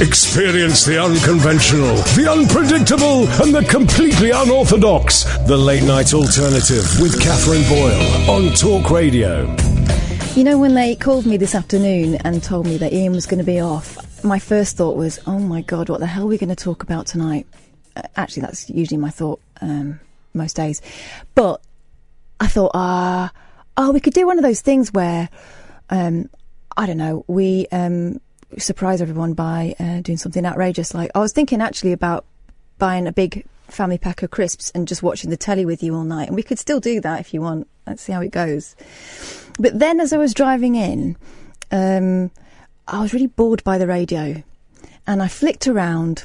Experience the unconventional, the unpredictable, and the completely unorthodox. The Late Night Alternative with Katherine Boyle on Talk Radio. You know, when they called me this afternoon and told me that Iain was going to be off, my first thought was, oh my God, what the hell are we going to talk about tonight? Uh, actually, that's usually my thought um, most days. But I thought, ah, oh, we could do one of those things where, um, I don't know, we um, surprise everyone by uh, doing something outrageous. Like I was thinking actually about buying a big family pack of crisps and just watching the telly with you all night, and we could still do that if you want. Let's see how it goes. But then, as I was driving in, um, I was really bored by the radio, and I flicked around,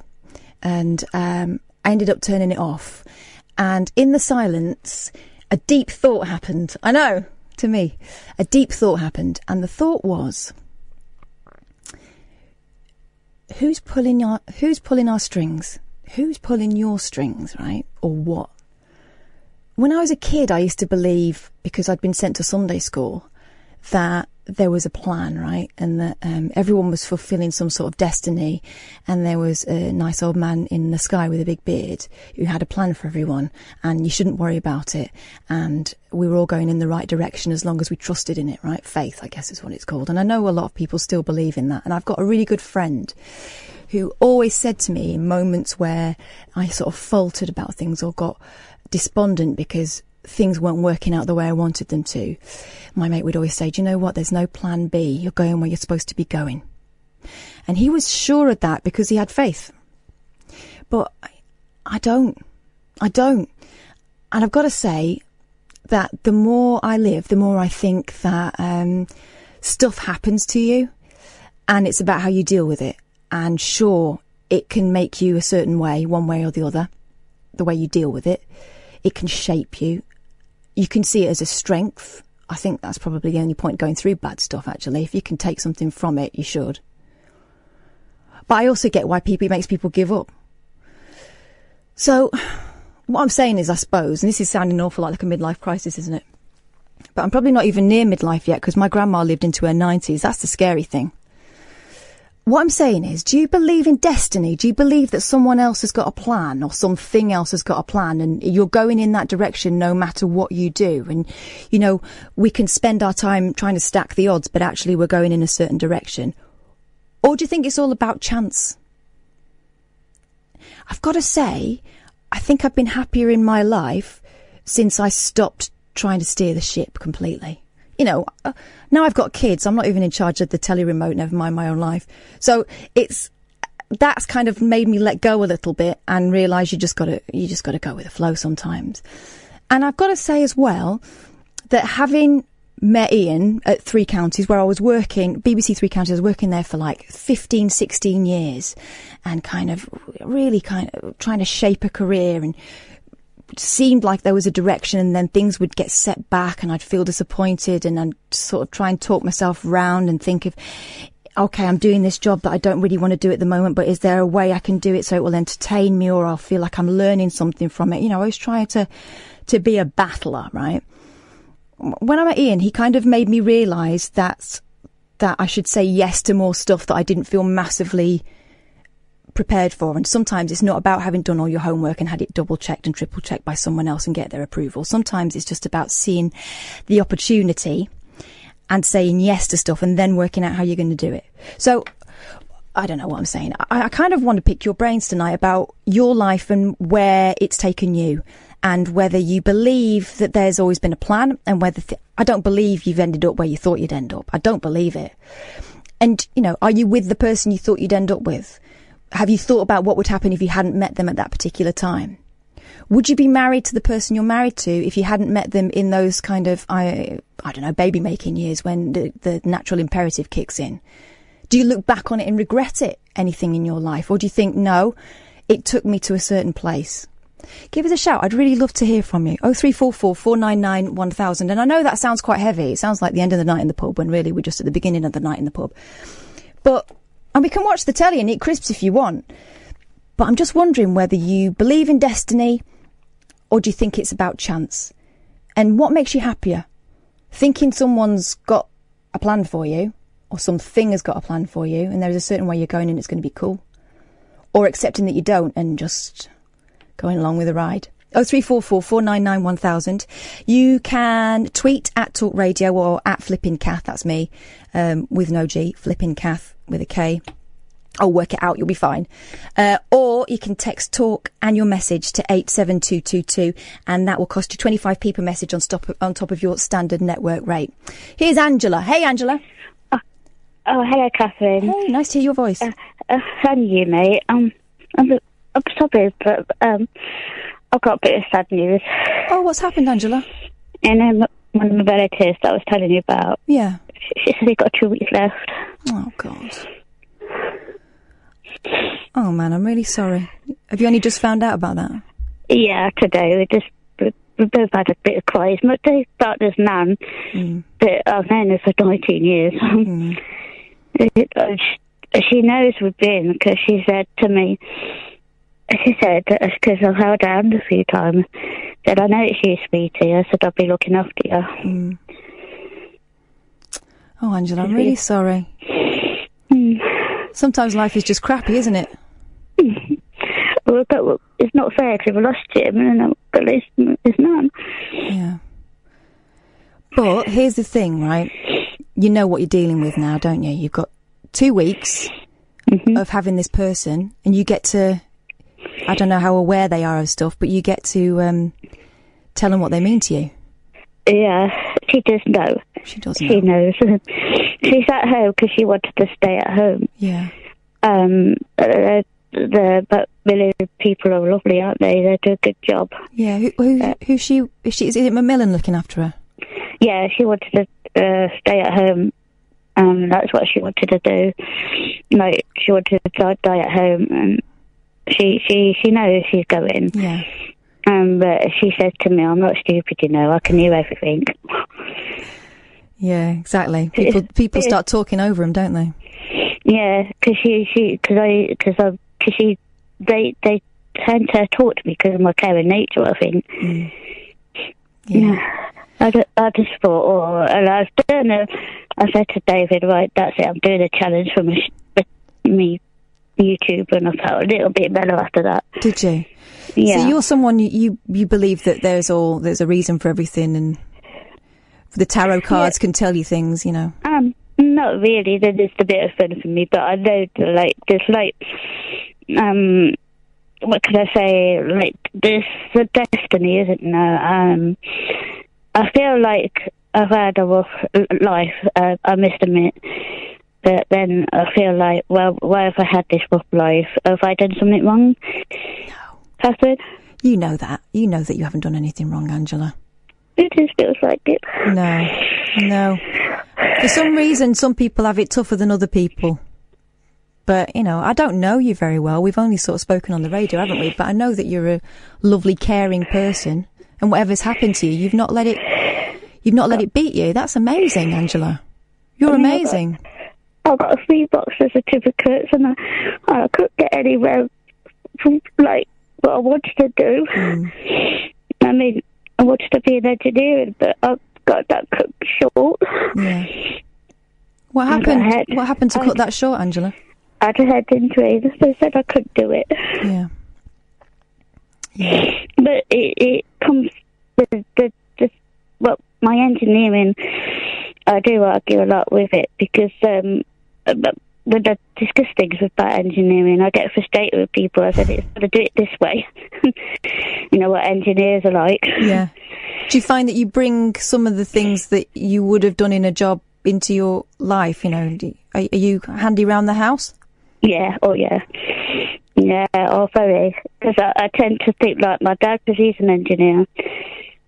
and um, I ended up turning it off. And in the silence, a deep thought happened. I know, to me, a deep thought happened, and the thought was who's pulling our who's pulling our strings? Who's pulling your strings, right? Or what? When I was a kid, I used to believe because I'd been sent to Sunday school that there was a plan, right? And that um, everyone was fulfilling some sort of destiny. And there was a nice old man in the sky with a big beard who had a plan for everyone. And you shouldn't worry about it. And we were all going in the right direction as long as we trusted in it, right? Faith, I guess is what it's called. And I know a lot of people still believe in that. And I've got a really good friend who always said to me in moments where I sort of faltered about things or got despondent because things weren't working out the way I wanted them to, my mate would always say, Do you know what? There's no plan B. You're going where you're supposed to be going. And he was sure of that because he had faith. But I, I don't. I don't. And I've got to say that the more I live, the more I think that um, stuff happens to you and it's about how you deal with it. And sure, it can make you a certain way, one way or the other, the way you deal with it. It can shape you you can see it as a strength. I think that's probably the only point going through bad stuff, actually. If you can take something from it, you should. But I also get why people, makes people give up. So, what I'm saying is, I suppose, and this is sounding an awful lot like a midlife crisis, isn't it? But I'm probably not even near midlife yet because my grandma lived into her 90s. That's the scary thing what I'm saying is, do you believe in destiny? Do you believe that someone else has got a plan or something else has got a plan and you're going in that direction no matter what you do? And, you know, we can spend our time trying to stack the odds, but actually we're going in a certain direction. Or do you think it's all about chance? I've got to say, I think I've been happier in my life since I stopped trying to steer the ship completely you know, uh, now I've got kids, I'm not even in charge of the telly remote, never mind my own life. So it's, that's kind of made me let go a little bit and realize you just gotta, you just gotta go with the flow sometimes. And I've got to say as well that having met Iain at Three Counties where I was working, BBC Three Counties, I was working there for like 15, 16 years and kind of really kind of trying to shape a career and seemed like there was a direction and then things would get set back and I'd feel disappointed and I'd sort of try and talk myself round and think of, okay, I'm doing this job that I don't really want to do at the moment, but is there a way I can do it so it will entertain me or I'll feel like I'm learning something from it? You know, I was trying to, to be a battler, right? When I met Iain, he kind of made me realize that, that I should say yes to more stuff that I didn't feel massively prepared for. And sometimes it's not about having done all your homework and had it double checked and triple checked by someone else and get their approval. Sometimes it's just about seeing the opportunity and saying yes to stuff and then working out how you're going to do it. So I don't know what I'm saying. I, I, kind of want to pick your brains tonight about your life and where it's taken you and whether you believe that there's always been a plan and whether th- I don't believe you've ended up where you thought you'd end up. I don't believe it. And, you know, are you with the person you thought you'd end up with? Have you thought about what would happen if you hadn't met them at that particular time? Would you be married to the person you're married to if you hadn't met them in those kind of, I, I don't know, baby making years when the, the natural imperative kicks in? Do you look back on it and regret it, anything in your life? Or do you think, no, it took me to a certain place? Give us a shout. I'd really love to hear from you. 0344 499 1000. And I know that sounds quite heavy. It sounds like the end of the night in the pub when really we're just at the beginning of the night in the pub. But and we can watch the telly and eat crisps if you want. But I'm just wondering whether you believe in destiny or do you think it's about chance? And what makes you happier? Thinking someone's got a plan for you or something has got a plan for you, and there's a certain way you're going and it's going to be cool. Or accepting that you don't and just going along with the ride. Oh three four four four nine nine one thousand. You can tweet at Talk Radio or at Flipping Kath. That's me, um, with no G. Flipping Kath with a K. I'll work it out. You'll be fine. Uh, or you can text talk and your message to eight seven two two two, and that will cost you twenty five p per message on stop on top of your standard network rate. Here's Angela. Hey, Angela. Oh, hello, Katherine. Hey, nice to hear your voice. Uh, uh, and you, mate. Um, I'm, I'm sorry, but um, I've got a bit of sad news. Oh, what's happened, Angela? And um, one of my relatives that I was telling you about, Yeah. she, she said he got two weeks left. Oh God. Oh man, I'm really sorry. Have you only just found out about that? Yeah, today we just we, we both had a bit of cries. My day partner's nan, Mm. that I've known her for 19 years. Mm. It- uh, she knows we've been because she said to me, she said, because I've held her hand a few times, said, I know it's you, sweetie. I said, I'll be looking after you. Mm. Oh, Angela, I'm really sorry. Hmm. Sometimes life is just crappy, isn't it? Well, but it's not fair to have lost Jim, and at least it's none. Yeah. But here's the thing, right? You know what you're dealing with now, don't you? You've got two weeks of having this person, and you get to. I don't know how aware they are of stuff, but you get to um, tell them what they mean to you. Yeah, she does know. She doesn't. She knows. She's at home because she wanted to stay at home. Yeah. Um, uh, the but really people are lovely, aren't they? They do a good job. Yeah. Who? Who? Who's she? Is she? Is it Macmillan looking after her? Yeah, she wanted to uh, stay at home. Um, that's what she wanted to do. Like she wanted to die, die at home, and she she she knows she's going. Yeah. Um, but she said to me, "I'm not stupid, you know. I can hear everything." Yeah. Exactly. People. People start talking over him, don't they? Yeah, because she she because I because I because she they they tend to talk to me because of my caring nature. I think. Yeah. I, I just thought, oh, and I've done a, I said to David, right, that's it, I'm doing a challenge for me, me YouTube, and I felt a little bit better after that. Did you? Yeah. So you're someone you, you you believe that there's all there's a reason for everything, and the tarot cards can tell you things. You know. Um, not really. They're just a bit of fun for me, but I know like there's like um, what could I say? Like there's the destiny, isn't there? Um, I feel like I've had a rough life. Uh, I must admit. But then I feel like, well, why have I had this rough life? Have I done something wrong? No. Katherine? You know that. You know that you haven't done anything wrong, Angela. It just feels like it. No, no. For some reason, some people have it tougher than other people. But, you know, I don't know you very well. We've only sort of spoken on the radio, haven't we? But I know that you're a lovely, caring person. And whatever's happened to you, you've not let it, you've not let it beat you. That's amazing, Angela. You're amazing. I got three box of certificates and I, I couldn't get anywhere from like what I wanted to do. I mean, I wanted to be an engineer, but I got that cut short. Yeah. What happened? ahead. What happened to cut that short, Angela? I had a head injury, they said I couldn't do it. Yeah. But it, it comes with the, the well, my engineering. I do argue a lot with it because um, but when I discuss things about engineering, I get frustrated with people. I said it's got to do it this way. you know what engineers are like. Yeah. Do you find that you bring some of the things that you would have done in a job into your life? You know, are, are you handy around the house? Yeah, oh yeah. Yeah, oh very. Because I, I tend to think like my dad, because he's an engineer.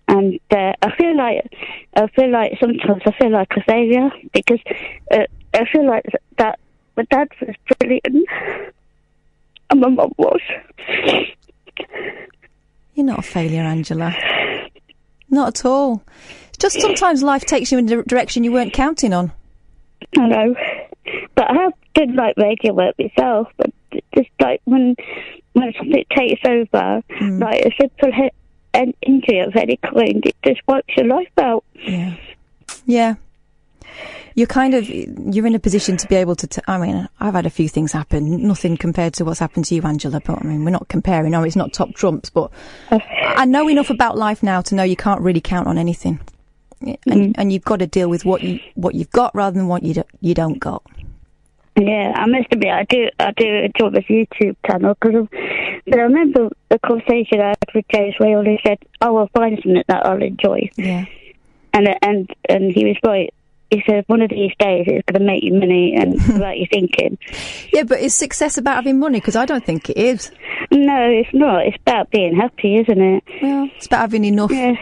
And uh, I feel like, I feel like sometimes I feel like a failure because uh, I feel like that my dad was brilliant and my mum was. You're not a failure, Angela. Not at all. It's just sometimes life takes you in a direction you weren't counting on. I know. But I have done like radio work myself, but just like when when something takes over, like a simple he- an injury of any kind, it just wipes your life out. Yeah. Yeah. you're kind of you're in a position to be able to. T- I mean, I've had a few things happen. Nothing compared to what's happened to you, Angela. But I mean, we're not comparing. No, it's not top trumps. But I know enough about life now to know you can't really count on anything, and Mm. and you've got to deal with what you what you've got rather than what you do, you don't got. Yeah, I must admit, I do, I do enjoy this YouTube channel because but I remember the conversation I had with James where he said, "Oh, I'll find something that I'll enjoy," Yeah. and and and he was right. He said, "One of these days, it's going to make you money and without you thinking." Yeah, but is success about having money? Because I don't think it is. No, it's not. It's about being happy, isn't it? Well, it's about having enough. Yeah,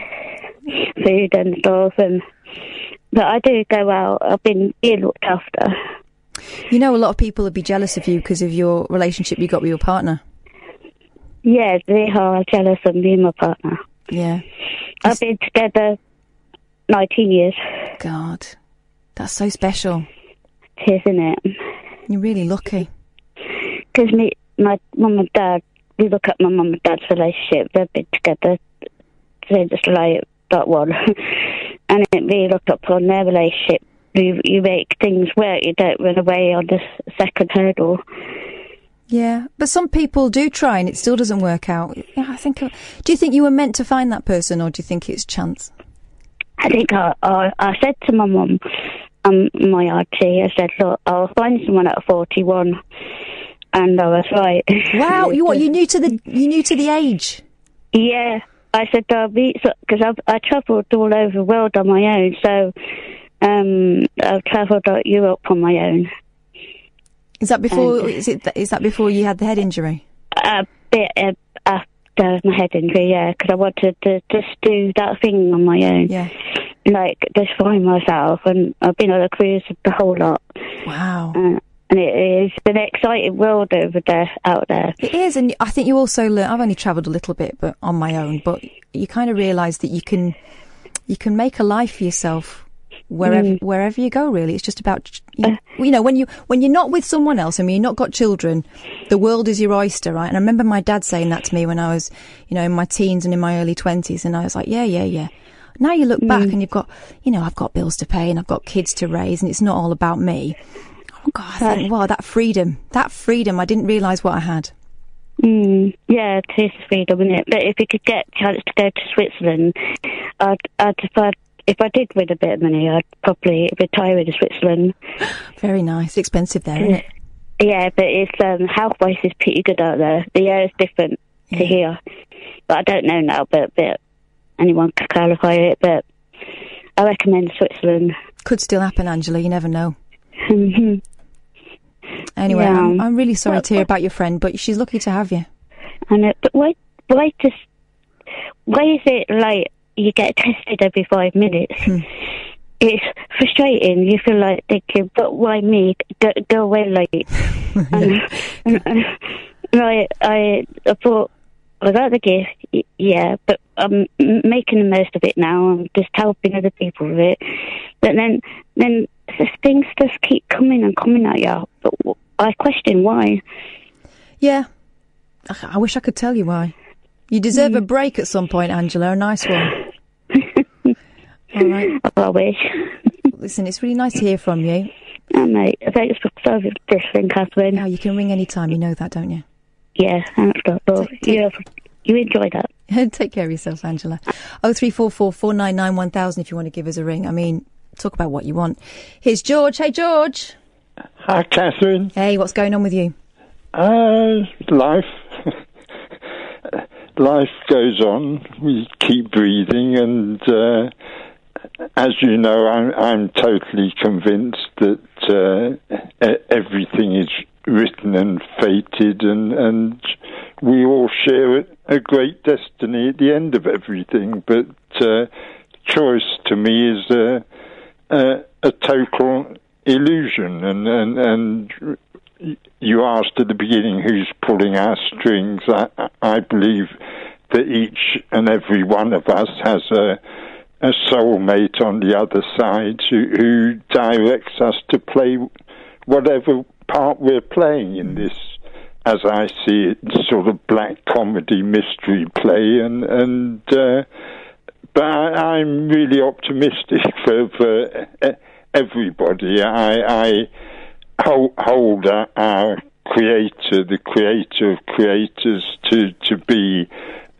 food and stuff, and but I do go out. I've been being looked after. You know, a lot of people would be jealous of you because of your relationship you got with your partner. Yeah, they are jealous of me and my partner. Yeah. I've been together 19 years, God, that's so special. isn't it? You're really lucky. Because me, my mum and dad, we look at my mum and dad's relationship. They've been together since like that one, and it really look up on their relationship. You, you make things work. You don't run away on the second hurdle. Yeah, but some people do try and it still doesn't work out. Yeah, I think. uh, Do you think you were meant to find that person, or do you think it's chance? I think I, I, I said to my mum, um, my auntie, I said, look, I'll find someone at 41. And I was right. Wow, you what? You knew to the you knew to the age. Yeah, I said I'll be because I've I travelled all over the world on my own. So um, I've travelled out Europe on my own. Is that before? Is it? Is that before you had the head injury? A bit uh, after my head injury, yeah, because I wanted to just do that thing on my own, Yeah. like just find myself. And I've been on a cruise the whole lot, Wow. uh, and it is an exciting world over there, out there. It is, and I think you also learn. I've only travelled a little bit, but on my own. But you kind of realise that you can, you can make a life for yourself wherever mm. wherever you go. Really, it's just about you, uh. you know when you when you're not with someone else. I mean, you're not got children. The world is your oyster, right? And I remember my dad saying that to me when I was, you know, in my teens and in my early twenties, and I was like, yeah, yeah, yeah. Now you look back mm. and you've got, you know, I've got bills to pay and I've got kids to raise, and it's not all about me. Oh God, I think, wow, that freedom, that freedom, I didn't realise what I had. Mm, yeah, it is freedom, isn't it? But if you could get a chance to go to Switzerland, I'd, I'd if I if I did win a bit of money, I'd probably retire in Switzerland. Very nice, expensive there, isn't it? Yeah, but it's um, health wise is pretty good out there. The air is different to here, but I don't know now. But but anyone can clarify it. But I recommend Switzerland. Could still happen, Angela. You never know. and Anyway, Yeah. I'm, I'm really sorry But- to hear about your friend, but she's lucky to have you. it, but why why just why is it like you get tested every five minutes? Hmm. It's frustrating. You feel like thinking, but why me? Go, go away late. and, and, and, right, I, I thought, I got the gift, yeah, but I'm making the most of it now. I'm just helping other people with it. But then, then things just keep coming and coming at you. But I question why. Yeah. I, I wish I could tell you why. You deserve a hmm. break at some point, Angela. A nice one. All right. I wish. Listen, it's really nice to hear from you. oh, mate, thanks for solving this thing, Katherine. Now, you can ring any time. You know that, don't you? Yeah, thanks, Doctor. You, you enjoy that. Take care of yourself, Angela. Oh three four four four nine nine one thousand. If you want to give us a ring, I mean, talk about what you want. Here's George. Hey, George. Hi, Katherine. Hey, what's going on with you? Uh, life. life goes on. We keep breathing, and uh, as you know, I'm, I'm totally convinced that uh, everything is written and fated, and, and we all share a, a great destiny at the end of everything. But uh, choice to me is a, a, a total illusion, and and and you asked at the beginning who's pulling our strings. I, I believe that each and every one of us has a, a soulmate on the other side who, who directs us to play whatever part we're playing in this, as I see it, sort of black comedy mystery play. And, and uh, but I, I'm really optimistic for, for everybody. I, I hold, hold our creator, the creator of creators, to to be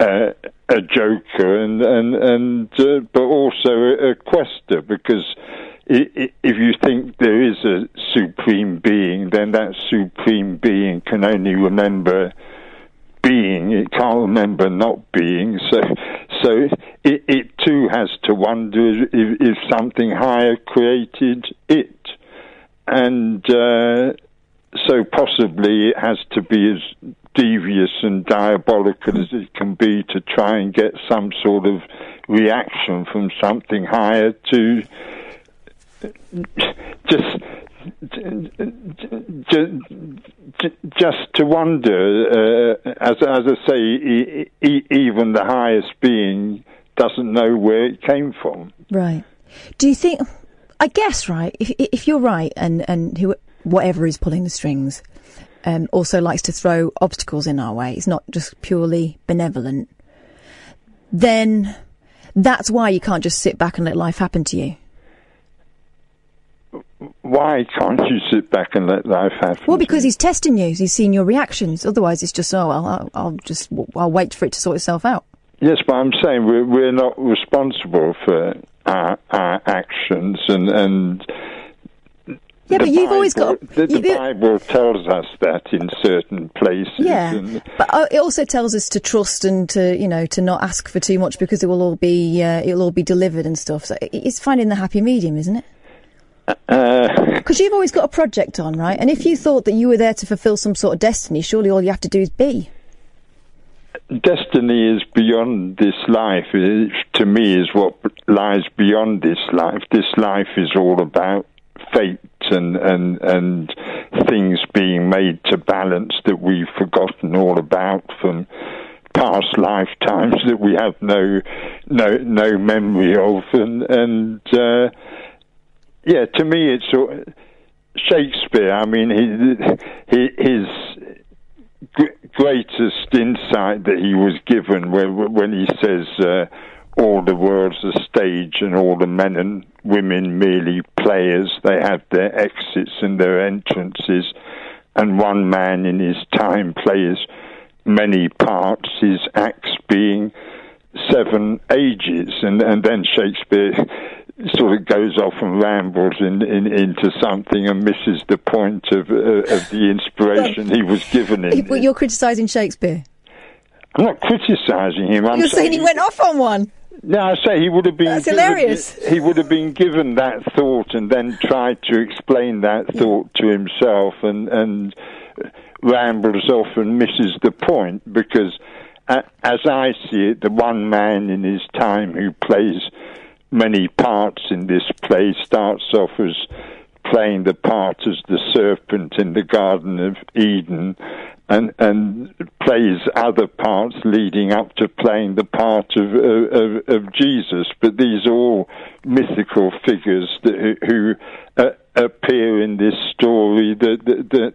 uh, a joker and and and uh, but also a, quester because if you think there is a supreme being, then that supreme being can only remember being. It can't remember not being. So, so it, it too has to wonder if, if something higher created it, and uh, so possibly it has to be as devious and diabolical as it can be to try and get some sort of reaction from something higher to just just to wonder, uh, as as I say, e- e- even the highest being doesn't know where it came from. Right. Do you think? I guess right. If if you're right, and and who whatever is pulling the strings, um, also likes to throw obstacles in our way. It's not just purely benevolent. Then that's why you can't just sit back and let life happen to you why can't you sit back and let life happen? Well, because he's testing you. He's seeing your reactions. Otherwise, it's just oh, I'll, I'll just I'll wait for it to sort itself out. Yes, but I'm saying we're we're not responsible for our, our actions and and. Yeah, but you've Bible, always got the, the you, Bible tells us that in certain places. Yeah, and, but uh, it also tells us to trust and to you know to not ask for too much because it will all be uh, it'll all be delivered and stuff. So it's finding the happy medium, isn't it? Because uh, you've always got a project on, right? And if you thought that you were there to fulfil some sort of destiny, surely all you have to do is be. Destiny is beyond this life. It, to me, is what lies beyond this life. This life is all about fate and and and things being made to balance that we've forgotten all about from past lifetimes that we have no no no memory of and and. Uh, yeah, to me, it's Shakespeare. I mean, he, his greatest insight that he was given when, when he says, uh, "All the world's a stage, and all the men and women merely players. They have their exits and their entrances, and one man in his time plays many parts. His acts being." seven ages and and then Shakespeare sort of goes off and rambles in, in, into something and misses the point of, uh, of the inspiration he was given. In, but you're criticising Shakespeare. I'm not criticising him. I'm you're saying, saying he went off on one. No, I say he would have been. That's given, hilarious. He would have been given that thought and then tried to explain that thought to himself and and rambles off and misses the point because, as I see it, the one man in his time who plays many parts in this play. Starts off as playing the part as the serpent in the Garden of Eden, and and plays other parts leading up to playing the part of of, of Jesus. But these are all mythical figures that, who uh, appear in this story that that, that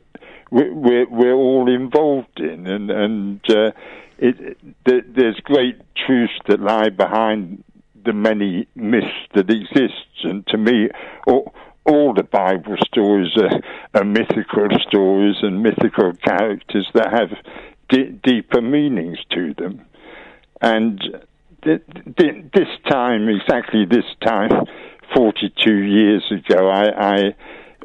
we're, we're all involved in, and and uh, it, there's great truths that lie behind the many myths that exist. And to me, all, all the Bible stories are, are, mythical stories and mythical characters that have d- deeper meanings to them. And th- th- this time, exactly this time, 42 years ago, I, I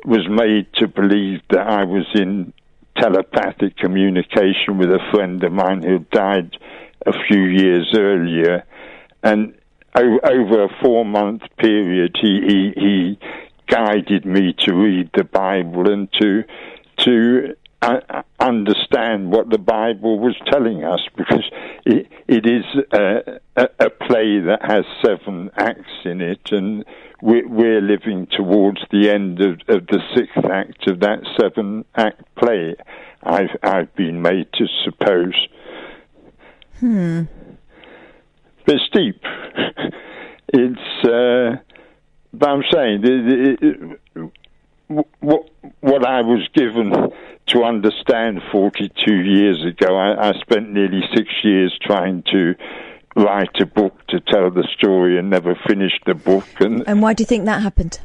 was made to believe that I was in telepathic communication with a friend of mine who died a few years earlier. And over a four month period, he, he, he guided me to read the Bible and to to uh, understand what the Bible was telling us, because it, it is a, a, a, play that has seven acts in it, and we're, we're living towards the end of, of, the sixth act of that seven act play. I've I've been made to suppose. Hmm. But steep. it's, uh, but I'm saying, it, it, what, what I was given to understand 42 years ago, I, I spent nearly six years trying to write a book to tell the story and never finished the book. And, and why do you think that happened?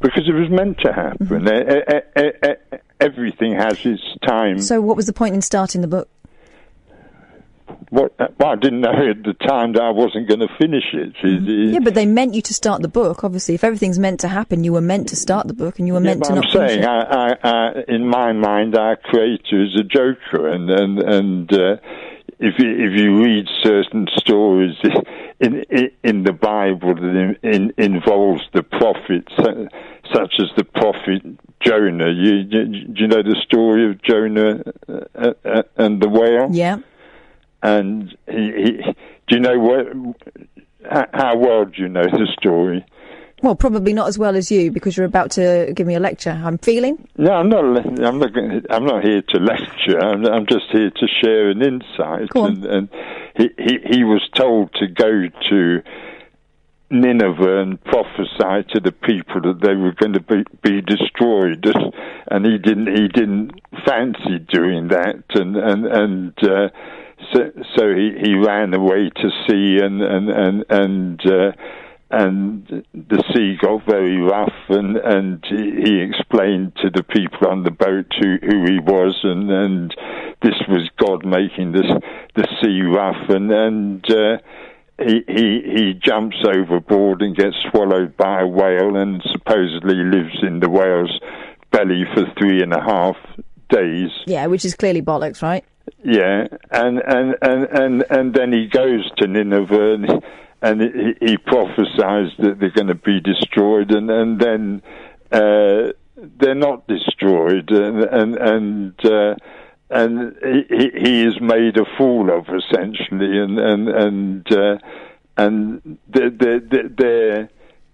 because it was meant to happen. Mm-hmm. Everything has its time. So, what was the point in starting the book? What, well, I didn't know at the time that I wasn't going to finish it. It- Yeah, but they meant you to start the book. Obviously, if everything's meant to happen, you were meant to start the book, and you were meant to I'm not finish saying, it. I, I, I, in my mind, our creator is a joker, and and and uh, if you, if you read certain stories in in, in the Bible that in, in, involves the prophets, uh, such as the prophet Jonah, you, you do you know the story of Jonah uh, uh, and the whale? yeah. And he, he, do you know what? How, well do you know the story? Well, probably not as well as you because you're about to give me a lecture. I'm feeling. No, I'm not. I'm not. I'm not here to lecture. I'm, I'm just here to share an insight. And, and he, he he was told to go to Nineveh and prophesy to the people that they were going to be, be destroyed, and he didn't. He didn't fancy doing that, and and and. Uh, so, so he, he ran away to sea, and and and and uh, and the sea got very rough, and and he explained to the people on the boat who, who he was, and and this was God making this the sea rough, and and. Uh, he, he he jumps overboard and gets swallowed by a whale, and supposedly lives in the whale's belly for three and a half days. Yeah, which is clearly bollocks, right? Yeah, and and and and and then he goes to Nineveh and, and he, he prophesies that they're going to be destroyed, and and then uh, they're not destroyed, and and and. Uh, and he, he is made a fool of essentially, and and and uh, and there there there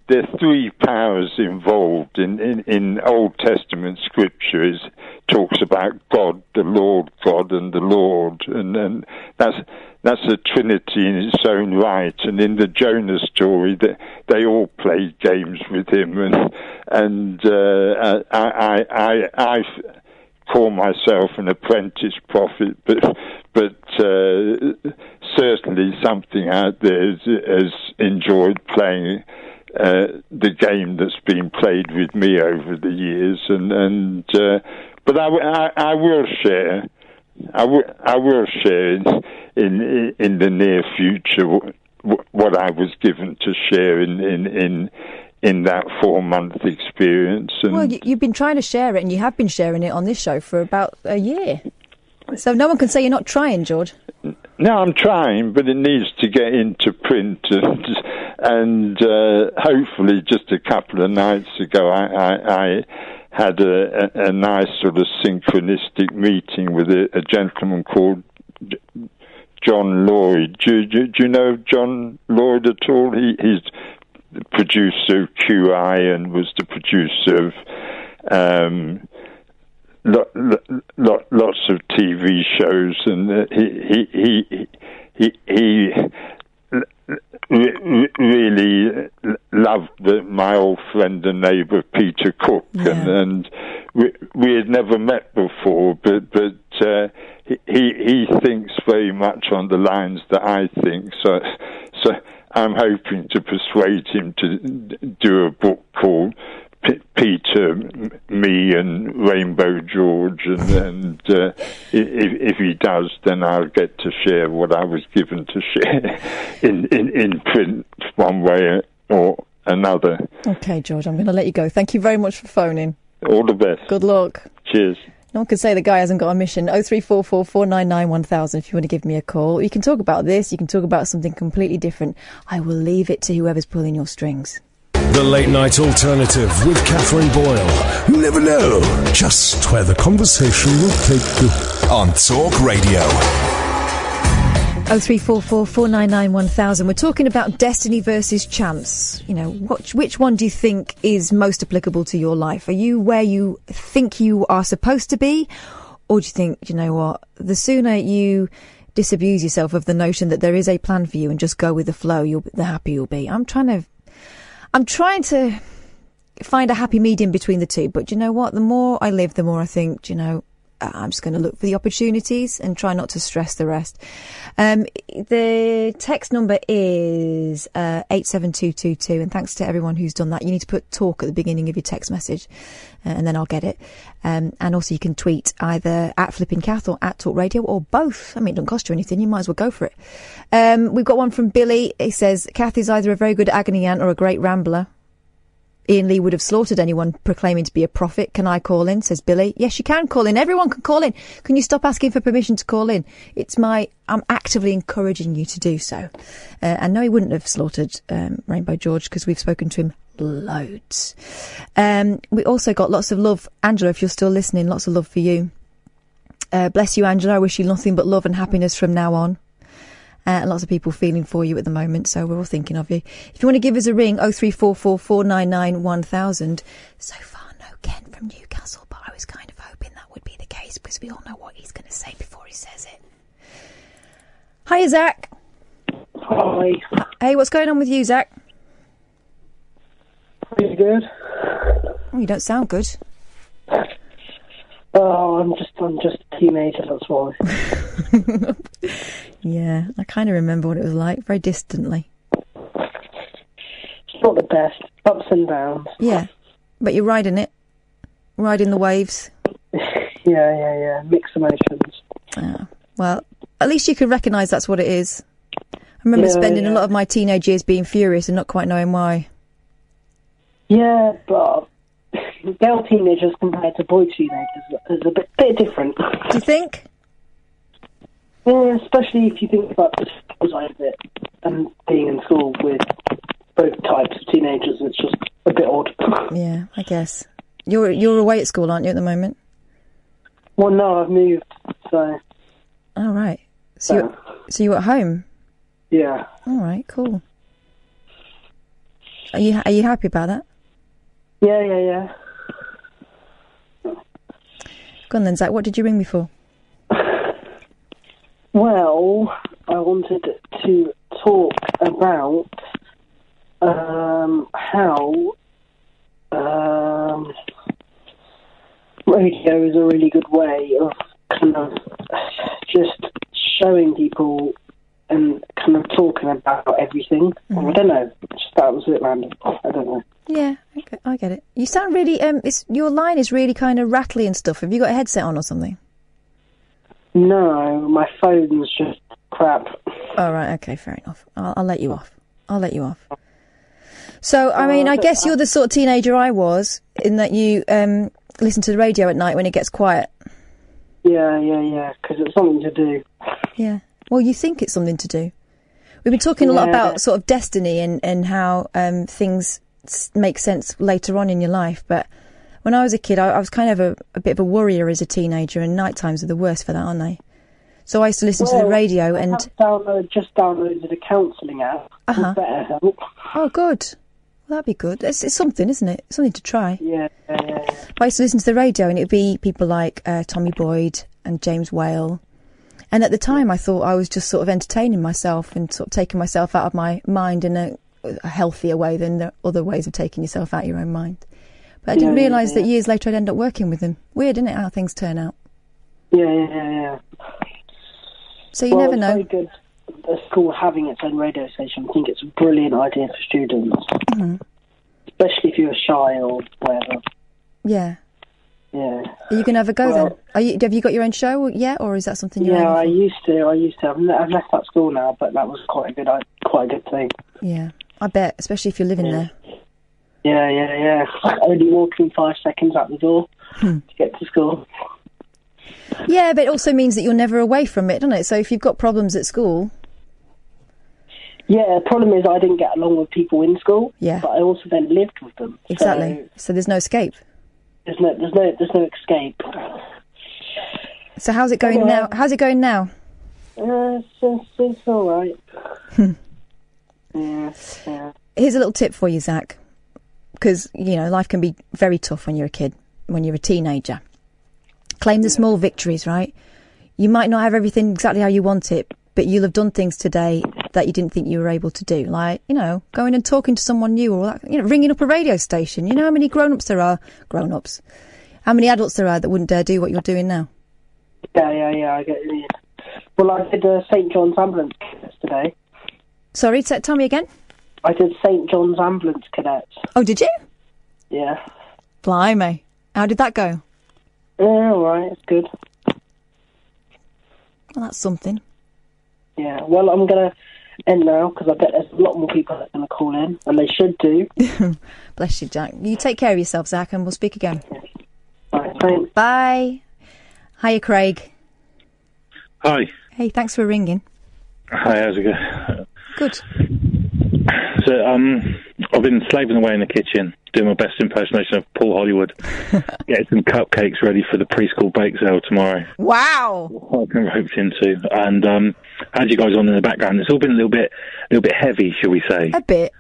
there are three powers involved in, in in Old Testament scripture. Is talks about God, the Lord God, and the Lord, and and that's that's a trinity in its own right. And in the Jonah story, they, they all played games with him, and and uh, I I I. I call myself an apprentice prophet, but but uh, certainly something out there has, has enjoyed playing uh, the game that's been played with me over the years, and and uh, but I, I, I will share. I will, I will share in, in in the near future what, I was given to share in in in, in that four month experience. And Well, you, you've been trying to share it, and you have been sharing it on this show for about a year. So no one can say you're not trying, George. No, I'm trying, but it needs to get into print, and, and uh, hopefully, just a couple of nights ago, I, I, I had a, a, a nice sort of synchronistic meeting with a, a gentleman called John Lloyd. Do, you- do, do you know John Lloyd at all? He, he's the producer of QI and was the producer of. Um, lots of TV shows, and he he he he, he re- re- really loved the, my old friend and neighbour Peter Cook, and, Yeah. and we, we had never met before, but but uh, he he thinks very much on the lines that I think. So so I'm hoping to persuade him to do a book called. P- Peter, m- me, and Rainbow George, and, and uh, if, if he does, then I'll get to share what I was given to share in, in, in print one way or another. Okay, George, I'm going to let you go. Thank you very much for phoning. All the best. Good luck. Cheers. No one can say the guy hasn't got a mission. 0344 499 1000 if you want to give me a call. You can talk about this, you can talk about something completely different. I will leave it to whoever's pulling your strings. The Late Night Alternative with Katherine Boyle. You never know just where the conversation will take you. on Talk Radio. 0344 499 1000. We're talking about destiny versus chance. You know, what, which one do you think is most applicable to your life? Are you where you think you are supposed to be? Or do you think, you know what, the sooner you disabuse yourself of the notion that there is a plan for you and just go with the flow, you'll, the happier you'll be. I'm trying to, I'm trying to find a happy medium between the two. But you know what? The more I live, the more I think, you know, I'm just going to look for the opportunities and try not to stress the rest. Um, the text number is uh, 87222, and thanks to everyone who's done that. You need to put talk at the beginning of your text message, uh, and then I'll get it. Um, and also, you can tweet either at Flipping Kath or at Talk Radio or both. I mean, it doesn't cost you anything. You might as well go for it. Um, we've got one from Billy. He says, Kath is either a very good agony aunt or a great rambler. Iain Lee would have slaughtered anyone proclaiming to be a prophet. Can I call in? Says Billy. Yes, you can call in. Everyone can call in. Can you stop asking for permission to call in? It's my, I'm actively encouraging you to do so. Uh, and no, he wouldn't have slaughtered um, Rainbow George because we've spoken to him loads. Um, we also got lots of love. Angela, if you're still listening, lots of love for you. Uh, bless you, Angela. I wish you nothing but love and happiness from now on. Uh, lots of people feeling for you at the moment, so we're all thinking of you. If you want to give us a ring, 0344 499 1000. So far, no Ken from Newcastle, but I was kind of hoping that would be the case because we all know what he's going to say before he says it. Hi, Zach. Hi. Hey, what's going on with you, Zach? Pretty good. Oh, you don't sound good. Oh, I'm just I'm just a teenager, that's why. Yeah, I kind of remember what it was like, very distantly. It's not the best. Ups and downs. Yeah, but you're riding it, riding the waves. Yeah, yeah, yeah. Mixed emotions. Oh, well, at least you can recognise that's what it is. I remember Yeah, spending a lot of my teenage years being furious and not quite knowing why. Yeah, but girl teenagers compared to boy teenagers is a bit bit different. Do you think? Yeah, especially if you think about the school side of it and being in school with both types of teenagers, it's just a bit odd. Yeah, I guess. You're you're away at school, aren't you, at the moment? well, no, I've moved, so All right. So you're, so you're at home. yeah. All right, cool. Are you are you happy about that? Yeah, yeah, yeah. Go on then, Zach. What did you ring me for? Well, I wanted to talk about um, how um, radio is a really good way of kind of just showing people and kind of talking about everything. I don't know. Just that was a bit random. I don't know. Yeah, I get, I get it. You sound really um. It's your line is really kind of rattly and stuff. Have you got a headset on or something? No, my phone's just crap. All right. Okay. Fair enough. I'll, I'll let you off. I'll let you off. So, I mean, I guess you're the sort of teenager I was in that you um listen to the radio at night when it gets quiet. Yeah, yeah, yeah. Because it's something to do. Yeah. Well, you think it's something to do. We've been talking a lot Yeah. about sort of destiny and, and how um, things s- make sense later on in your life. But when I was a kid, I, I was kind of a, a bit of a worrier as a teenager, and night times are the worst for that, aren't they? So I used to listen to the radio and. download, just downloaded a counselling app. Uh-huh. BetterHelp. Oh, good. Well, that'd be good. It's, it's something, isn't it? Something to try. Yeah, yeah. I used to listen to the radio, and it'd be people like uh, Tommy Boyd and James Whale. And at the time, I thought I was just sort of entertaining myself and sort of taking myself out of my mind in a, a healthier way than the other ways of taking yourself out of your own mind. But I didn't Yeah, yeah, realise that yeah. years later I'd end up working with them. Weird, isn't it, how things turn out? Yeah, yeah, yeah, yeah. So you well, never it's know. very good. The school having its own radio station. I think it's a brilliant idea for students, Mm-hmm. especially if you're shy or whatever. Yeah. Yeah, Are you going to have a go then? Are you, have you got your own show yet, or is that something you're yeah. I used to. I used to. I've left that school now, but that was quite a good, quite a good thing. Yeah. I bet, especially if you're living there. Yeah, yeah, yeah. Only walking five seconds out the door Hmm. to get to school. Yeah, but it also means that you're never away from it, doesn't it? So if you've got problems at school, Yeah, the problem is I didn't get along with people in school. Yeah. But I also then lived with them. exactly. So So there's no escape. there's no, there's no, there's no escape. So how's it going now? How's it going now? Uh, it's, it's, it's all right. Yeah, yeah. Here's a little tip for you, Zach, because you know life can be very tough when you're a kid, when you're a teenager. Claim the small victories, right? You might not have everything exactly how you want it, but you'll have done things today that you didn't think you were able to do, like you know, going and talking to someone new, or you know, ringing up a radio station. You know how many grown-ups there are, grown-ups, how many adults there are that wouldn't dare do what you're doing now. Yeah, yeah, yeah. I get you. Well, I did uh, St John's Ambulance today. Sorry, t- tell me again. I did St John's Ambulance Cadets. Oh, did you? Yeah. Blimey. How did that go? Yeah, all right. It's good. Well, that's something. Yeah. Well, I'm gonna end now because I bet there's a lot more people that are gonna call in, and they should do. Bless you, Jack. You take care of yourself, Zach, and we'll speak again. Right, thanks. Bye. Hiya, Craig. Hi. Hey, thanks for ringing. Hi, how's it going? Good. So, um, I've been slaving away in the kitchen, doing my best impersonation of Paul Hollywood, getting some cupcakes ready for the preschool bake sale tomorrow. Wow. I've been roped into, and um, had you guys on in the background. It's all been a little bit, a little bit heavy, shall we say? A bit.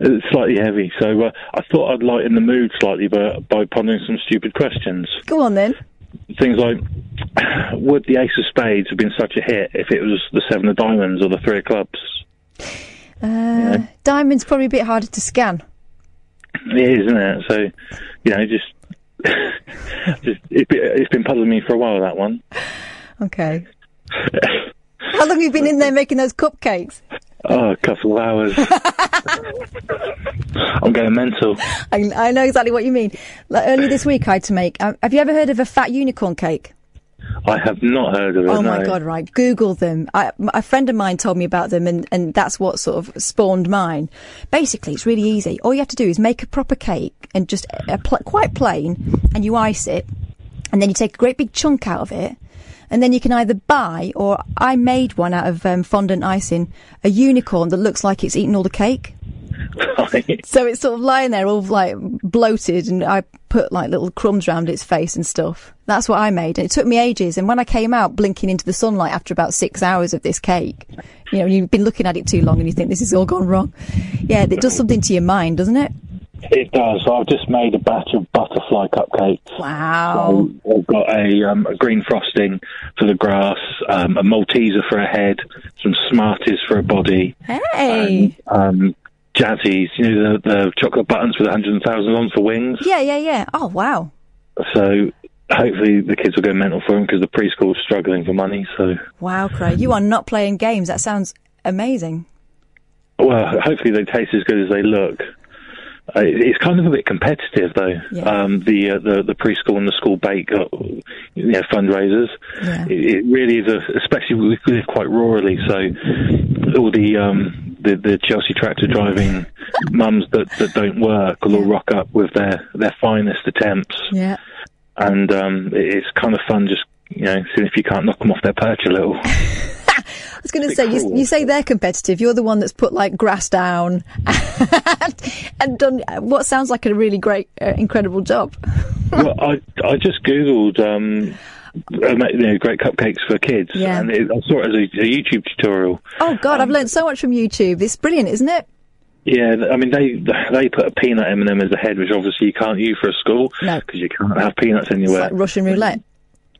It's slightly heavy. So uh, I thought I'd lighten the mood slightly by, by pondering some stupid questions. Go on then. Things like, would the Ace of Spades have been such a hit if it was the Seven of Diamonds or the Three of Clubs? Uh, Diamond's probably a bit harder to scan. It is, isn't it? So, you know, just, just it, it's been puzzling me for a while. That one. Okay. How long have you been in there making those cupcakes? Oh, a couple of hours. I'm going mental. I, I know exactly what you mean. Like earlier this week, I had to make. Uh, have you ever heard of a fat unicorn cake? I have not heard of it. Oh my no. god! Right, Google them. I, a friend of mine told me about them, and, and that's what sort of spawned mine. Basically, it's really easy. All you have to do is make a proper cake and just a pl- quite plain, and you ice it, and then you take a great big chunk out of it, and then you can either buy or I made one out of um, fondant icing, a unicorn that looks like it's eaten all the cake. Right. So it's sort of lying there all like bloated and I put like little crumbs around its face and stuff. That's what I made. And it took me ages. And when I came out blinking into the sunlight after about six hours of this cake, you know, you've been looking at it too long and you think this has all gone wrong. Yeah, it does something to your mind, doesn't it? It does. I've just made a batch of butterfly cupcakes. Wow. So I've got a, um, a green frosting for the grass, um, a Malteser for a head, some Smarties for a body, Hey. um, Jazzies, you know, the, the chocolate buttons with 100,000 on for wings. Yeah, yeah, yeah. Oh, wow. So hopefully the kids will go mental for them because the preschool's struggling for money. So, Wow, Craig. You are not playing games. That sounds amazing. well, hopefully they taste as good as they look. Uh, it's kind of a bit competitive, though. Yeah. Um, the, uh, the the preschool and the school bake, uh, you know, fundraisers. Yeah. It, it really is, a, especially we live quite rurally, so all the um, the, the Chelsea tractor driving mums that, that don't work will all rock up with their their finest attempts, Yeah. and um, it's kind of fun just you know seeing if you can't knock them off their perch a little. I was going to say, you, you say they're competitive. You're the one that's put like grass down and, and done what sounds like a really great, uh, incredible job. well, I I just googled um, uh, great cupcakes for kids, Yeah. and it, I saw it as a, a YouTube tutorial. Oh God, I've learned so much from YouTube. It's brilliant, isn't it? Yeah, I mean they they put a peanut M and m as a head, which obviously you can't use for a school No. because you can't have peanuts It's anywhere. like Russian roulette.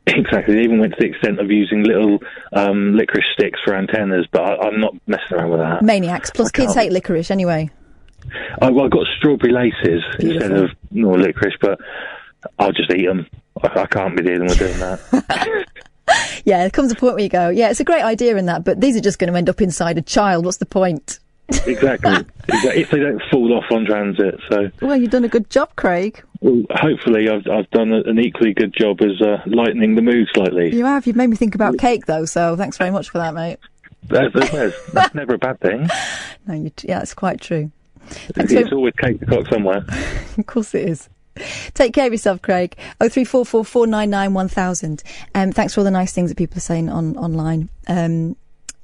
Exactly. They even went to the extent of using little um, licorice sticks for antennas, but I, I'm not messing around with that. Maniacs. Plus, kids hate licorice anyway. I, well, I got strawberry laces instead of no licorice, but I'll just eat them. I, I can't be dealing with doing that. Yeah, there comes a point where you go, yeah, it's a great idea in that, but these are just going to end up inside a child. What's the point? exactly. exactly. If they don't fall off on transit, so. Well, you've done a good job, Craig. Well, hopefully, I've I've done an equally good job as uh, lightening the mood slightly. You have. You've made me think about cake, though. So thanks very much for that, mate. That's, that's, that's never a bad thing. No, you, yeah, it's quite true. Thanks very It's always cake the cock somewhere. Of course it is. Take care of yourself, Craig. Oh three four four four nine nine one thousand. Um, thanks for all the nice things that people are saying on online. Um,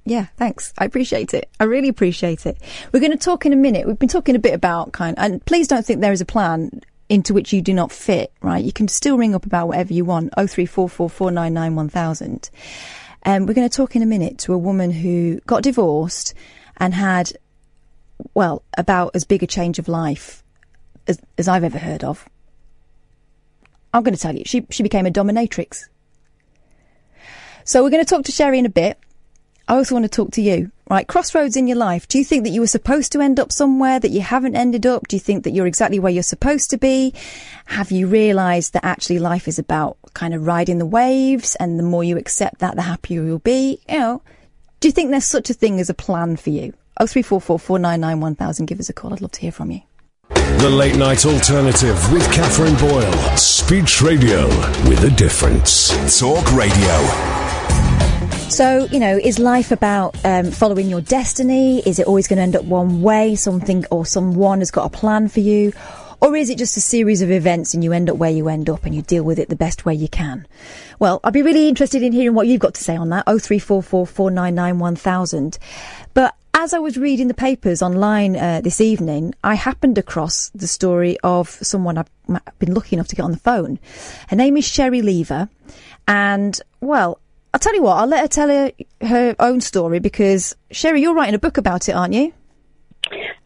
yeah, thanks. I appreciate it. I really appreciate it. We're going to talk in a minute. We've been talking a bit about kind, and please don't think there is a plan into which you do not fit. Right? You can still ring up about whatever you want. Oh three four four four nine nine one thousand. Um, we're going to talk in a minute to a woman who got divorced and had, well, about as big a change of life as, as I've ever heard of. I'm going to tell you, she, she became a dominatrix. So we're going to talk to Sherry in a bit. I also want to talk to you, right? Crossroads in your life. Do you think that you were supposed to end up somewhere that you haven't ended up? Do you think that you're exactly where you're supposed to be? Have you realised that actually life is about kind of riding the waves and the more you accept that, the happier you'll be? You know, do you think there's such a thing as a plan for you? 0344 499 1000. Give us a call. I'd love to hear from you. The Late Night Alternative with Katherine Boyle. Speech radio with a difference. Talk Radio. So, you know, is life about um, following your destiny? Is it always going to end up one way? Something or someone has got a plan for you? Or is it just a series of events and you end up where you end up and you deal with it the best way you can? Well, I'd be really interested in hearing what you've got to say on that. 0344 499 1000. But as I was reading the papers online uh, this evening, I happened across the story of someone I've been lucky enough to get on the phone. Her name is Sherry Lever. And, well, I'll tell you what, I'll let her tell her, her own story because, Sherry, you're writing a book about it, aren't you?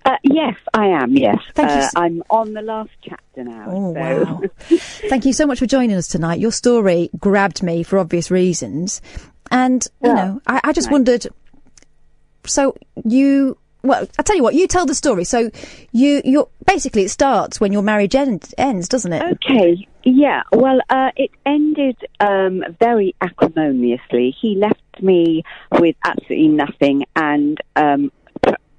Uh, yes, I am. Yes, Thank you uh, s- I'm on the last chapter now. Oh, so- wow. Thank you so much for joining us tonight. Your story grabbed me for obvious reasons. And, you Well, know, I, I just nice. wondered, so you, well, I'll tell you what, you tell the story. So you, you basically it starts when your marriage end, ends, doesn't it? Okay. Yeah. Well, uh, it ended um, very acrimoniously. He left me with absolutely nothing and um,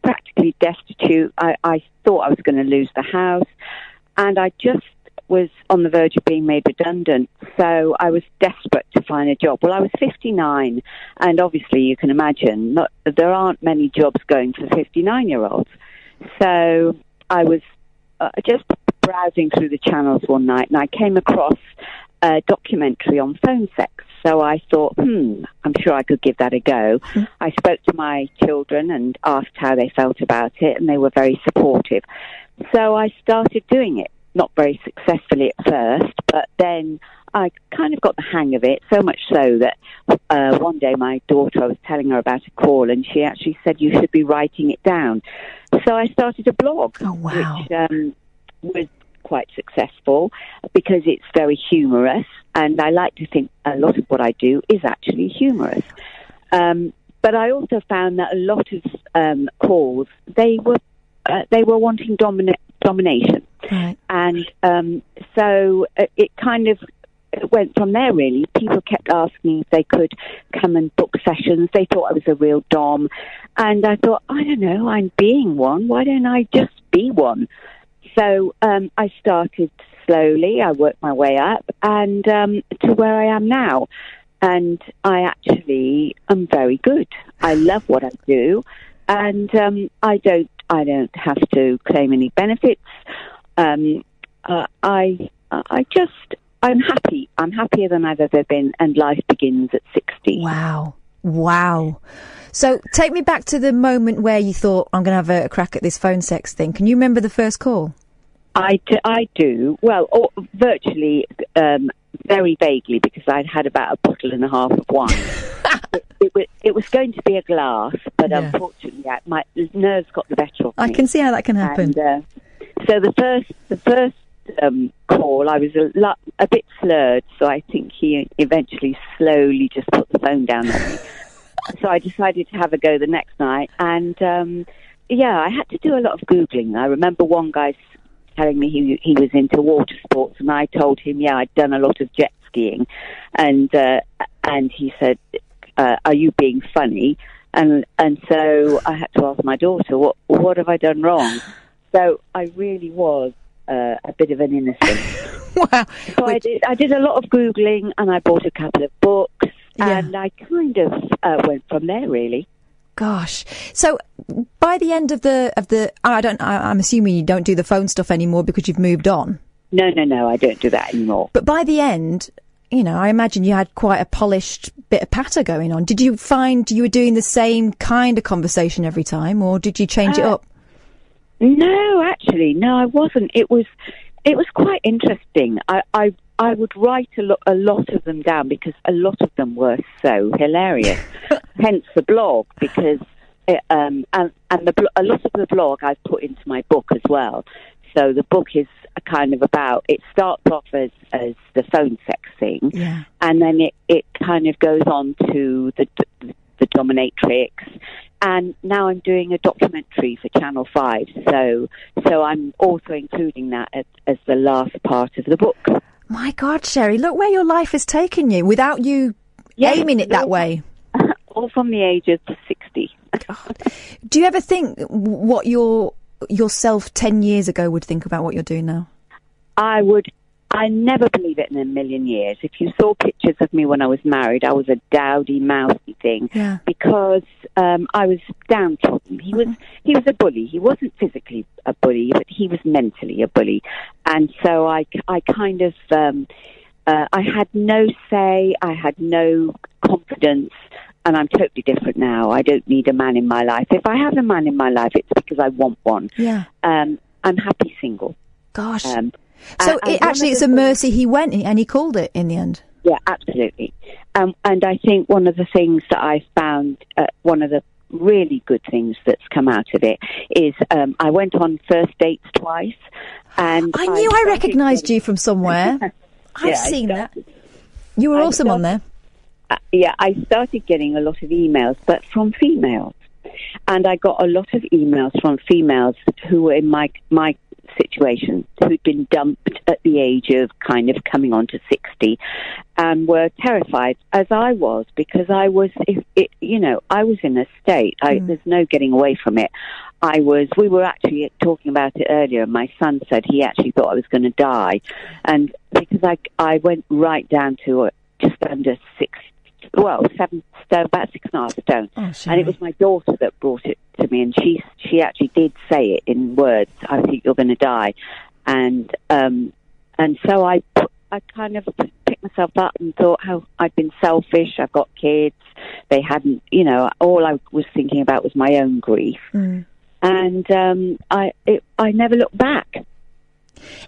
practically destitute. I, I thought I was going to lose the house, and I just was on the verge of being made redundant. So I was desperate to find a job. Well, I was 59, and obviously you can imagine not, there aren't many jobs going for 59 year olds. So I was uh, just browsing through the channels one night and I came across a documentary on phone sex. So I thought, hmm, I'm sure I could give that a go. I spoke to my children and asked how they felt about it, and they were very supportive. So I started doing it, not very successfully at first, but then I kind of got the hang of it, so much so that uh, one day my daughter, I was telling her about a call, and she actually said, You should be writing it down. So I started a blog, Oh, wow. which um, was quite successful because it's very humorous, and I like to think a lot of what I do is actually humorous. Um, but I also found that a lot of um, calls they were uh, they were wanting domina- domination, Right. and um, so uh, it kind of it went from there. Really, people kept asking if they could come and book sessions. They thought I was a real dom, and I thought, I don't know, I'm being one. Why don't I just be one? So um, I started slowly. I worked my way up, and um, to where I am now. And I actually am very good. I love what I do, and um, I don't. I don't have to claim any benefits. Um, uh, I I just I'm happy. I'm happier than I've ever been, and life begins at sixty. Wow. Wow. So take me back to the moment where you thought, I'm going to have a, a crack at this phone sex thing. Can you remember the first call? I do, I do. Well, or virtually, um, very vaguely, because I'd had about a bottle and a half of wine. it, it, was, it was going to be a glass, but Yeah. unfortunately, I- my nerves got the better of me. I can see how that can happen. And, uh, so the first, the first um, call, I was a, lot, a bit slurred, so I think he eventually slowly just put the phone down on me. so I decided to have a go the next night, and um, yeah, I had to do a lot of googling. I remember one guy telling me he he was into water sports, and I told him, yeah, I'd done a lot of jet skiing, and uh, and he said, uh, "Are you being funny?" And and so I had to ask my daughter, "What what have I done wrong?" So I really was uh, a bit of an innocent. wow. So I did, I did a lot of Googling and I bought a couple of books Yeah. and I kind of uh, went from there really. Gosh. So by the end of the of the I don't I, I'm assuming you don't do the phone stuff anymore because you've moved on. No, no, no, I don't do that anymore. But by the end, you know, I imagine you had quite a polished bit of patter going on. Did you find you were doing the same kind of conversation every time or did you change it Uh, up? No, actually, no, I wasn't. It was, it was quite interesting. I, I, I would write a, lo- a lot of them down because a lot of them were so hilarious. Hence the blog because, it, um, and and the a lot of the blog I've put into my book as well. So the book is kind of about. It starts off as as the phone sex thing, Yeah. and then it, it kind of goes on to the the dominatrix and now I'm doing a documentary for Channel Five. So so I'm also including that as, as the last part of the book. My God, Sherry, look where your life has taken you without you aiming it that way. All from the age of sixty. Do you ever think what your yourself ten years ago would think about what you're doing now? I would. I never believe it in a million years. If you saw pictures of me when I was married, I was a dowdy, mousy thing Yeah. because um, I was downtrodden. He was he was a bully. He wasn't physically a bully, but he was mentally a bully, and so I I kind of um, uh, I had no say. I had no confidence. And I'm totally different now. I don't need a man in my life. If I have a man in my life, it's because I want one. Yeah. Um, I'm happy single. Gosh. Um, so and it, actually, it's a mercy he went and he called it in the end. Yeah, absolutely. Um, and I think one of the things that I found, uh, one of the really good things that's come out of it is um, I went on first dates twice, and I knew I started recognised you from somewhere. I've Yeah, I seen that. You were I awesome on there. uh, yeah, I started getting a lot of emails, but from females, and I got a lot of emails from females who were in my my situation, who'd been dumped at the age of kind of coming on to sixty, and were terrified, as I was, because I was, if it, you know, I was in a state. I, There's no getting away from it. I was. We were actually talking about it earlier. My son said he actually thought I was going to die, and because I I went right down to uh, just under six well, seven stone, about six and a half stone. Oh, and it was my daughter that brought it to me, and she she actually did say it in words. I think you're going to die, and um, and so I I kind of picked myself up and thought how I'd been selfish. I've got kids. They hadn't, you know, all I was thinking about was my own grief, Mm. and um, I it, I never looked back.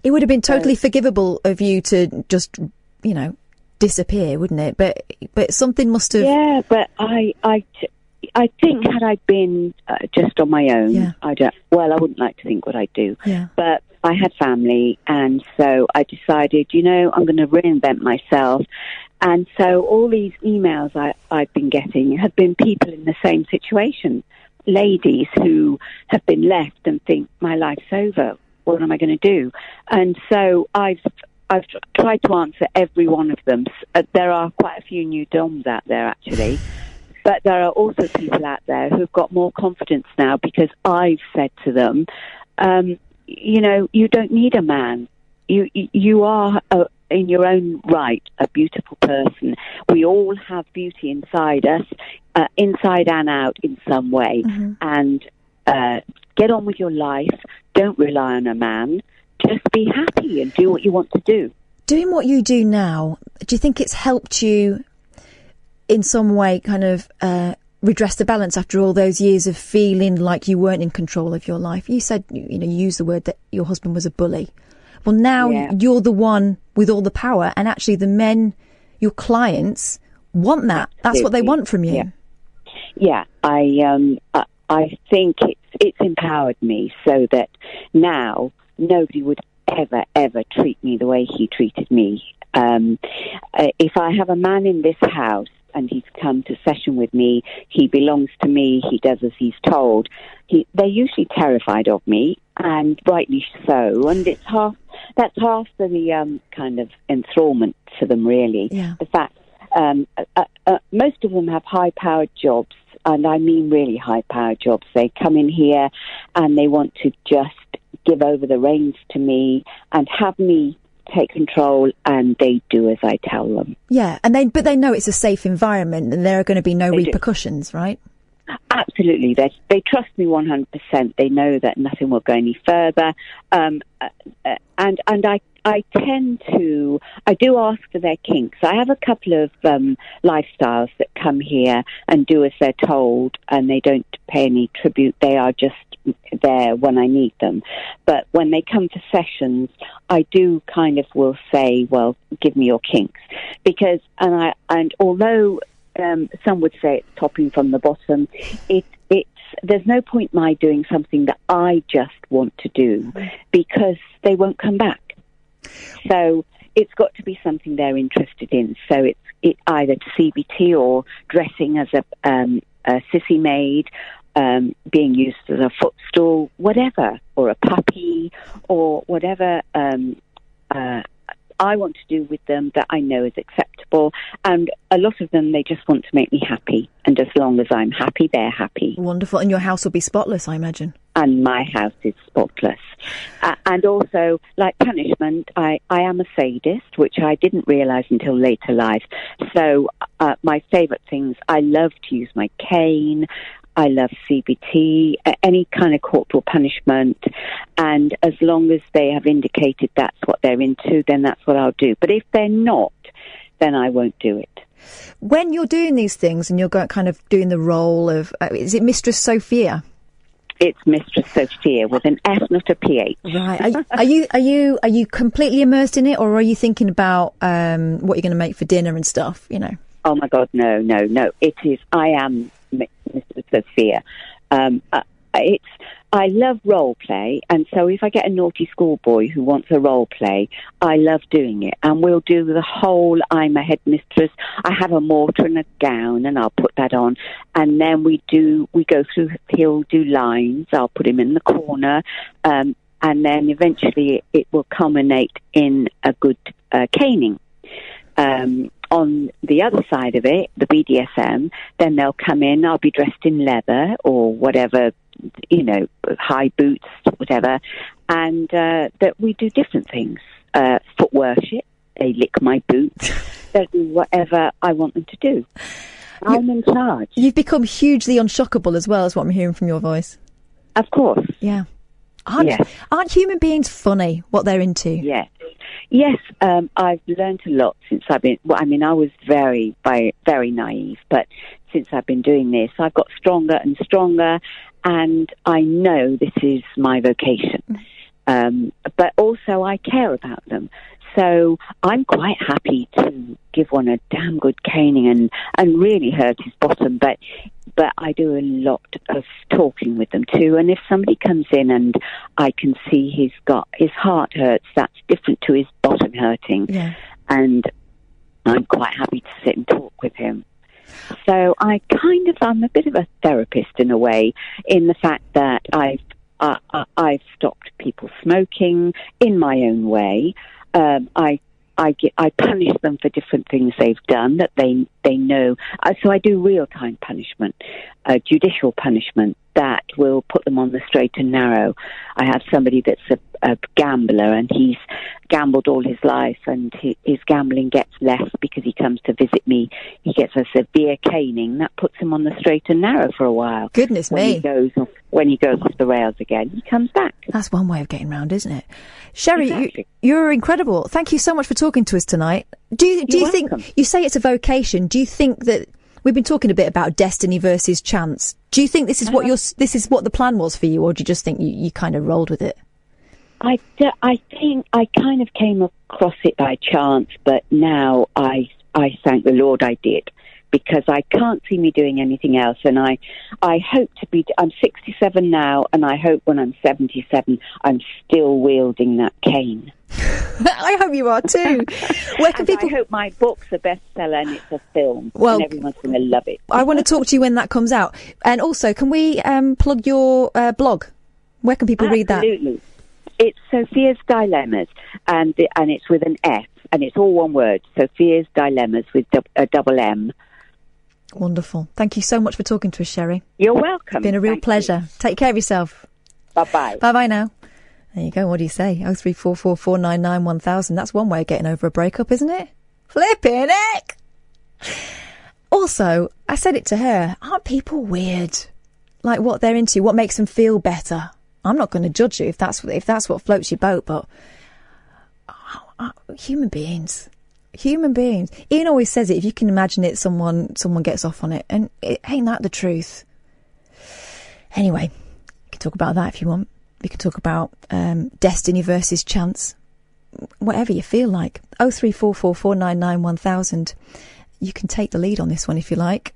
It would have been totally forgivable of you to just, you know, disappear, wouldn't it? But but something must have. Yeah, but I, I, t- I think had I been uh, just on my own, Yeah. I don't. Well, I wouldn't like to think what I'd do, Yeah. but I had family, and so I decided, you know, I'm going to reinvent myself. And so all these emails I, I've been getting have been people in the same situation, ladies who have been left and think my life's over. What am I going to do? And so I've I've tried to answer every one of them. Uh, there are quite a few new DOMs out there, actually. But there are also people out there who've got more confidence now because I've said to them, um, you know, you don't need a man. You you- are a, in your own right a beautiful person. We all have beauty inside us, uh, inside and out in some way. And uh, get on with your life. Don't rely on a man. Just be happy and do what you want to do. Doing what you do now, do you think it's helped you in some way kind of uh, redress the balance after all those years of feeling like you weren't in control of your life? You said, you know, you used the word that your husband was a bully. Well, now Yeah. you're the one with all the power, and actually the men, your clients, want that. That's what they want from you. Yeah. Yeah, I um I, I think it's it's empowered me so that now nobody would ever ever treat me the way he treated me. Um, uh, if I have a man in this house and he's come to session with me, he belongs to me. He does as he's told. He, they're usually terrified of me, and rightly so. And it's half that's half the um, kind of enthrallment to them, really. Yeah. The fact um, uh, uh, most of them have high powered jobs, and I mean really high powered jobs. They come in here and they want to just give over the reins to me and have me take control, and they do as I tell them. Yeah, and they but they know it's a safe environment, and there are going to be no They do. repercussions, right? Absolutely, they they trust me one hundred percent. They know that nothing will go any further, um, uh, uh, and and I I tend to I do ask for their kinks. I have a couple of um, lifestyles that come here and do as they're told, and they don't pay any tribute. They are just there when I need them. But when they come to sessions, I do kind of will say, "Well, give me your kinks," because and I and although um, some would say it's topping from the bottom. It, it's there's no point my doing something that I just want to do because they won't come back. So it's got to be something they're interested in. So it's it either CBT or dressing as a, um, a sissy maid um, being used as a footstool, whatever, or a puppy, or whatever um, uh, I want to do with them that I know is acceptable. And a lot of them, they just want to make me happy. And as long as I'm happy, they're happy. Wonderful. And your house will be spotless, I imagine. And my house is spotless. Uh, and also, like punishment, I, I am a sadist, which I didn't realize until later life. So, uh, my favorite things, I love to use my cane. I love CBT, any kind of corporal punishment, and as long as they have indicated that's what they're into, then that's what I'll do. But if they're not, then I won't do it. When you're doing these things and you're going, kind of doing the role of, uh, is it Mistress Sofia? It's Mistress Sofia with an F, not a PH. Right. Are, are you are you are you completely immersed in it, or are you thinking about um, what you're going to make for dinner and stuff? You know. Oh my God, no, no, no! It is. I am Mistress Sofia. Um, uh, it's I love role play, and so if I get a naughty schoolboy who wants a role play, I love doing it, and we'll do the whole. I'm a headmistress. I have a mortar and a gown, and I'll put that on, and then we do. We go through. He'll do lines. I'll put him in the corner, um, and then eventually it will culminate in a good uh, caning. Um, on the other side of it, the BDSM, then they'll come in. I'll be dressed in leather or whatever, you know, high boots, whatever, and uh, that we do different things. Uh, foot worship. They lick my boots. they do whatever I want them to do. I'm in charge. You've become hugely unshockable as well, as what I'm hearing from your voice. Of course. Yeah. Aren't, Yes. aren't human beings funny, what they're into? Yes. Yes, um, I've learned a lot since I've been. Well, I mean, I was very, very, very naive, but since I've been doing this, I've got stronger and stronger, and I know this is my vocation. Um, but also, I care about them. So I'm quite happy to give one a damn good caning and, and really hurt his bottom. But but I do a lot of talking with them too. And if somebody comes in and I can see he's got his heart hurts, that's different to his bottom hurting. Yeah. And I'm quite happy to sit and talk with him. So I kind of I'm a bit of a therapist in a way, in the fact that I've uh, uh, I've stopped people smoking in my own way. Um, I I get, I punish them for different things they've done that they they know. Uh, so I do real time punishment, uh, judicial punishment that will put them on the straight and narrow. I have somebody that's a, a gambler and he's gambled all his life and he, his gambling gets less because he comes to visit me. He gets a severe caning that puts him on the straight and narrow for a while. Goodness when me. he goes off, when he goes off the rails again, he comes back. That's one way of getting round, isn't it? Sherry, Exactly. you, you're incredible. Thank you so much for talking to us tonight. Do you, do You're you think, you say it's a vocation, do you think that, we've been talking a bit about destiny versus chance. Do you think this is what Uh-huh. your, this is what the plan was for you, or do you just think you, you kind of rolled with it? I, d- I think I kind of came across it by chance, but now I I thank the Lord I did because I can't see me doing anything else, and I I hope to be. I'm 67 now, and I hope when I'm 77, I'm still wielding that cane. I hope you are too. Where can And people, I hope my book's a bestseller and it's a film, Well- and everyone's going to love it. I want to talk to you when that comes out. And also, can we um, plug your uh, blog? Where can people read that? Absolutely. It's Sofia's Dilemmas, and the, and it's with an F, and it's all one word. Sofia's Dilemmas with dou- a double M. Wonderful. Thank you so much for talking to us, Sherry. You're welcome. It's Been a real pleasure. Take care of yourself. Bye bye. Bye bye now. There you go. What do you say? Oh three four four four nine nine one thousand. That's one way of getting over a breakup, isn't it? Flipping heck. Also, I said it to her. Aren't people weird? Like what they're into, what makes them feel better. I'm not going to judge you if that's if that's what floats your boat, but uh, uh, human beings, human beings. Iain always says it. If you can imagine it, someone someone gets off on it, and it ain't that the truth. Anyway, we can talk about that if you want. We can talk about um, destiny versus chance. Whatever you feel like. Oh three four four four nine nine one thousand. You can take the lead on this one if you like.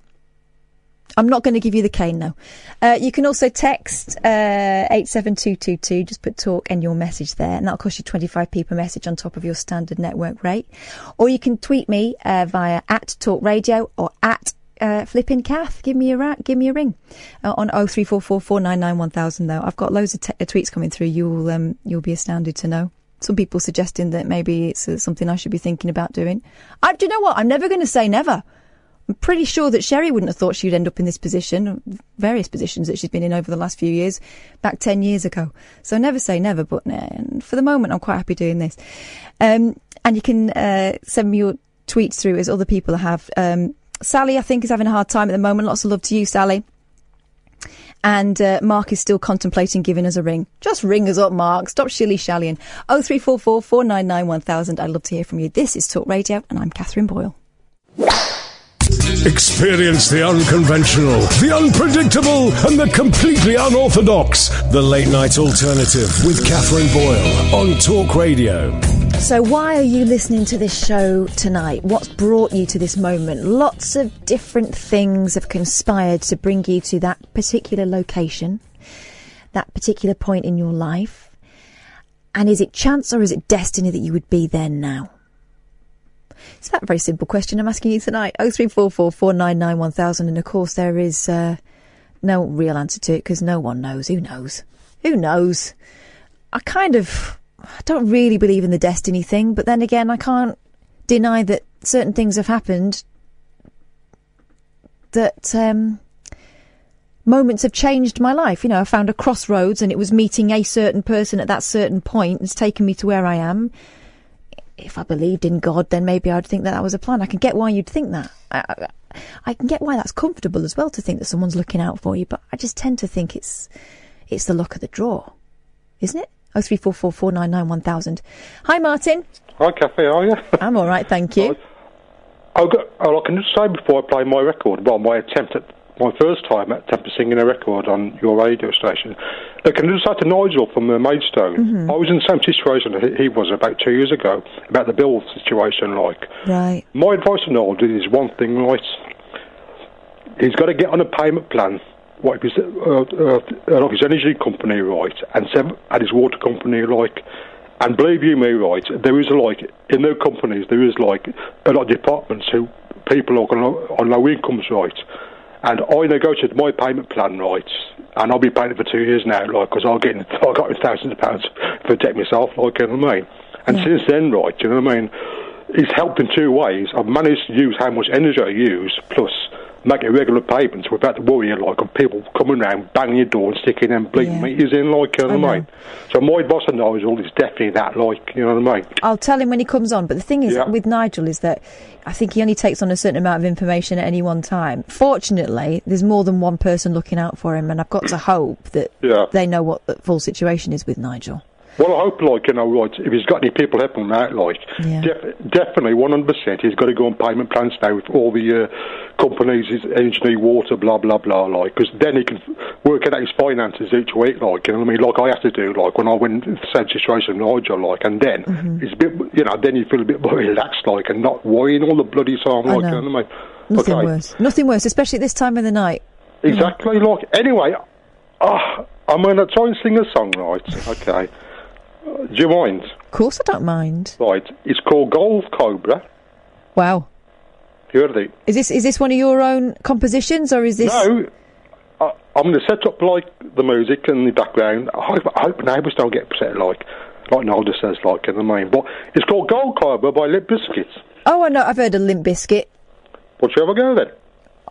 I'm not going to give you the cane though. Uh, you can also text uh, 87222, just put talk and your message there, and that'll cost you 25p per message on top of your standard network rate. Or you can tweet me uh, via at talk radio or at uh, flipping Kath, give me a ra- give me a ring uh, on oh three four four four nine nine one thousand. Though I've got loads of uh, tweets coming through. You'll um, you'll be astounded to know. Some people suggesting that maybe it's uh, something I should be thinking about doing. I, do you know what? I'm never going to say never. I'm pretty sure that Sherry wouldn't have thought she'd end up in this position, various positions that she's been in over the last few years, back 10 years ago. So never say never, but for the moment, I'm quite happy doing this. Um, and you can uh, send me your tweets through as other people have. Um, Sally, I think, is having a hard time at the moment. Lots of love to you, Sally. And uh, Mark is still contemplating giving us a ring. Just ring us up, Mark. Stop shilly shallying. Oh three four four four nine nine one thousand. I'd love to hear from you. This is Talk Radio, and I'm Katherine Boyle. Experience the unconventional, the unpredictable, and the completely unorthodox. The Late Night Alternative with Katherine Boyle on Talk Radio. So, why are you listening to this show tonight? What's brought you to this moment? Lots of different things have conspired to bring you to that particular location, that particular point in your life. And is it chance or is it destiny that you would be there now? It's that very simple question I'm asking you tonight. Oh three four four four nine nine one thousand, and of course there is uh, no real answer to it because no one knows. Who knows? Who knows? I kind of I don't really believe in the destiny thing, but then again, I can't deny that certain things have happened that um, moments have changed my life. You know, I found a crossroads and it was meeting a certain person at that certain point. It's taken me to where I am. If I believed in God, then maybe I'd think that that was a plan. I can get why you'd think that. I, I, I can get why that's comfortable as well to think that someone's looking out for you, but I just tend to think it's it's the luck of the draw, isn't it? Oh three four four four nine nine one thousand. Hi, Martin. Hi, Kathy, are you? I'm all right, thank you. I've got, I can just say before I play my record, well, my attempt at my first time at singing a record on your radio station. I can just say to Nigel from uh, Maidstone, Mm-hmm. I was in the same situation that he he was about two years ago about the bill situation. Like, Right. my advice to Nigel is one thing, right? He's got to get on a payment plan. What if his, uh, uh, uh, his energy company, right, and sev- and his water company, like, and believe you me, right, there is a like in their companies there is like a lot of departments who people are on, low- on low incomes, right, and I negotiated my payment plan, right, and I'll be paying it for two years now, like, because I'll get I got thousands of pounds for debt myself, like, you know what I mean, and since then, right, you know what I mean, it's helped in two ways. I've managed to use how much energy I use, plus make it regular payments without the worry like of people coming around, banging your door and sticking them bleeding Yeah. meters in, like you know what I mean. So my boss to Nigel is definitely that, like you know what I mean. I'll tell him when he comes on. But the thing is Yeah. with Nigel is that I think he only takes on a certain amount of information at any one time. Fortunately, there's more than one person looking out for him, and I've got to hope that Yeah. they know what the full situation is with Nigel. Well, I hope, like, you know, right, if he's got any people helping him out, like, Yeah. def- definitely 100% he's got to go on payment plans now with all the uh, companies, his energy, water, blah, blah, blah, like, because then he can f- work out his finances each week, like, you know what I mean? Like I have to do, like, when I went into the same situation with Nigel, like, and then Mm-hmm. it's a bit, you know, then you feel a bit more relaxed, like, and not worrying all the bloody time, like, know. you know what I mean? Nothing Okay. worse. Nothing worse, especially at this time of the night. Exactly. Like anyway, uh, I'm going to try and sing a song, right? Okay. Do you mind? Of course, I don't mind. Right. It's called Gold Cobra. Wow. You heard of it? Is this is this one of your own compositions, or is this? No. I, I'm going to set up like the music and the background. I hope, I hope neighbours don't get upset, like like Nolda says, like in the main. But it's called Gold Cobra by Lip Biscuits. Oh, I know. I've heard of Limp Bizkit. Would you ever go then?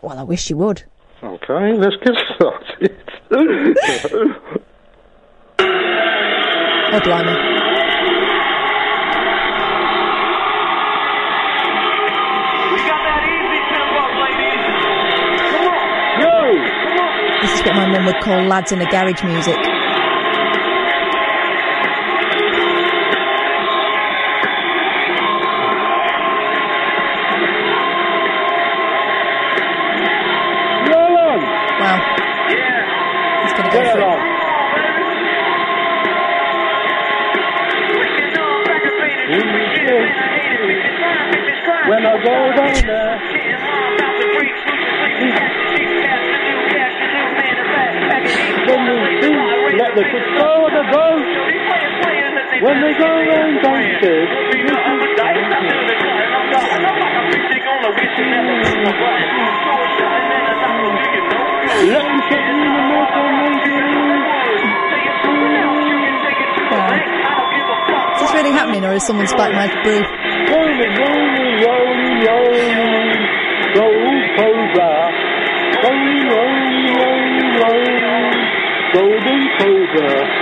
Well, I wish you would. Okay, let's get started. Oh, blimey. This is what my mum would call lads in the garage music. Is this really happening, or is someone spiked my brew? Rolling, rolling, rolling, rolling, roll cobra. Golden cobra.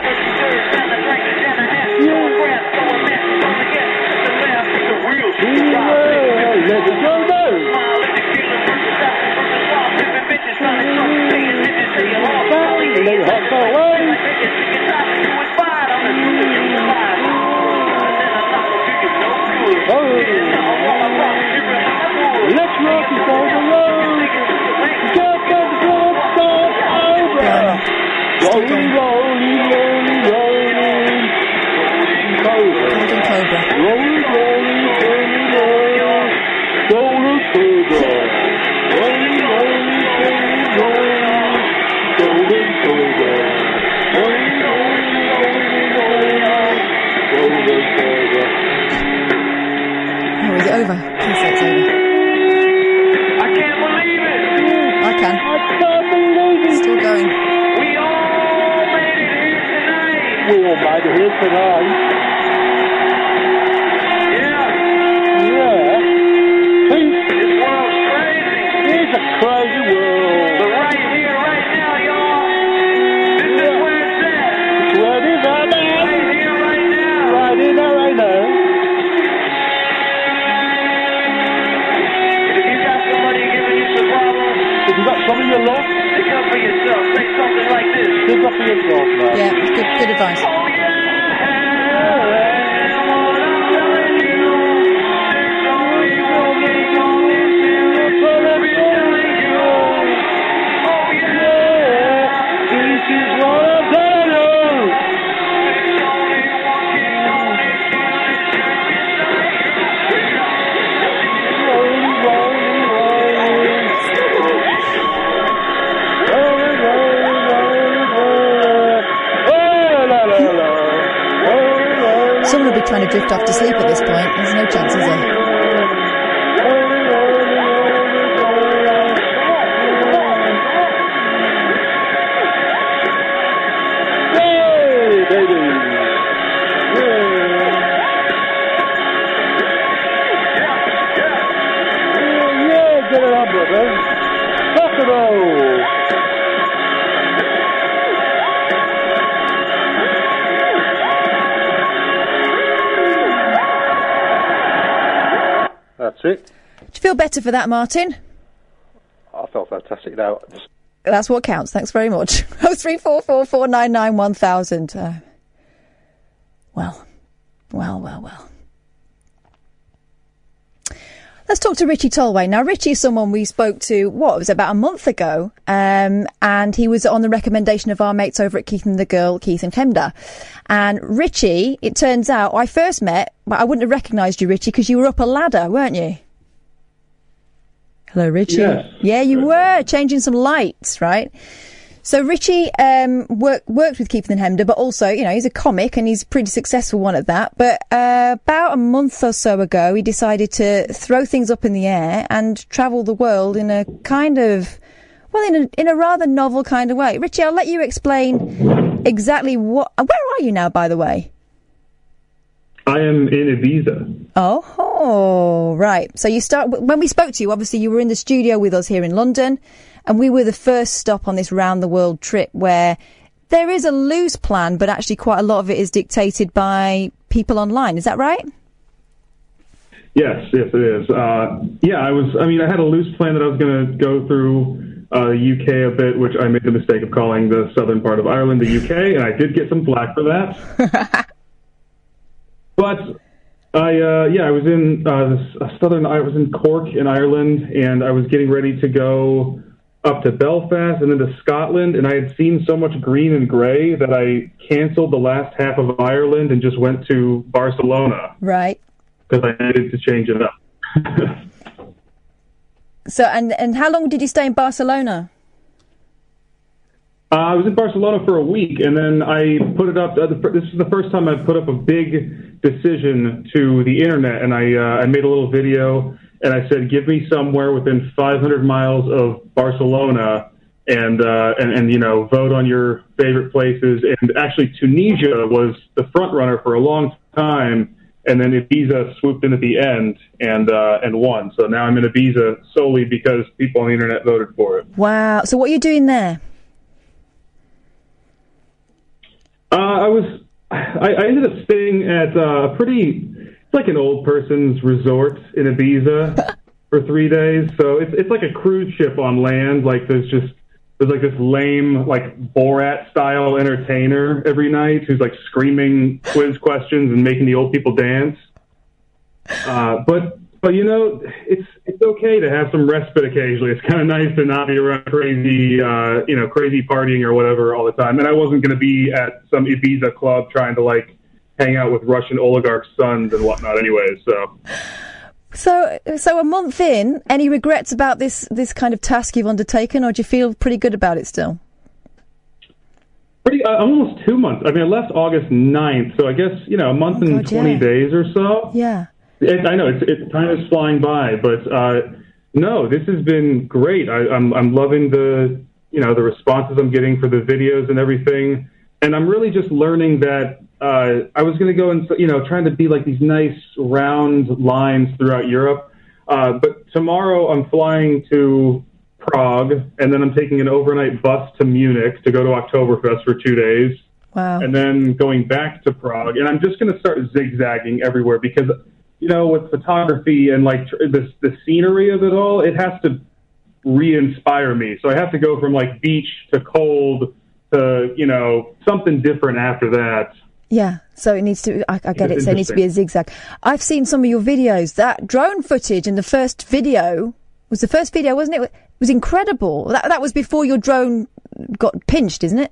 better for that, Martin? I felt fantastic now. That's what counts. Thanks very much. Oh three four four four nine nine one thousand. Uh, well, well, well, well. Let's talk to Richie Tolway. Now, Richie is someone we spoke to, what, it was about a month ago, um, and he was on the recommendation of our mates over at Keith and the Girl, Keith and Chemda. And Richie, it turns out, I first met, but I wouldn't have recognised you, Richie, because you were up a ladder, weren't you? Hello, Richie. Yes. Yeah, you were changing some lights, right? So Richie um, work, worked with Keith and Chemda, but also, you know, he's a comic and he's a pretty successful one at that. But uh, about a month or so ago, he decided to throw things up in the air and travel the world in a kind of, well, in a, in a rather novel kind of way. Richie, I'll let you explain exactly what. Where are you now, by the way? I am in Ibiza. Oh, right. So you start when we spoke to you. Obviously, you were in the studio with us here in London, and we were the first stop on this round the world trip where there is a loose plan, but actually quite a lot of it is dictated by people online. Is that right? Yes, yes, it is. Uh, yeah, I was. I mean, I had a loose plan that I was going to go through uh, the UK a bit, which I made the mistake of calling the southern part of Ireland the UK, and I did get some flack for that. but I uh, yeah, I was in uh, southern. I was in Cork in Ireland, and I was getting ready to go up to Belfast and then to Scotland. And I had seen so much green and gray that I canceled the last half of Ireland and just went to Barcelona Right. because I needed to change it up. So, and and how long did you stay in Barcelona? Uh, I was in Barcelona for a week, and then I put it up. Uh, this is the first time I've put up a big decision to the internet, and I uh, I made a little video, and I said, "Give me somewhere within 500 miles of Barcelona, and uh, and and you know, vote on your favorite places." And actually, Tunisia was the front runner for a long time, and then Ibiza swooped in at the end and uh, and won. So now I'm in Ibiza solely because people on the internet voted for it. Wow. So, what are you doing there? Uh, I was, I, I ended up staying at uh, a pretty, it's like an old person's resort in Ibiza for three days. So it's it's like a cruise ship on land. Like there's just there's like this lame like Borat style entertainer every night who's like screaming quiz questions and making the old people dance. Uh, but but you know it's it's okay to have some respite occasionally. It's kind of nice to not be around crazy uh, you know crazy partying or whatever all the time. And I wasn't going to be at some Ibiza club trying to like hang out with Russian oligarchs' sons and whatnot. anyway. so So, so a month in, any regrets about this this kind of task you've undertaken, or do you feel pretty good about it still? pretty uh, almost two months. I mean, I left August 9th, so I guess you know a month and Oh, God, twenty yeah. days or so. Yeah. It, I know it's, it's time is flying by, but uh, no, this has been great. I, I'm I'm loving the you know the responses I'm getting for the videos and everything, and I'm really just learning that uh, I was going to go and you know trying to be like these nice round lines throughout Europe, uh, but tomorrow I'm flying to Prague, and then I'm taking an overnight bus to Munich to go to Oktoberfest for two days Wow. and then going back to Prague. And I'm just going to start zigzagging everywhere because, you know, with photography and like tr- the the scenery of it all, it has to re-inspire me. So I have to go from like beach to cold to you know something different after that. Yeah, so it needs to. I, I get It's it. So it needs to be a zigzag. I've seen some of your videos. That drone footage in the first video was the first video, wasn't it? It was incredible. That that was before your drone got pinched, isn't it?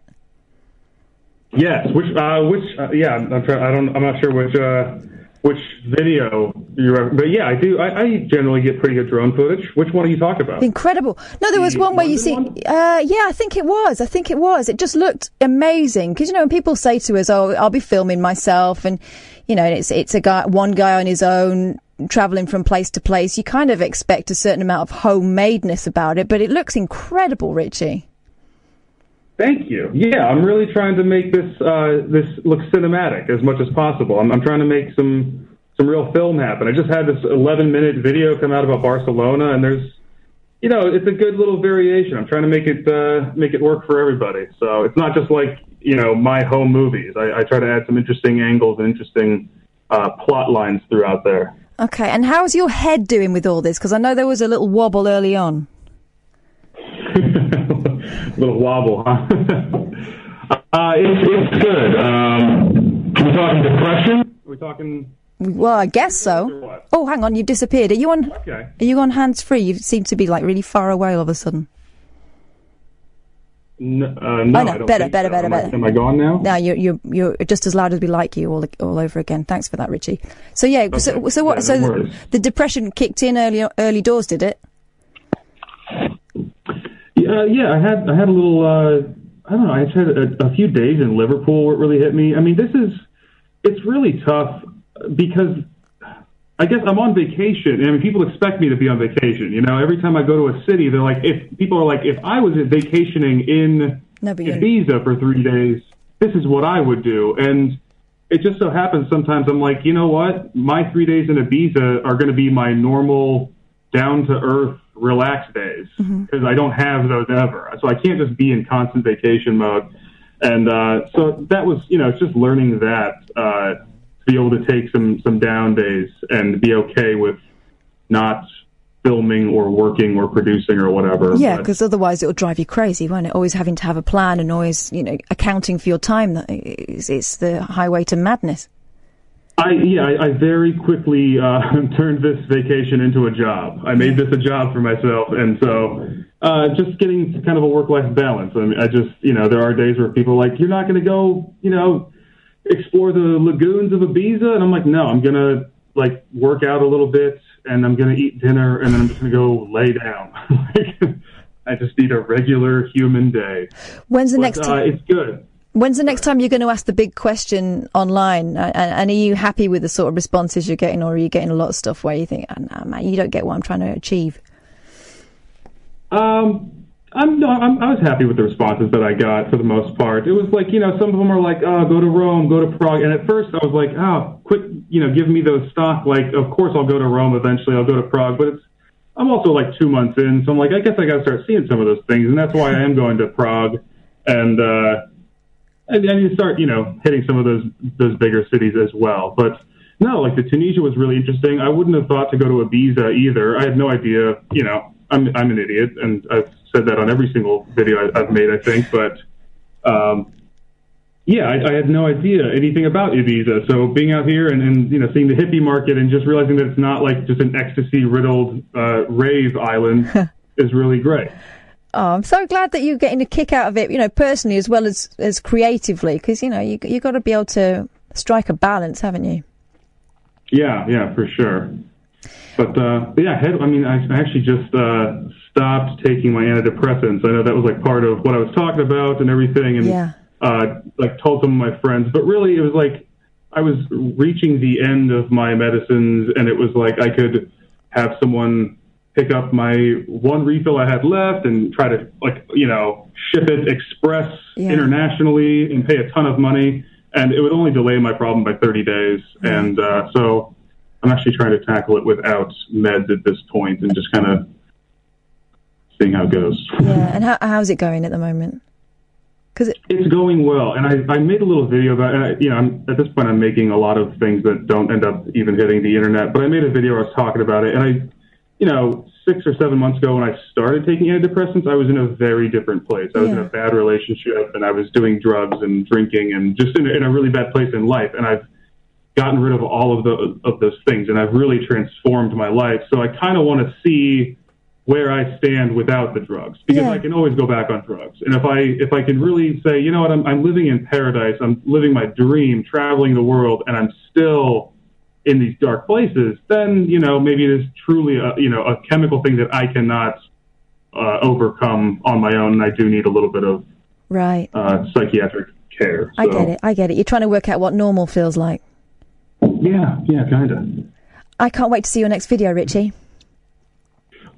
Yes, which uh, which uh, yeah, I'm, I'm trying. I don't. I'm not sure which uh, which video you. But yeah, I do. I, I generally get pretty good drone footage. Which one are you talking about? Incredible. No, there was one where you see. Uh, yeah, I think it was. I think it was. It just looked amazing because you know when people say to us, "Oh, I'll be filming myself," and you know, it's it's a guy, one guy on his own traveling from place to place. You kind of expect a certain amount of homemadeness about it, but it looks incredible, Richie. Thank you. Yeah, I'm really trying to make this uh, this look cinematic as much as possible. I'm, I'm trying to make some some real film happen. I just had this 11 minute video come out about Barcelona, and there's, you know, it's a good little variation. I'm trying to make it uh, make it work for everybody. So it's not just like you know my home movies. I, I try to add some interesting angles and interesting uh, plot lines throughout there. Okay, and how's your head doing with all this? Because I know there was a little wobble early on. little wobble, huh? uh, it's, it's good. Um, are we talking depression? Are we talking? Well, I guess so. Oh, hang on, you've disappeared. Are you on? Okay. Are you on hands free? You seem to be like really far away all of a sudden. N- uh, no, oh I no, don't better, better, so. better, Am I- better. Am I gone now? No, you're you're you're just as loud as we like you all all over again. Thanks for that, Richie. So yeah, so so what? Yeah, so the, the depression kicked in early early doors, did it? Yeah, yeah. I had I had a little. Uh, I don't know. I just had a, a few days in Liverpool where it really hit me. I mean, this is it's really tough because I guess I'm on vacation. I mean, people expect me to be on vacation. You know, every time I go to a city, they're like, if people are like, if I was vacationing in No, Ibiza for three days, this is what I would do. And it just so happens sometimes I'm like, you know what? My three days in Ibiza are going to be my normal, down to earth, relaxed days because I don't have those ever. So I can't just be in constant vacation mode. And uh, so that was, you know, it's just learning that uh, to be able to take some some down days and be okay with not filming or working or producing or whatever. Yeah, because otherwise it'll drive you crazy, won't it? Always having to have a plan and always, you know, accounting for your time. That is, it's the highway to madness. I yeah, I, I very quickly uh, turned this vacation into a job. I made this a job for myself, and so uh, just getting kind of a work-life balance. I mean, I just you know there are days where people are like you're not going to go you know explore the lagoons of Ibiza, and I'm like no, I'm gonna like work out a little bit, and I'm gonna eat dinner, and then I'm just gonna go lay down. like, I just need a regular human day. When's the But, next uh, time? it's good. When's the next time you're going to ask the big question online? And, are you happy with the sort of responses you're getting, or are you getting a lot of stuff where you think, oh, "Nah, man, you don't get what I'm trying to achieve"? Um, I'm, no, I'm I was happy with the responses that I got for the most part. It was like you know some of them are like oh go to Rome, go to Prague, and at first I was like oh quit you know give me those stock like of course I'll go to Rome eventually I'll go to Prague, but it's I'm also like two months in, so I'm like I guess I got to start seeing some of those things, and that's why I am going to Prague, and uh, and then you start you know hitting some of those those bigger cities as well, but. No, like the Tunisia was really interesting. I wouldn't have thought to go to Ibiza either. I had no idea. You know, I'm I'm an idiot, and I've said that on every single video I, I've made, I think. But um, yeah, I, I had no idea anything about Ibiza. So being out here and, and you know seeing the hippie market and just realizing that it's not like just an ecstasy riddled uh, rave island is really great. Oh, I'm so glad that you're getting a kick out of it, you know, personally as well as as creatively, because you know you you got to be able to strike a balance, haven't you? Yeah, yeah, for sure. But, uh, but yeah, I mean, I, I actually just uh, stopped taking my antidepressants. I know that was like part of what I was talking about and everything, and Yeah. uh, like told some of my friends. But really, it was like I was reaching the end of my medicines, and it was like I could have someone pick up my one refill I had left and try to like you know ship it express Yeah. internationally and pay a ton of money, and it would only delay my problem by 30 days. And uh, so I'm actually trying to tackle it without meds at this point and just kind of seeing how it goes. Yeah. And how how's it going at the moment? Because It's going well, and I, I made a little video about. And I, you know, I'm, at this point, I'm making a lot of things that don't end up even hitting the internet. But I made a video where I was talking about it, and I, you know, six or seven months ago when I started taking antidepressants, I was in a very different place. I was in a bad relationship, and I was doing drugs and drinking, and just in, a- in a really bad place in life. And I've gotten rid of all of the of those things, and I've really transformed my life. So I kind of want to see where I stand without the drugs because Yeah. I can always go back on drugs. And if I if I can really say, you know what, I'm I'm living in paradise, I'm living my dream, traveling the world, and I'm still in these dark places, then you know maybe it is truly a you know a chemical thing that I cannot uh, overcome on my own, and I do need a little bit of right, uh, psychiatric care. I get it. I get it. You're trying to work out what normal feels like. Yeah, yeah, kind of. I can't wait to see your next video, Richie.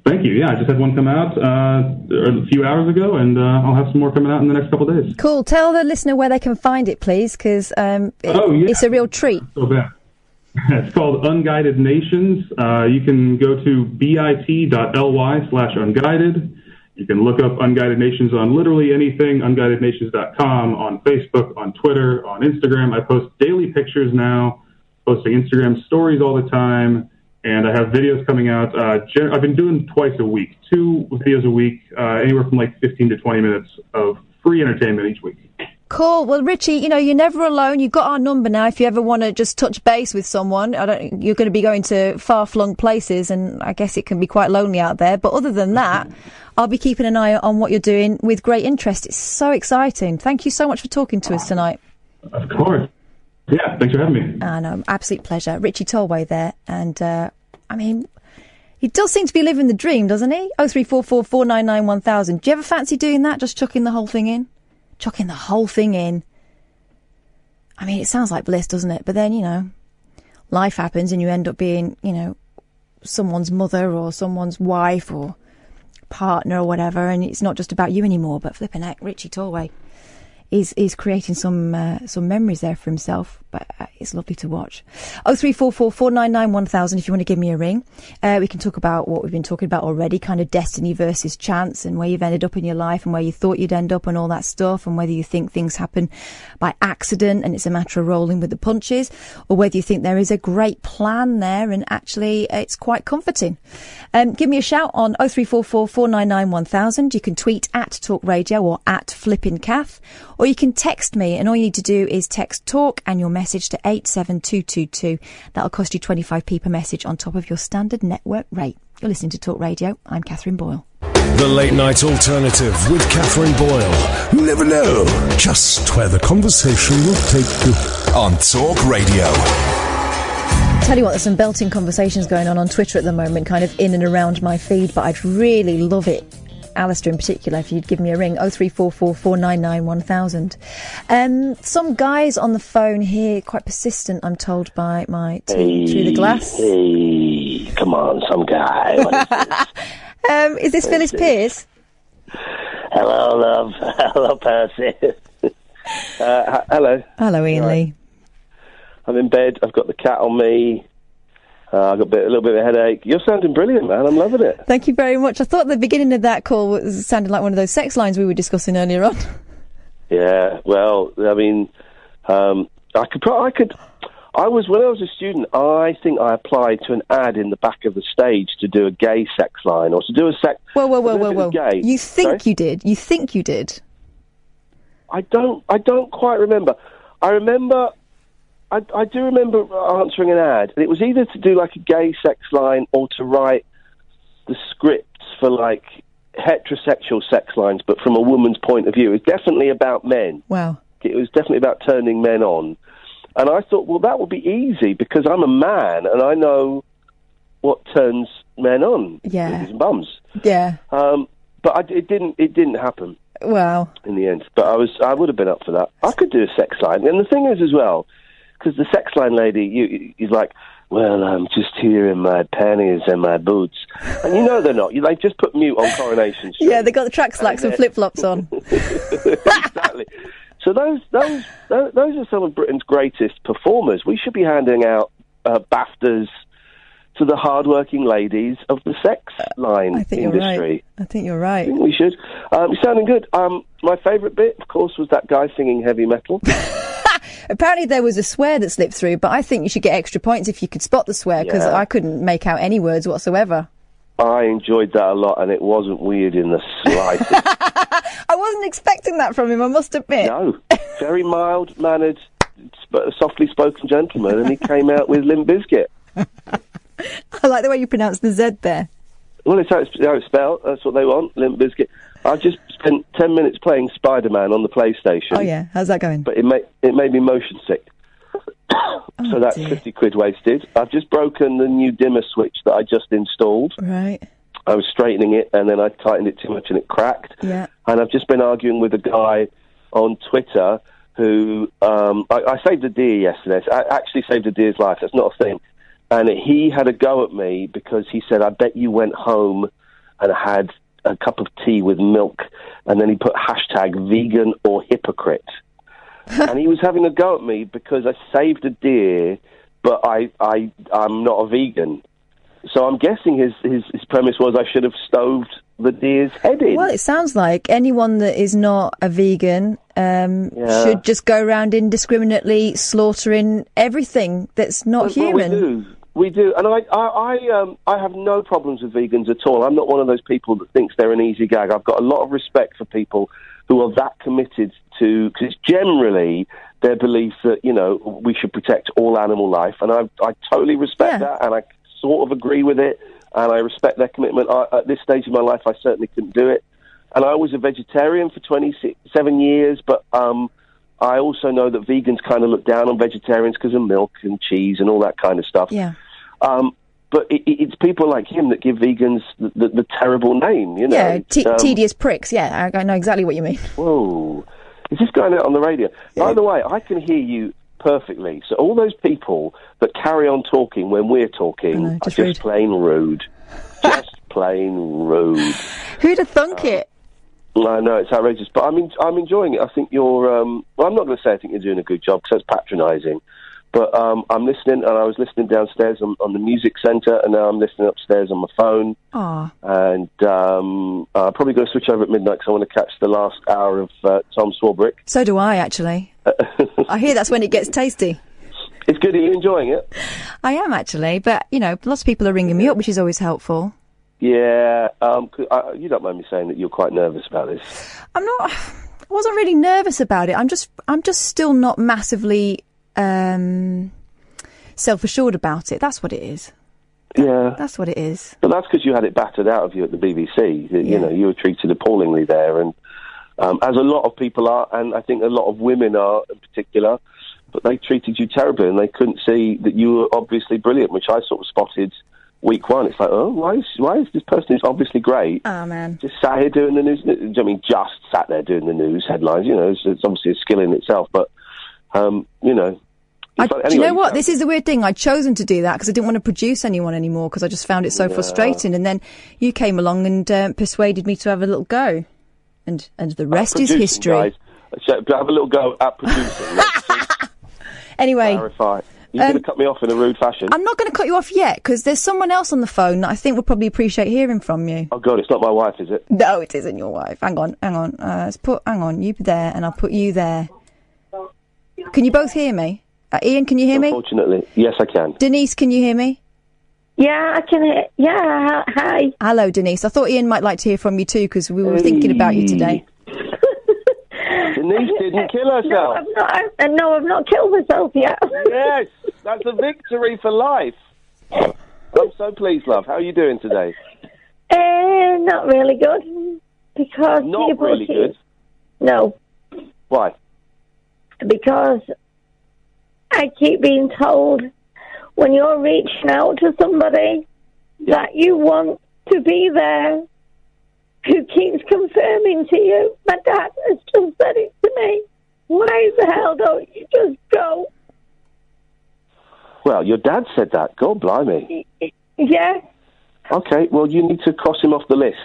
Thank you. Yeah, I just had one come out uh, a few hours ago, and uh, I'll have some more coming out in the next couple of days. Cool. Tell the listener where they can find it, please, because um, it- Oh, yeah. it's a real treat. So bad. It's called Unguided Nations. Uh, you can go to bit.ly slash unguided. You can look up Unguided Nations on literally anything, unguidednations.com, on Facebook, on Twitter, on Instagram. I post daily pictures now, posting Instagram stories all the time, and I have videos coming out. Uh, gen- I've been doing twice a week, two videos a week, uh, anywhere from like 15 to 20 minutes of free entertainment each week. Cool. Well, Richie, you know you're never alone. You've got our number now. If you ever want to just touch base with someone, I don't. You're going to be going to far-flung places, and I guess it can be quite lonely out there. But other than that, I'll be keeping an eye on what you're doing with great interest. It's so exciting. Thank you so much for talking to us tonight. Of course. Yeah, thanks for having me. I know, absolute pleasure. Richie Tolway there, and uh, I mean, he does seem to be living the dream, doesn't he? Oh three four four four nine nine one thousand. Do you ever fancy doing that? Just chucking the whole thing in, chucking the whole thing in. I mean, it sounds like bliss, doesn't it? But then you know, life happens, and you end up being, you know, someone's mother or someone's wife or partner or whatever, and it's not just about you anymore. But flipping heck, Richie Tolway is is creating some uh, some memories there for himself. But uh, it's lovely to watch. Oh three four four four nine nine one thousand. If you want to give me a ring, uh, we can talk about what we've been talking about already, kind of destiny versus chance, and where you've ended up in your life, and where you thought you'd end up, and all that stuff, and whether you think things happen by accident and it's a matter of rolling with the punches, or whether you think there is a great plan there and actually it's quite comforting. Um, give me a shout on 0344 499 1000. You can tweet at Talk Radio or at Flipping Kath, or you can text me, and all you need to do is text talk and your message message to 87222. That'll cost you 25p per message on top of your standard network rate. You're listening to Talk Radio. I'm Katherine Boyle. The Late Night Alternative with Katherine Boyle. You never know just where the conversation will take you. On Talk Radio. Tell you what, there's some belting conversations going on on Twitter at the moment, kind of in and around my feed, but I'd really love it. Alistair in particular, if you'd give me a ring, 0344 499 1000. Um, some guys on the phone here, quite persistent, I'm told by my team through the glass. Hey, come on, some guy. Is this? Um, is this Phyllis Pierce? Hello, love. Hello, Percy. uh, hello. Hello, Iain Lee. I'm in bed. I've got the cat on me. Uh, I've got a, bit, a little bit of a headache. You're sounding brilliant, man. I'm loving it. Thank you very much. I thought the beginning of that call was, sounded like one of those sex lines we were discussing earlier on. Yeah. Well, I mean, um, I could. Pro- I could. I was when I was a student. I think I applied to an ad in the back of the stage to do a gay sex line or to do a sex. Whoa, whoa, whoa, whoa, whoa. Gay. You think Sorry? you did? You think you did? I don't. I don't quite remember. I remember. I, I do remember answering an ad, and it was either to do like a gay sex line or to write the scripts for like heterosexual sex lines, but from a woman's point of view. It was definitely about men. Wow. It was definitely about turning men on. And I thought, well, that would be easy because I'm a man and I know what turns men on. Yeah. Bums. Yeah. Um, but I, it didn't. It didn't happen Wow. in the end. But I was, I would have been up for that. I could do a sex line, and the thing is as well, because the sex line lady, you, is like, well, I'm just here in my panties and my boots, and you know they're not. You like just put mute on Coronation Street. Yeah, they got the track slacks and uh, flip flops on. exactly. So those, those, those, are some of Britain's greatest performers. We should be handing out uh, BAFTAs to the hardworking ladies of the sex line I think you're right. I think you're right. I think we should. Um, you're sounding good. Um, my favourite bit, of course, was that guy singing heavy metal. Apparently there was a swear that slipped through, but I think you should get extra points if you could spot the swear because Yeah. I couldn't make out any words whatsoever. I enjoyed that a lot, and it wasn't weird in the slightest. I wasn't expecting that from him, I must admit. no, very mild mannered, sp- softly spoken gentleman, and he came out with Limp Bizkit. I like the way you pronounce the Z there. Well, it's how it's, how it's spelled. That's what they want, Limp Bizkit. I just spent ten minutes playing Spider Man on the PlayStation. Oh yeah, how's that going? But it made it made me motion sick. oh, so that's dear. fifty quid wasted. I've just broken the new dimmer switch that I just installed. Right. I was straightening it and then I tightened it too much and it cracked. Yeah. And I've just been arguing with a guy on Twitter who um, I, I saved a deer yesterday. I actually saved a deer's life. That's not a thing. And he had a go at me because he said, "I bet you went home and had a cup of tea with milk," and then he put hashtag vegan or hypocrite. and he was having a go at me because I saved a deer, but I I I'm not a vegan. So I'm guessing his, his, his premise was I should have stoved the deer's head in. Well, it sounds like anyone that is not a vegan um, Yeah. should just go around indiscriminately slaughtering everything that's not human. We do. And I, I, I, um, I have no problems with vegans at all. I'm not one of those people that thinks they're an easy gag. I've got a lot of respect for people who are that committed to, because it's generally their belief that you know we should protect all animal life, and I, I totally respect Yeah. that, and I sort of agree with it, and I respect their commitment. I, at this stage of my life, I certainly couldn't do it, and I was a vegetarian for 27 years, but um, I also know that vegans kind of look down on vegetarians because of milk and cheese and all that kind of stuff. Yeah. Um, but it, it- it's people like him that give vegans the, the, the terrible name, you know. Yeah, te- um, tedious pricks. Yeah, I, I know exactly what you mean. Whoa. Is this going out on the radio? By the way, I can hear you perfectly. So all those people that carry on talking when we're talking know, are just just rude. plain rude. just plain rude. Who'd have thunk it? I know it's outrageous, but I'm en- I'm enjoying it. I think you're. Um, well, I'm not going to say I think you're doing a good job because that's patronising. But um, I'm listening, and I was listening downstairs on, on the music centre, and now I'm listening upstairs on my phone. Aw. And um, I'm probably going to switch over at midnight because I want to catch the last hour of uh, Tom Swarbrick. So do I, actually. I hear that's when it gets tasty. It's good. Are you enjoying it? I am, actually. But, you know, lots of people are ringing me up, which is always helpful. Yeah. Um, uh, you don't mind me saying that you're quite nervous about this. I'm not. I wasn't really nervous about it. I'm just. I'm just still not massively um, self assured about it. That's what it is. Yeah. That's what it is. But that's because you had it battered out of you at the BBC. You- You know, you were treated appallingly there, and um, as a lot of people are, and I think a lot of women are in particular. But they treated you terribly, and they couldn't see that you were obviously brilliant, which I sort of spotted week one. It's like, oh, why is why is this person who's obviously great Oh man. just sat here doing the news? I mean, just sat there doing the news headlines. You know, it's, it's obviously a skill in itself, but um, you know. I, like- do you know what? This is the weird thing. I'd chosen to do that because I didn't want to produce anyone anymore because I just found it so Yeah. frustrating. And then you came along and uh, persuaded me to have a little go, and and the rest is history. Guys. So have a little go at producing. Anyway, clarify. You're Um, going to cut me off in a rude fashion. I'm not going to cut you off yet because there's someone else on the phone that I think would probably appreciate hearing from you. Oh God, it's not my wife, is it? No, it isn't your wife. Hang on, hang on. Uh, let's put, hang on, you there, and I'll put you there. Can you both hear me? Uh, Iain, can you hear me? Unfortunately, yes, I can. Denise, can you hear me? Yeah, I can hear. Yeah, hi. Hello, Denise. I thought Iain might like to hear from you too because we were thinking about you today. Denise didn't kill No, herself. I've not. I, no, I've not killed myself yet. yes, that's a victory for life. I'm so pleased, love. How are you doing today? Uh, not really good because Not really good. No, Why? because I keep being told when you're reaching out to somebody that you want to be there, who keeps confirming to you, my dad has just said it to me. Why the hell don't you just go? Well, your dad said that. God blimey. Yeah, Okay, well, you need to cross him off the list.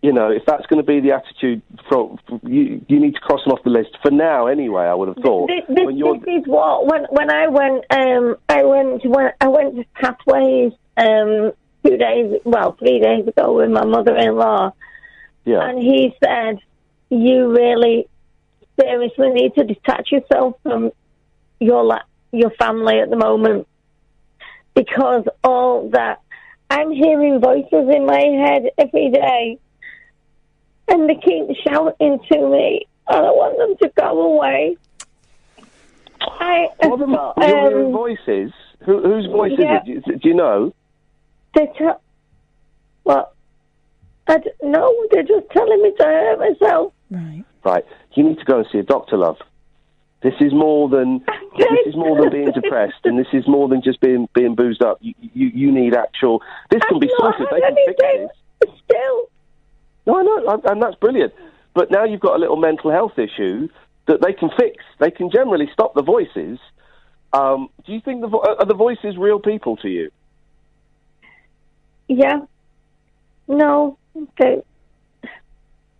You know, if that's going to be the attitude, from you, you need to cross him off the list for now. Anyway, I would have thought. this, this, this is what when when I went um I went to when I went to Pathways um two days well three days ago with my mother-in-law yeah, and he said you really seriously need to detach yourself from your la- your family at the moment because all that I'm hearing voices in my head every day and they keep shouting to me and I want them to go away. I What are the- you're hearing um, voices. Who, whose voice yeah. is it? Do you, do you know? they tell well I d- no, they're just telling me to hurt myself. Right. Right. You need to go and see a doctor, love. This is more than this is more than being depressed, and this is more than just being being boozed up. You you, you need actual. This can be sorted. They can fix this. Still, No, I know, and- and that's brilliant. But now you've got a little mental health issue that they can fix. They can generally stop the voices. Um, do you think the vo- are the voices real people to you? yeah. No, they,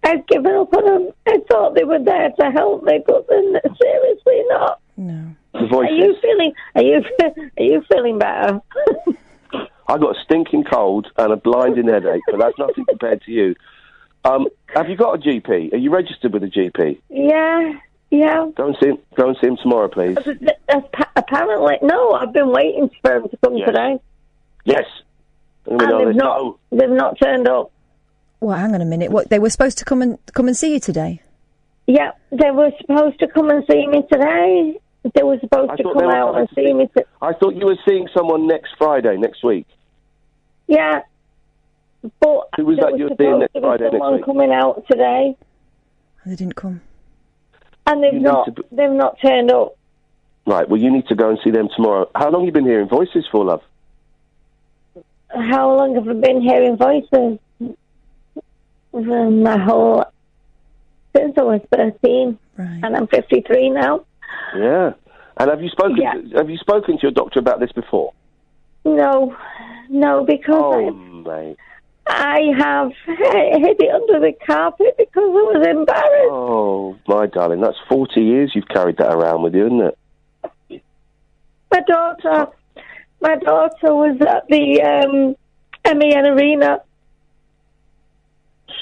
I've given up on them. I thought they were there to help me, but then seriously not. No. The Are you feeling? Are you? Are you feeling better? I got a stinking cold and a blinding headache, but that's nothing compared to you. Um, have you got a GP? Are you registered with a GP? yeah, yeah. Go and see him. Go and see him tomorrow, please. Apparently, no. I've been waiting for them to come Yes. today, Yes. And and they've not. No. They've not turned up. Well, hang on a minute. What they were supposed to come and come and see you today? Yeah, they were supposed to come and see me today. They were supposed I to come were out coming and see see- me. To, I thought you were seeing someone next Friday, next week. yeah, but Who was that you were seeing next Friday, next week? coming out today, They didn't come. and they've You not. Be- they've not turned up. Right. Well, you need to go and see them tomorrow. How long have you been hearing voices for, love? How long have I been hearing voices? Well, My whole since I was thirteen, Right. and I'm fifty-three now. Yeah. And have you spoken? Yeah. To, have you spoken to your doctor about this before? No, no, because Oh, I, mate. I have hid it under the carpet because I was embarrassed. Oh, my darling. That's forty years you've carried that around with you, isn't it? My daughter, my daughter was at the um, MEN Arena.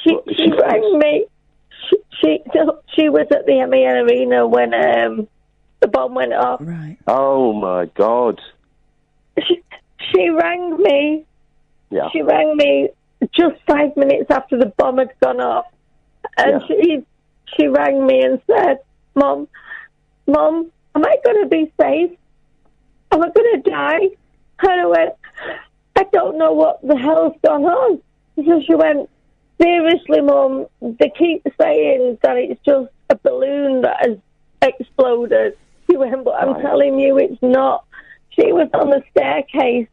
She What, is she she rang me. She, she she was at the MEN Arena when um, the bomb went off. Right. Oh my God. She, she rang me. Yeah. She rang me just five minutes after the bomb had gone off, and Yeah. she she rang me and said, "Mom, Mom, Am I going to be safe? Am I going to die? And I went, I don't know what the hell's gone on. So she went, Seriously, Mum, they keep saying that it's just a balloon that has exploded. She went, But I'm Right. telling you, it's not. She was on the staircase.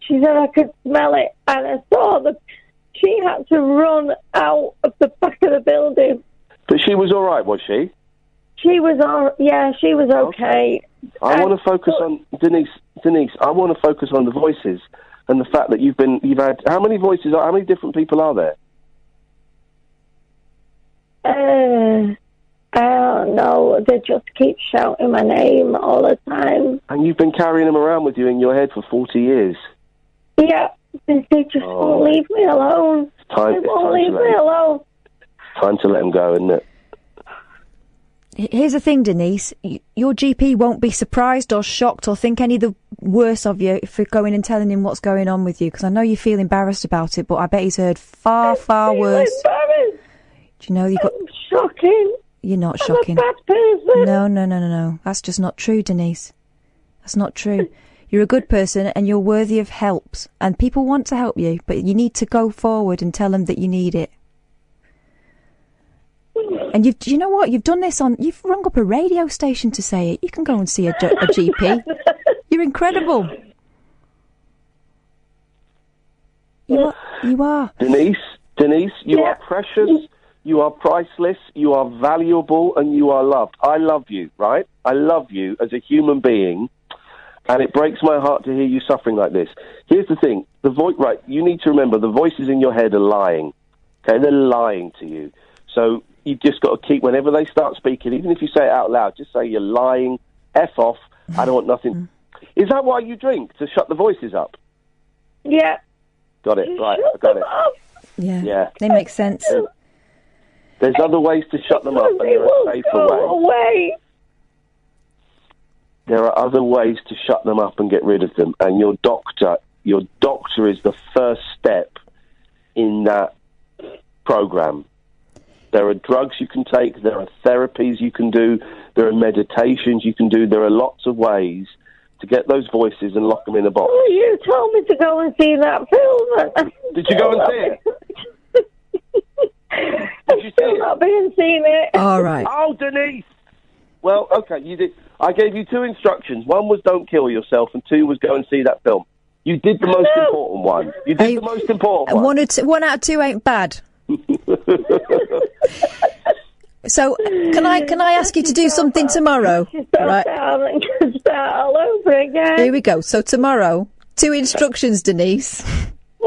She said I could smell it, and I saw the. She had to run out of the back of the building. But she was all right, was she? She was on. Yeah, she was okay. I Uh, want to focus on Denise. Denise, I want to focus on the voices and the fact that you've been, you've had how many voices? How many different people are there? Uh, I don't know. They just keep shouting my name all the time. And you've been carrying them around with you in your head for forty years. Yeah, they, they just Oh. won't leave me alone. time- They won't time to leave let me them- alone. Time to let them go, isn't it? Here's the thing, Denise. Your GP won't be surprised or shocked or think any the worse of you for going and telling him what's going on with you. Because I know you feel embarrassed about it, but I bet he's heard far, far feel worse. embarrassed. Do you know you got? Shocking. You're not I'm shocking. a bad person. No, no, no, no, no. That's just not true, Denise. That's not true. You're a good person and you're worthy of helps. And people want to help you, but you need to go forward and tell them that you need it. And you've, do you know what? You've done this on, you've rung up a radio station to say it. You can go and see a GP. You're incredible. You are, you are. Denise, Denise, you are precious, you are priceless, you are valuable, and you are loved. I love you, right? I love you as a human being, and it breaks my heart to hear you suffering like this. Here's the thing: the voice, right? You need to remember the voices in your head are lying. Okay, they're lying to you. So you just got to keep whenever they start speaking, even if you say it out loud, just say you're lying. F off. I don't want nothing. Mm-hmm. Is that why you drink to shut the voices up? Yeah. Got it. Right. I got it. Yeah. Yeah. They make sense. There's other ways to shut them up, and there are safer ways. away. There are other ways to shut them up and get rid of them, and your doctor, your doctor is the first step in that program. There are drugs you can take, there are therapies you can do, there are meditations you can do. There are lots of ways to get those voices and lock them in a box. Well, you told me to go and see that film. Did you go and see it? I've still not been and seen it. All right. Oh, Denise. Well, okay, you did. I gave you two instructions. One was don't kill yourself, and two was go and see that film. You did the most important one. You did the most important one. one, or two, one out of two ain't bad. So can I can I ask you to do something tomorrow? Right. Start all over again. Here we go. So tomorrow, two instructions, Denise.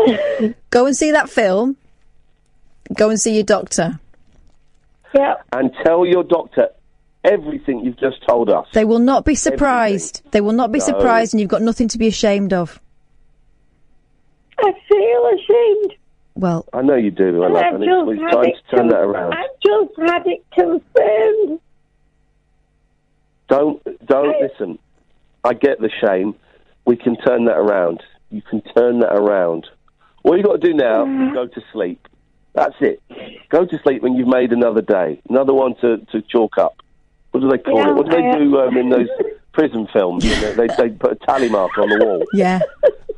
go and see that film. Go and see your doctor. Yeah. and tell your doctor everything you've just told us. They will not be surprised. They will not be No. surprised, and you've got nothing to be ashamed of. I feel ashamed. Well, I know you do, my love, I've and just it's, it's had time it to turn con- that around. I've just had it confirmed. Don't don't listen. I get the shame. We can turn that around. You can turn that around. All you got to do now is go to sleep. That's it. Go to sleep when you've made another day, another one to, to chalk up. What do they call Yeah, it? What do they I- do um, in those prison films? You know, they, they put a tally marker on the wall. yeah,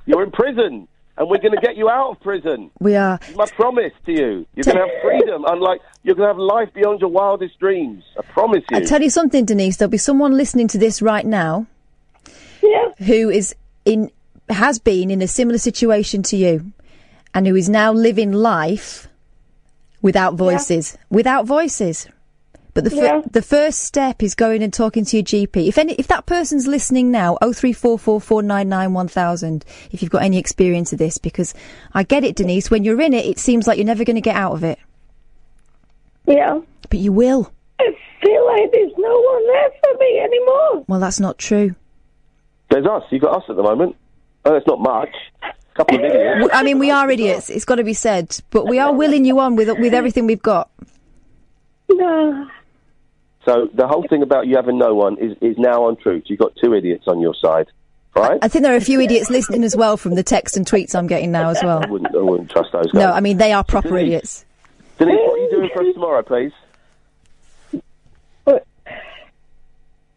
You're in prison, and we're going to get you out of prison. we are. It's my promise to you. You're going to have freedom, unlike you're going to have life beyond your wildest dreams. I promise you. I tell you something, Denise. There'll be someone listening to this right now who is in has been in a similar situation to you, and who is now living life without voices. Without voices. But the fir- Yeah. the first step is going and talking to your GP. If any, if that person's listening now, oh three four four four nine nine one thousand. If you've got any experience of this, because I get it, Denise. When you're in it, it seems like you're never going to get out of it, Yeah. but you will. I feel like there's no one there for me anymore. Well, that's not true. There's us. You've got us at the moment. Oh, it's not much. A couple of idiots. W- I mean, we are idiots. It's got to be said, but we are willing you on with with everything we've got. No. So the whole thing about you having no one is, is now untrue. You've got two idiots on your side, right? I think there are a few idiots listening as well from the texts and tweets I'm getting now as well. I wouldn't, I wouldn't trust those guys. No, I mean they are proper Denise. idiots. Denise, what are you doing for us tomorrow, please?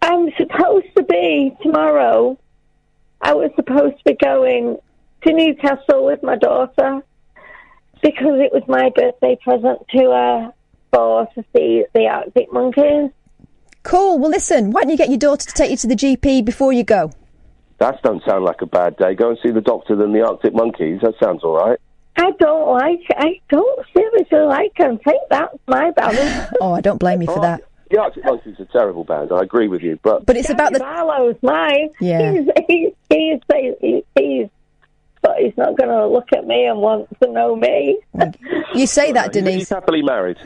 I'm supposed to be tomorrow. I was supposed to be going to Newcastle with my daughter because it was my birthday present to uh, her for to see the Arctic monkeys. Cool. Well, listen, why don't you get your daughter to take you to the GP before you go? That don't sound like a bad day. Go and see the doctor than the Arctic Monkeys. That sounds all right. I don't like. I don't seriously like them. Think that's my band. Oh, I don't blame you for that. The Arctic Monkeys are a terrible band. I agree with you, but But it's about the. Barlow's mine. Yeah. He's he's he's, he's, he's but he's not going to look at me and want to know me. You say that, Denise. he's happily married.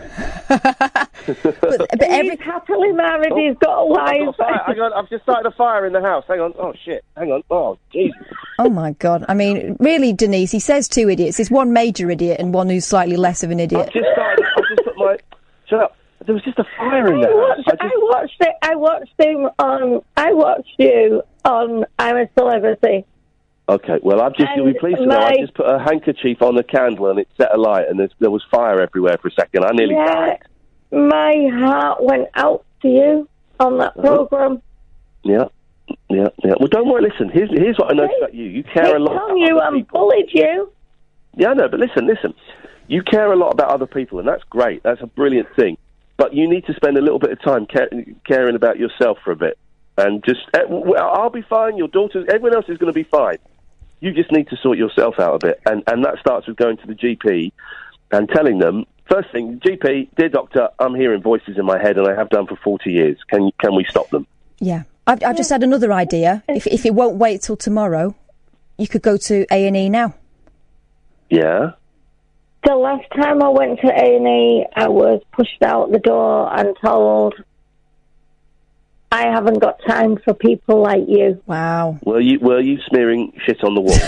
But every he's happily married. Oh, he's got a I've, wife. got a. Hang on, I've just started a fire in the house. Hang on. Oh shit. Hang on. Oh Jesus. Oh my God! I mean, really, Denise. He says two idiots. There's one major idiot and one who's slightly less of an idiot. I've just started. I've just put my. Shut up. There was just a fire in I the house. watched, I watched it. I watched him on. I watched you on I'm a Celebrity. Okay, well, I've just, you'll be pleased to know, I just put a handkerchief on the candle and it set alight and there was fire everywhere for a second. I nearly yeah, died. my heart went out to you on that program. Yeah, yeah, yeah. Well, don't worry, listen, here's, here's what I noticed about you. You care They a lot about you and people. bullied you. Yeah, I know, but listen, listen. You care a lot about other people and that's great. That's a brilliant thing. But you need to spend a little bit of time care, caring about yourself for a bit. And just, eh, well, I'll be fine, your daughter, everyone else is going to be fine. You just need to sort yourself out a bit. And, and that starts with going to the GP and telling them, first thing, GP, dear doctor, I'm hearing voices in my head and I have done for 40 years. Can, can we stop them? Yeah, I've, I've just had another idea. If if it won't wait till tomorrow, you could go to A and E now. Yeah? The last time I went to A&E, I was pushed out the door and told, I haven't got time for people like you. Wow. Were you, were you smearing shit on the walls,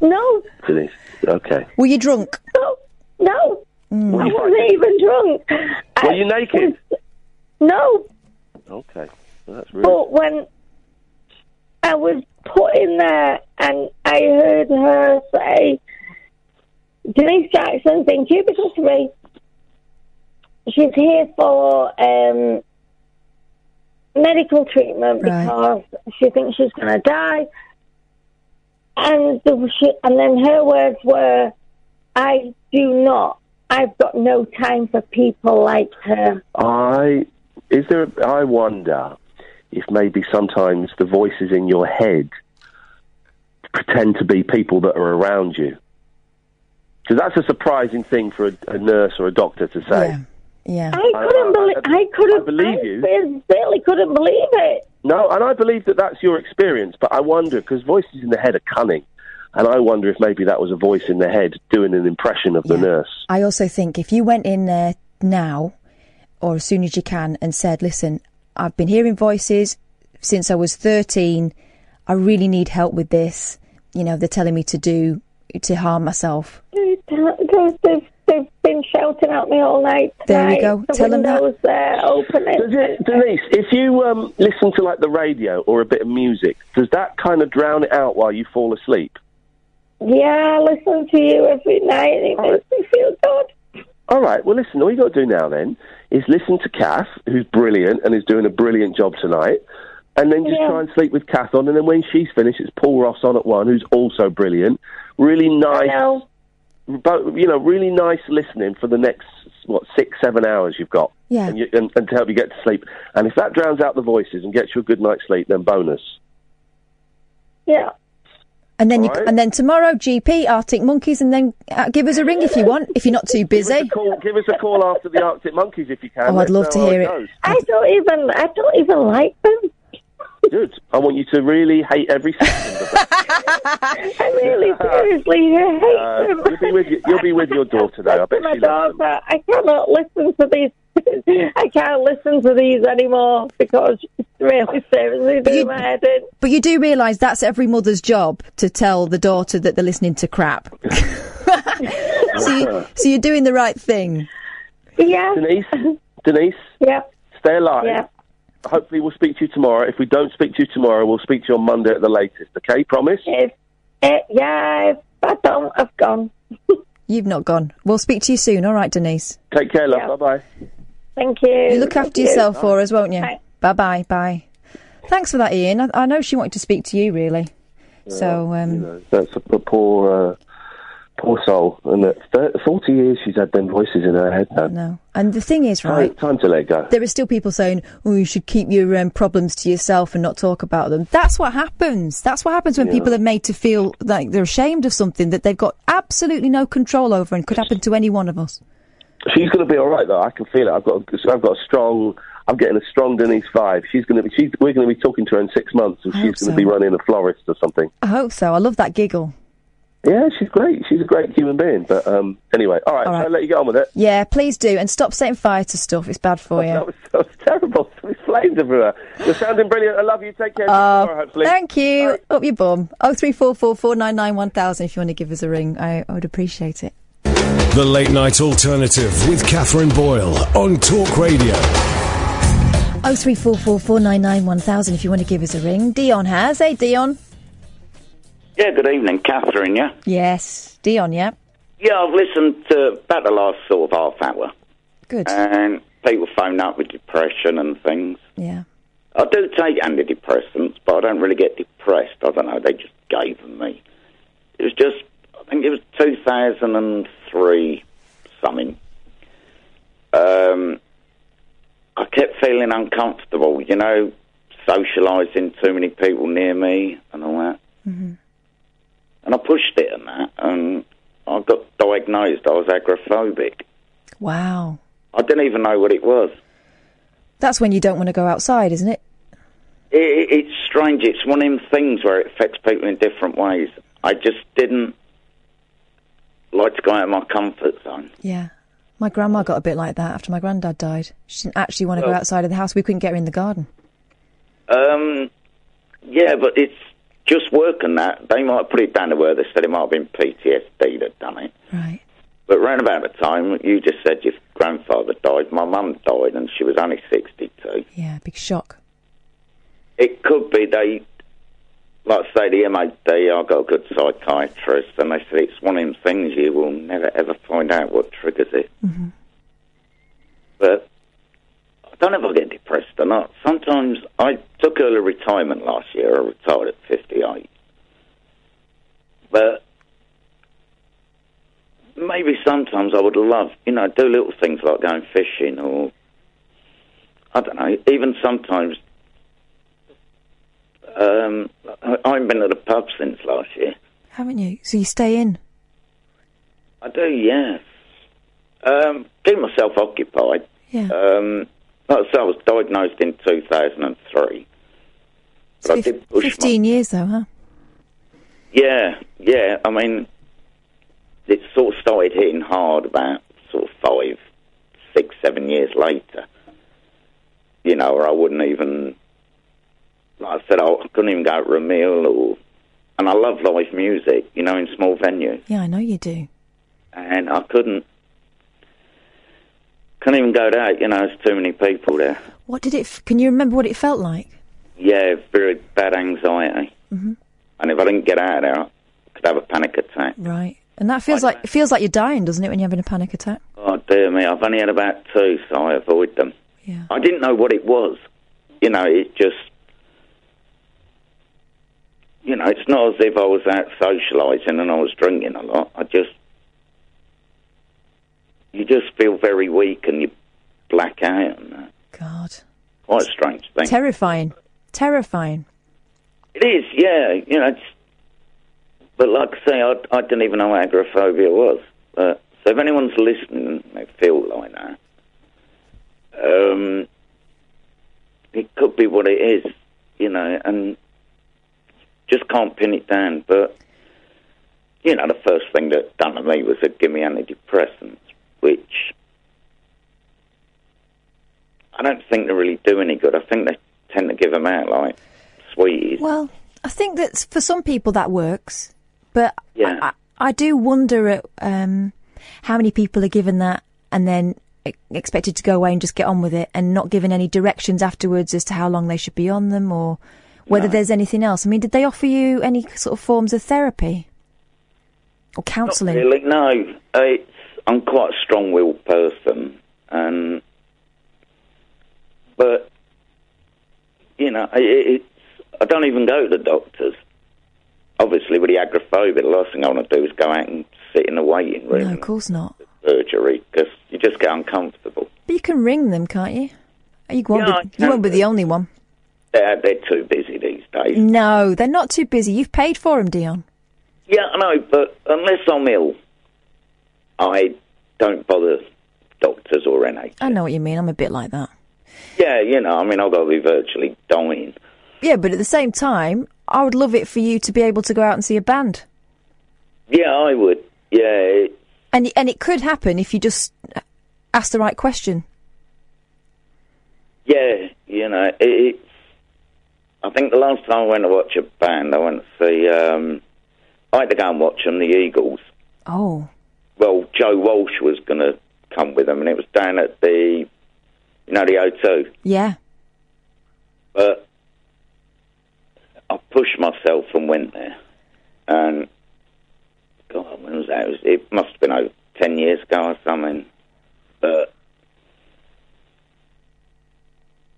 No, Denise? Okay. Were you drunk? no, no. Mm. I wasn't even drunk. Were you naked? No, Okay. Well, that's rude. but when I was put in there and I heard her say, Denise Jackson, thank you because to me, she's here for um, medical treatment Right. because she thinks she's going to die. And the, she, and then her words were, "I do not. I've got no time for people like her." I is there. I wonder if maybe sometimes the voices in your head pretend to be people that are around you. Because that's a surprising thing for a, a nurse or a doctor to say. Yeah. Yeah. I couldn't believe. I couldn't. I believe you. Really couldn't believe it. No, and I believe that that's your experience, but I wonder because voices in the head are cunning, and I wonder if maybe that was a voice in the head doing an impression of the nurse. I also think if you went in there now, or as soon as you can, and said, "Listen, I've been hearing voices since I was 13. I really need help with this. You know, they're telling me to do to harm myself." They've, they've, they've been shouting at me all night. There you go. The Tell 'em that. windows there opening. Does it, Denise, if you um, listen to like the radio or a bit of music, does that kind of drown it out while you fall asleep? Yeah, I listen to you every night. and It makes me feel good. All right. Well, listen. All you got to do now then is listen to Kath, who's brilliant and is doing a brilliant job tonight, and then just Yeah. try and sleep with Kath on. And then when she's finished, it's Paul Ross on at one, who's also brilliant. Really nice. But you know, really nice listening for the next what six, seven hours you've got. Yeah. And, you, and, and to help you get to sleep. And if that drowns out the voices and gets you a good night's sleep, then bonus. Yeah. And then you, Alright. and then tomorrow, GP, Arctic Monkeys, and then uh, give us a ring if you want, if you're not too busy. Call, give us a call after the Arctic Monkeys if you can. Oh, I'd love to hear it. goes. I don't even. I don't even like them. Good. I want you to really hate every second of that. I really seriously hate Uh, them. you'll be with you, you'll be with your daughter though. I bet my she loves them. daughter, I cannot listen to these. I can't listen to these anymore because it's really seriously doing my head in. But you do realise that's every mother's job to tell the daughter that they're listening to crap. so, you, so you're doing the right thing. Yeah. Denise, Denise, Yeah. stay alive. Yeah. Hopefully, we'll speak to you tomorrow. If we don't speak to you tomorrow, we'll speak to you on Monday at the latest. Okay, promise. If, eh, yeah. If I don't, I've gone. You've not gone. We'll speak to you soon. All right, Denise. Take care, love. Bye bye. Thank you. You look after Thank you. yourself for us, won't you? Bye. Bye bye. Bye. Thanks for that, Iain. I, I know she wanted to speak to you, really. So, um, That's a poor, uh, poor soul. And at thir- 40 years she's had them voices in her head now. no. And the thing is, right? Time, time to let go. There are still people saying, "Oh, you should keep your um, problems to yourself and not talk about them." That's what happens. That's what happens when Yeah. people are made to feel like they're ashamed of something that they've got absolutely no control over and could happen to any one of us. She's going to be all right though. I can feel it. I've got, I've got a strong. I'm getting a strong Denise vibe. She's going to be. She's. We're going to be talking to her in six months, and I she's hope going to be running a florist or something. I hope so. I love that giggle. Yeah, she's great. She's a great human being. But um, anyway, all right. All right. I'll let you get on with it. Yeah, please do, and stop setting fire to stuff. It's bad for you. That was, that was terrible. There was flames everywhere. You're sounding brilliant. I love you. Take care. See you Oh, tomorrow, hopefully. thank you. Up your bum. Oh three four four four nine nine one thousand. If you want to give us a ring, I, I would appreciate it. The Late Night Alternative with Katherine Boyle on Talk Radio. Oh three four four four nine nine one thousand. If you want to give us a ring, Dion has. Hey, Dion. Yeah, good evening, Katherine, yeah? Yes, Dion. Yeah. Yeah, I've listened to about the last sort of half hour. Good. And people phone up with depression and things. Yeah. I do take antidepressants, but I don't really get depressed. I don't know, they just gave them me. It was just, I think it was 2003 something. Um, I kept feeling uncomfortable, you know, socialising too many people near me and all that. Mm-hmm. And I pushed it and that, and I got diagnosed. I was agoraphobic. Wow. I didn't even know what it was. That's when you don't want to go outside, isn't it? It, it, it's strange. It's one of them things where it affects people in different ways. I just didn't like to go out of my comfort zone. Yeah. My grandma got a bit like that after my granddad died. She didn't actually want to go outside of the house. We couldn't get her in the garden. Um, yeah, but it's just working that. They might put it down to where they said it might have been PTSD that done it. Right. But round about the time you just said your grandfather died, my mum died, and she was only sixty-two. Yeah, big shock. It could be they, like I say, the MOD. I got a good psychiatrist, and they said it's one of them things you will never ever find out what triggers it. Mm-hmm. But don't I get depressed or not. Sometimes I took early retirement last year. I retired at fifty-eight, but maybe sometimes I would love, you know, do little things like going fishing or I don't know. Even sometimes um, I I haven't been to a pub since last year. Haven't you? So you stay in? I do, yes. Um, keep myself occupied. Yeah. Um, Oh, like I I was diagnosed in 2003. But I did push my 15 years, though, huh? Yeah, yeah. I mean, it sort of started hitting hard about sort of five, six, seven years later. You know, or I wouldn't even, like I said, I couldn't even go to a meal or, and I love live music, you know, in small venues, Yeah, I know you do. and I couldn't, couldn't even go out, you know, there's too many people there. What did it? F- can you remember what it felt like? Yeah, very bad anxiety. Mhm. And if I didn't get out of there, I could have a panic attack. Right. And that feels like it feels like you're dying, doesn't it, when you're having a panic attack? Oh dear me, I've only had about two, so I avoid them. Yeah. I didn't know what it was. You know, it just, you know, it's not as if I was out socialising and I was drinking a lot. I just, you just feel very weak and you black out and that. God. Quite a strange thing. Terrifying. Terrifying. It is, yeah. You know, it's, but like I say, I, I didn't even know what agoraphobia was. Uh, so if anyone's listening and they feel like that, um, it could be what it is, you know, and just can't pin it down. But you know, the first thing that done to me was to give me antidepressants, which I don't think they really do any good. I think they tend to give them out like sweeties. Well, I think that for some people that works, but Yeah. I, I do wonder at um, how many people are given that and then expected to go away and just get on with it and not given any directions afterwards as to how long they should be on them or whether No. there's anything else. I mean, did they offer you any sort of forms of therapy or counselling? Really, no. It's, I'm quite a strong-willed person, and but you know, it, it's, I don't even go to the doctors. Obviously, with the agoraphobia, the last thing I want to do is go out and sit in the waiting room No, of course not. surgery because you just get uncomfortable. But you can ring them, can't you? You won't, Yeah, be, you won't be the only one. They're, they're too busy these days. No, they're not too busy. You've paid for them, Dion. Yeah, I know, but unless I'm ill, I don't bother doctors or NH. I know what you mean. I'm a bit like that. Yeah, you know, I mean, I've got to be virtually dying. Yeah, but at the same time, I would love it for you to be able to go out and see a band. Yeah, I would. Yeah, And and it could happen if you just ask the right question. yeah, you know, it, it's. I think the last time I went to watch a band, I went to see. Um, I had to go and watch them, the Eagles. Oh, Well, Joe Walsh was going to come with them, and it was down at the, you know, the O2. yeah. But I pushed myself and went there. And God, when was that? It, was, it must have been over ten years ago or something. But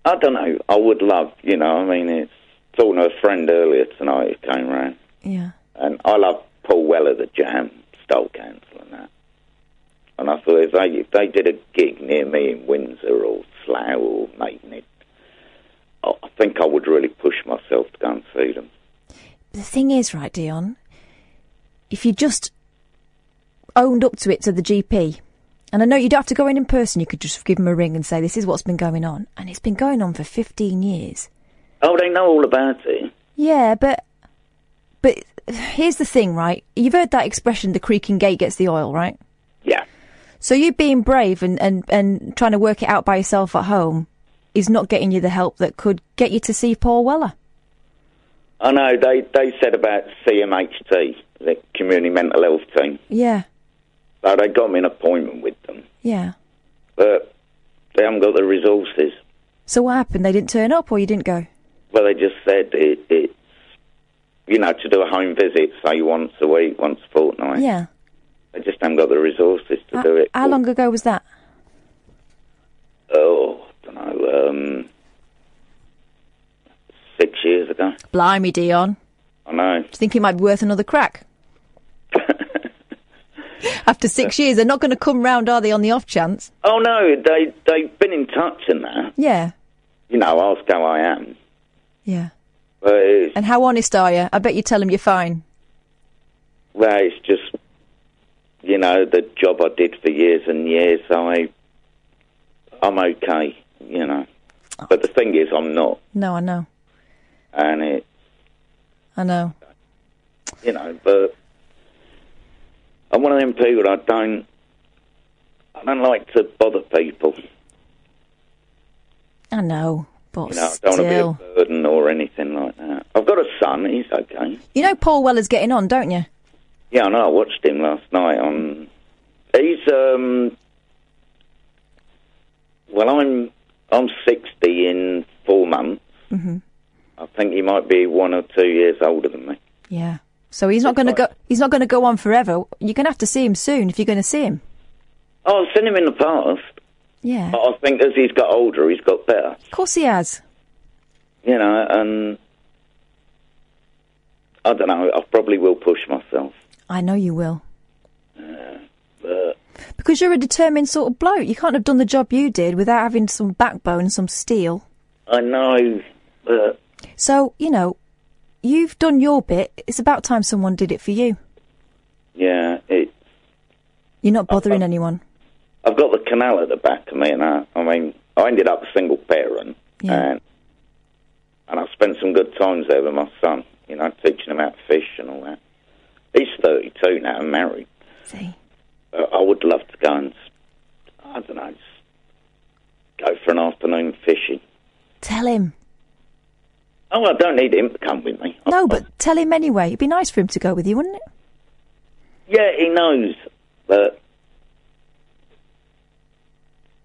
I don't know. I would love, you know. I mean, it's talking to a friend earlier tonight who came round, Yeah. and I love Paul Weller, the Jam, Style Council, and that. And I thought if they if they did a gig near me in Windsor or Slough or Maidenhead, I I think I would really push myself to go and see them. The thing is, right, Dion, if you just owned up to it to the GP, and I know you don't have to go in in person, you could just give them a ring and say, this is what's been going on. And it's been going on for 15 years. Oh, they know all about it. Yeah, but but here's the thing, right? You've heard that expression, the creaking gate gets the oil, right? Yeah. So you being brave and, and, and trying to work it out by yourself at home is not getting you the help that could get you to see Paul Weller. I know they they said about CMHT, the Community Mental Health Team. Yeah, So they got me an appointment with them, yeah. but they haven't got the resources. So what happened? They didn't turn up or you didn't go? Well, they just said it, it's you know to do a home visit, say once a week, once a fortnight. Yeah. I just haven't got the resources to How, do it. how long ago was that? Oh, I don't know. Um, six years ago. Blimey, Dion. I know. Do you think it might be worth another crack? After six years, they're not going to come round, are they, on the off chance? Oh no, they they've been in touch and that. Yeah, You know, ask how I am. yeah. And how honest are you? I bet you tell them you're fine. well, it's just you know the job I did for years and years. I I'm okay, you know. But the thing is, I'm not, No, I know. and it I know. you know. But I'm one of them people. I don't I don't like to bother people. I know. But You know, I don't still. want to be a burden or anything like that. I've got a son. He's okay. You know Paul Weller's getting on, don't you? Yeah, I know. I watched him last night on. He's um. Well, I'm I'm sixty in four months. hmm I think he might be one or two years older than me. Yeah. So he's not going to go. He's not going to go on forever. You're going to have to see him soon if you're going to see him. Oh, I've seen him in the past. Yeah. But I think as he's got older, he's got better. Of course he has. You know, and I don't know. I probably will push myself, I know you will. but Because you're a determined sort of bloke. You can't have done the job you did without having some backbone and some steel. I know. But So, you know, you've done your bit. It's about time someone did it for you. yeah, it. You're not bothering anyone. I've got the canal at the back of me, and I, I mean, I ended up a single parent, Yeah. and and I spent some good times there with my son. You know, teaching him how to fish and all that. He's thirty-two now and married. See. Uh, I would love to go and, I don't know, go for an afternoon fishing. Tell him. Oh, I don't need him to come with me. No, but tell him anyway. It'd be nice for him to go with you, wouldn't it? Yeah, he knows, but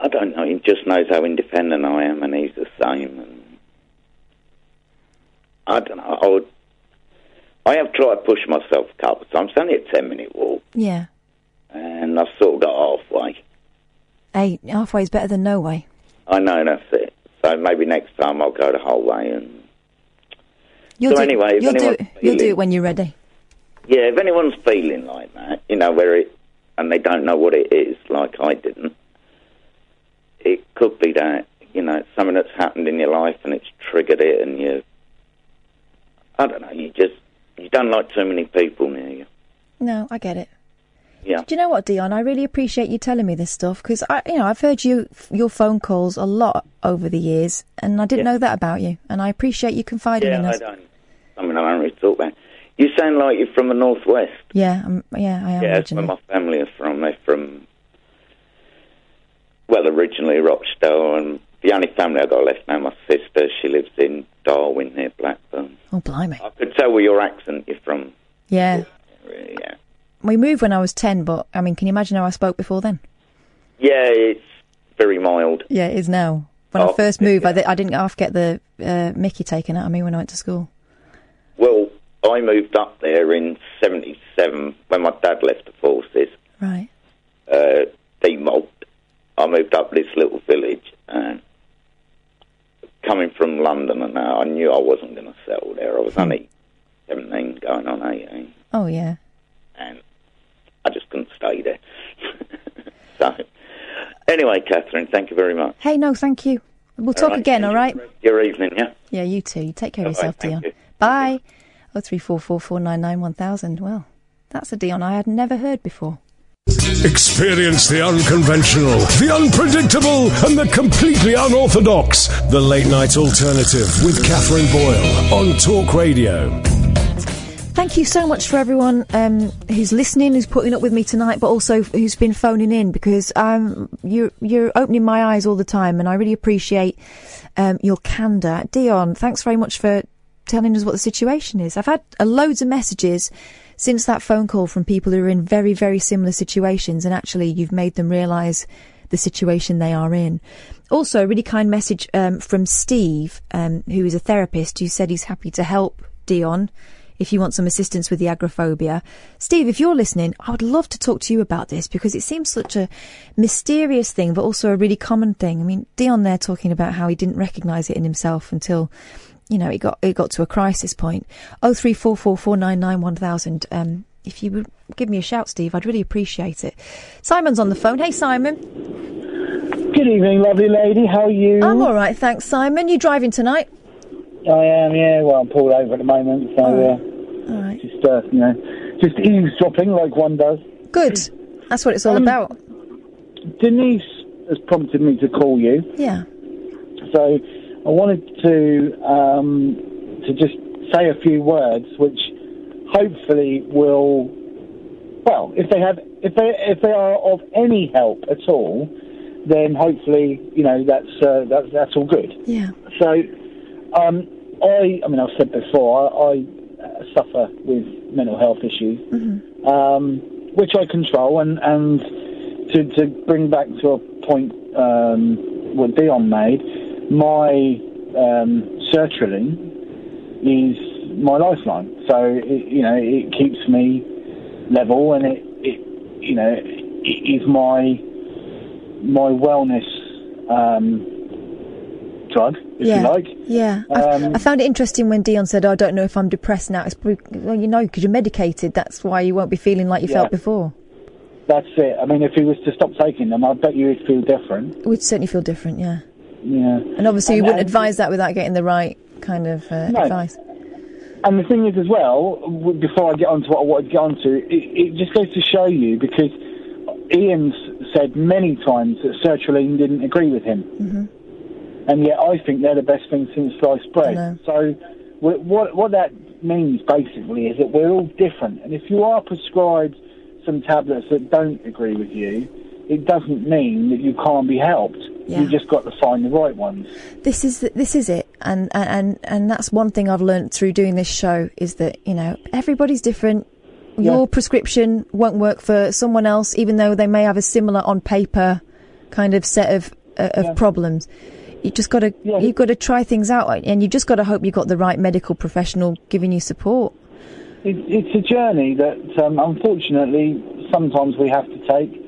I don't know. He just knows how independent I am, and he's the same. And I don't know. I would. I have tried to push myself a couple of times. It's only a ten-minute walk, Yeah. and I've sort of got halfway. Hey, halfway is better than no way. I know that's it. So maybe next time I'll go the whole way. And You'll so do, anyway, you'll do, it- you'll do it when you're ready. yeah, if anyone's feeling like that, you know, where it and they don't know what it is, like I didn't, it could be that you know something that's happened in your life and it's triggered it, and you, I don't know, you just you don't like too many people near you. No, I get it. Yeah. Do you know what, Dion? I really appreciate you telling me this stuff because I, you know, I've heard you your phone calls a lot over the years, and I didn't know that about you, and I appreciate you confiding in us. Yeah, I don't. I mean, I don't really talk about. You sound like you're from the northwest. Yeah, um, yeah, I am. Yeah, that's where my family are from. They're from, well, originally Rochdale, and the only family I got left now, my sister, she lives in Darwen near Blackburn. Oh, blimey. I could tell with your accent you're from. Yeah, yeah. we moved when I was ten, but I mean, can you imagine how I spoke before then? Yeah, it's very mild. Yeah, it is now. When I Oh, first moved, I, di- I didn't half get the uh, Mickey taken out of me when I went to school. Well, I moved up there in '77 when my dad left the forces. Right. uh, demobbed. I moved up this little village, and coming from London, and I knew I wasn't going to settle there. I was hmm. only 17, going on 18, Oh yeah. and I just couldn't stay there. so, anyway, Katherine, thank you very much. Hey, no, thank you. We'll All talk right, again, all right? Your evening, yeah. Yeah, you too. You take care of yourself, thank Dion. you. Bye. Oh three four four four nine nine one thousand. Well, that's a Dion I had never heard before. Experience the unconventional, the unpredictable, and the completely unorthodox. The Late Night Alternative with Katherine Boyle on Talk Radio. Thank you so much for everyone um, who's listening, who's putting up with me tonight, but also who's been phoning in because um, you're you're opening my eyes all the time, and I really appreciate um, your candor. Dion, thanks very much for telling us what the situation is. I've had uh, loads of messages since that phone call from people who are in very very similar situations, and actually you've made them realise the situation they are in. Also, a really kind message um, from Steve, um, who is a therapist, who said he's happy to help Dion if you want some assistance with the agoraphobia. Steve, if you're listening, I would love to talk to you about this because it seems such a mysterious thing, but also a really common thing. I mean, Dion there talking about how he didn't recognise it in himself until, you know, it got it got to a crisis point. Oh three four four four nine nine one thousand. Um, if you would give me a shout, Steve, I'd really appreciate it. Simon's on the phone. Hey, Simon. Good evening, lovely lady. How are you? I'm all right, thanks, Simon. You driving tonight? I am, yeah. Well, I'm pulled over at the moment, so All right. uh, just uh, you know, just eavesdropping like one does. Good. That's what it's all Um, about. Denise has prompted me to call you, Yeah. so I wanted to um, to just say a few words, which hopefully will, well, if they have, if they if they are of any help at all, then hopefully you know that's uh, that's that's all good. Yeah. So, um, I, I mean, I've said before, I, I uh, suffer with mental health issues, um, which I control, and and to to bring back to a point um, what Dion made, my um, sertraline is my lifeline. So it, you know, it keeps me level, and it, it you know, it is my my wellness um, drug, if yeah. you like. Yeah. I, Um, I found it interesting when Dion said, "Oh, I don't know if I'm depressed now. It's probably, well, you know, because you're medicated. That's why you won't be feeling like you Yeah. felt before. That's it. I mean, if he was to stop taking them, I bet you he'd feel different. We'd certainly feel different, yeah. Yeah. And obviously, you wouldn't and- advise that without getting the right kind of uh, No. advice. And the thing is, as well, before I get on to what I wanted to get on to, it, it just goes to show you because Iain's said many times that sertraline didn't agree with him. hmm and yet I think they're the best thing since sliced bread. So wh- what what that means basically is that we're all different, and if you are prescribed some tablets that don't agree with you, it doesn't mean that you can't be helped. Yeah. You just got to find the right ones. This is this is it, and and and that's one thing I've learned through doing this show is that you know everybody's different. Your prescription won't work for someone else, even though they may have a similar on paper kind of set of uh, of problems. You just got to you've got to try things out, and you just got to hope you got the right medical professional giving you support. It, it's a journey that um, unfortunately sometimes we have to take.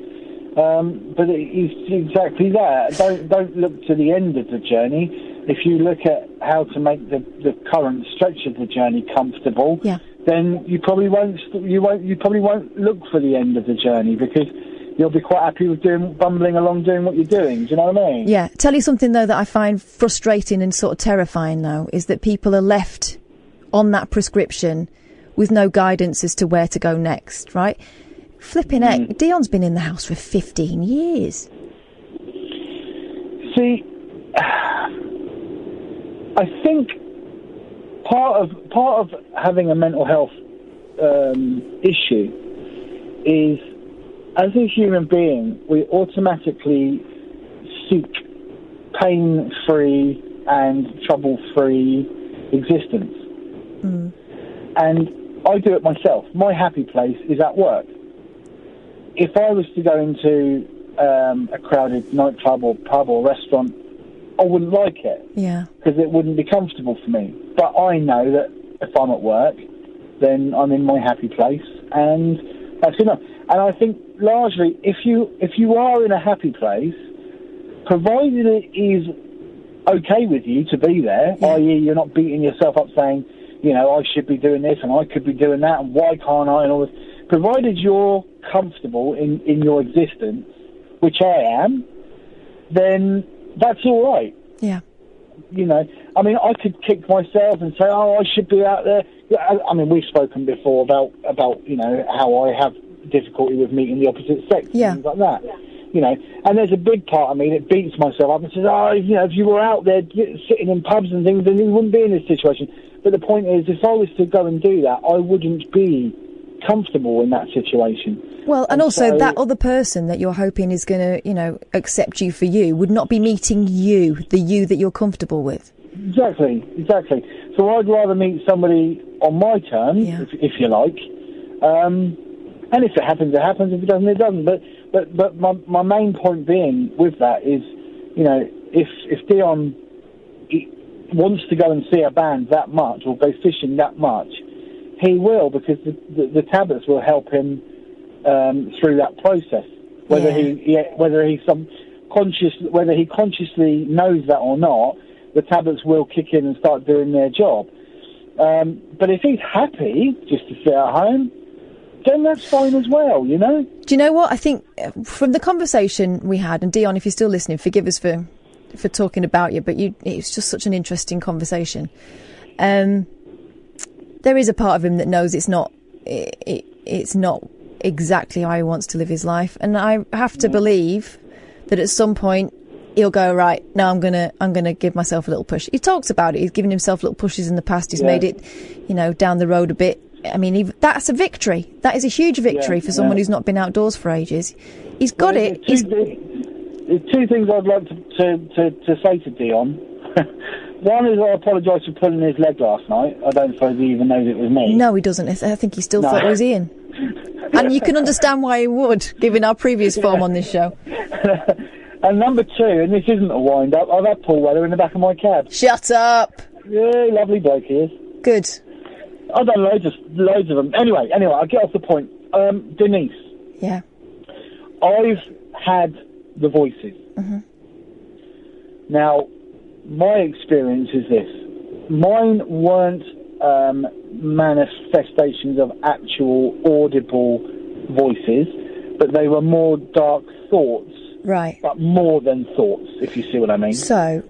Um, but it is exactly that. Don't don't look to the end of the journey. if you look at how to make the, the current stretch of the journey comfortable, Yeah. then you probably won't you won't you probably won't look for the end of the journey because you'll be quite happy with doing bumbling along doing what you're doing. Do you know what I mean? Yeah. Tell you something though that I find frustrating and sort of terrifying though is that people are left on that prescription with no guidance as to where to go next, right? Flipping heck, Dion's been in the house for 15 years. See, I think part of part of having a mental health um, issue is, as a human being, we automatically seek pain-free and trouble-free existence, and I do it myself. My happy place is at work. If I was to go into um, a crowded nightclub or pub or restaurant, I wouldn't like it Yeah. because it wouldn't be comfortable for me. But I know that if I'm at work, then I'm in my happy place, and that's enough. And I think largely, if you if you are in a happy place, provided it is okay with you to be there, i.e., you're not beating yourself up saying, you know, I should be doing this and I could be doing that, and why can't I, and all this. Provided you're comfortable in in your existence, which I am, then that's all right Yeah. you know, I mean, I could kick myself and say, "Oh, I should be out there." I, I mean, we've spoken before about about you know how I have difficulty with meeting the opposite sex Yeah. and things like that. You know, and there's a big part of me that beats myself up and says, "Oh, you know, if you were out there sitting in pubs and things, then you wouldn't be in this situation." But the point is, if I was to go and do that, I wouldn't be comfortable in that situation. Well, and, And also so- that other person that you're hoping is going to, you know, accept you for you would not be meeting you, the you that you're comfortable with. Exactly, exactly. So I'd rather meet somebody on my terms, if, if you like. Um, and if it happens, it happens. If it doesn't, it doesn't. But but but my my main point being with that is, you know, if if Dion wants to go and see a band that much or go fishing that much, he will because the the, the tablets will help him um, through that process. Whether he, he whether he some conscious whether he consciously knows that or not, the tablets will kick in and start doing their job. Um, but if he's happy just to sit at home, then that's fine as well, you know. Do you know what? I think uh, from the conversation we had, and Dion, if you're still listening, forgive us for for talking about you, but you, it was just such an interesting conversation. Um, there is a part of him that knows it's not it, it, it's not exactly how he wants to live his life, and I have to believe that at some point he'll go right. Now I'm gonna I'm gonna give myself a little push. He talks about it. He's given himself little pushes in the past. He's Yeah. made it, you know, down the road a bit. I mean, he, that's a victory. That is a huge victory Yeah, for someone yeah. who's not been outdoors for ages. He's got it. He's, There's two things I'd like to, to, to, to say to Dion. One is I apologise for pulling his leg last night. I don't suppose he even knows it was me. no, he doesn't. I think he still No. thought it was Iain. and you can understand why he would, given our previous form on this show. And number two, and this isn't a wind up, I've had Paul Weller in the back of my cab. Shut up. Yeah, lovely bloke he is. Good. I've done loads of loads of them. Anyway, anyway, I'll get off the point. Um, Denise, Yeah. I've had the voices. Mhm. Now, my experience is this: mine weren't um, manifestations of actual audible voices, but they were more dark thoughts, Right. but more than thoughts. If you see what I mean. So,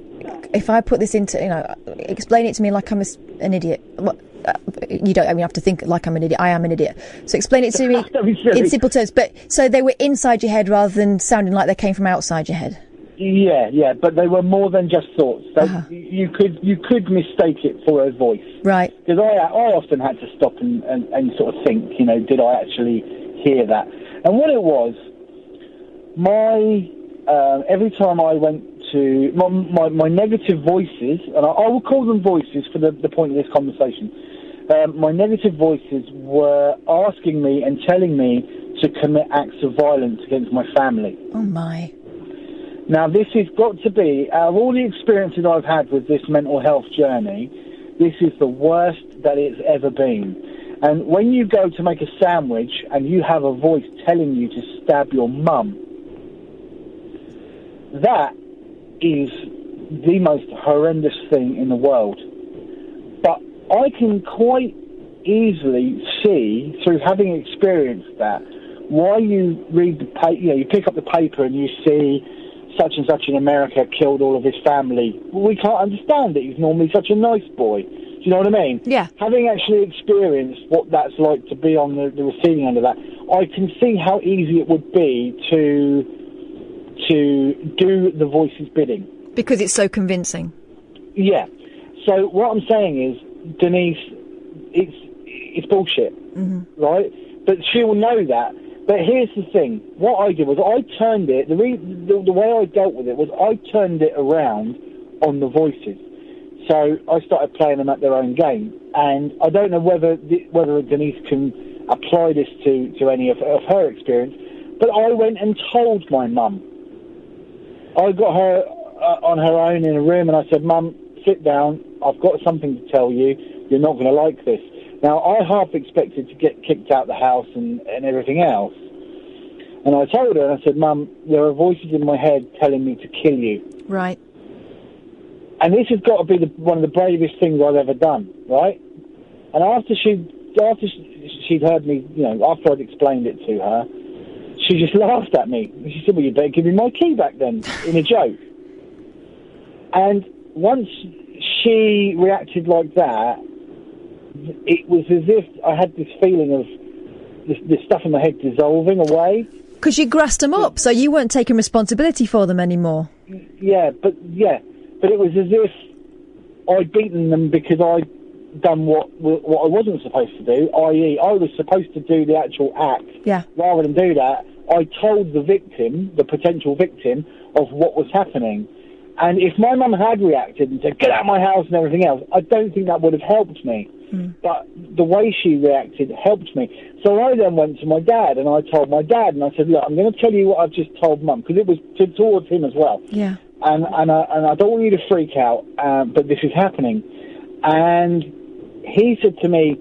if I put this into, you know, explain it to me like I'm a an idiot. What, uh, you don't. I mean, have to think like I'm an idiot. I am an idiot. So explain it to me in simple terms. But so they were inside your head rather than sounding like they came from outside your head. Yeah, yeah, but they were more than just thoughts. They, Uh-huh. You could you could mistake it for a voice. Right. Because I, I often had to stop and, and, and sort of think, you know, did I actually hear that? And what it was, my uh, every time I went to my, my, my negative voices, and I, I will call them voices for the, the point of this conversation. Um, my negative voices were asking me and telling me to commit acts of violence against my family. Oh my. Now, this has got to be, out of all the experiences I've had with this mental health journey, this is the worst that it's ever been. And when you go to make a sandwich and you have a voice telling you to stab your mum, that is the most horrendous thing in the world. But I can quite easily see, through having experienced that, why you read the paper, you know, you pick up the paper and you see such and such in America killed all of his family. We can't understand it. He's normally such a nice boy. Do you know what I mean? Yeah. Having actually experienced what that's like to be on the, the receiving end of that, I can see how easy it would be to to do the voice's bidding. Because it's so convincing. Yeah. So what I'm saying is, Denise, it's it's bullshit, hmm right? But she'll know that. But here's the thing: what I did was I turned it. The, re- the the way I dealt with it was I turned it around on the voices. So I started playing them at their own game, and I don't know whether the, whether Denise can apply this to to any of, of her experience. But I went and told my mum. I got her uh, on her own in a room, and I said, "Mum, sit down. I've got something to tell you. You're not going to like this." Now, I half expected to get kicked out the house and, and everything else. And I told her, and I said, Mum, there are voices in my head telling me to kill you. Right. And this has got to be the, one of the bravest things I've ever done, right? And after she, after she- she'd heard me, you know, after I'd explained it to her, she just laughed at me. She said, "Well, you better give me my key back then," in a joke. And once she reacted like that, it was as if I had this feeling of this, this stuff in my head dissolving away. Because you grassed them up, so you weren't taking responsibility for them anymore. Yeah, but yeah, but it was as if I'd beaten them because I'd done what what I wasn't supposed to do. I.e., I was supposed to do the actual act. Yeah. Rather than do that, I told the victim, the potential victim, of what was happening. And if my mum had reacted and said, "Get out of my house" and everything else, I don't think that would have helped me. But the way she reacted helped me. So I then went to my dad and I told my dad and I said, "Look, I'm going to tell you what I've just told mum because it was to, towards him as well." Yeah. and and I, and I don't want you to freak out, uh, but this is happening. And he said to me,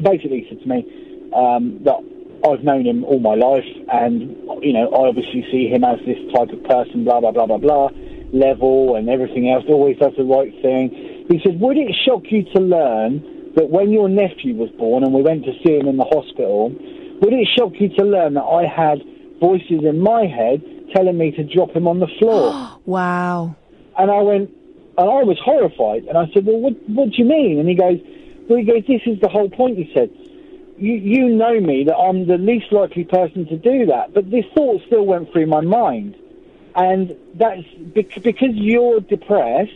basically he said to me um, that I've known him all my life, and you know I obviously see him as this type of person, blah blah blah blah blah, level and everything else. Always does the right thing. He said, would it shock you to learn that when your nephew was born and we went to see him in the hospital, would it shock you to learn that I had voices in my head telling me to drop him on the floor? Wow. And I went, and I was horrified. And I said, well, what, what do you mean? And he goes, well, he goes, this is the whole point, he said. You, you know me that I'm the least likely person to do that. But this thought still went through my mind. And that's bec- because you're depressed,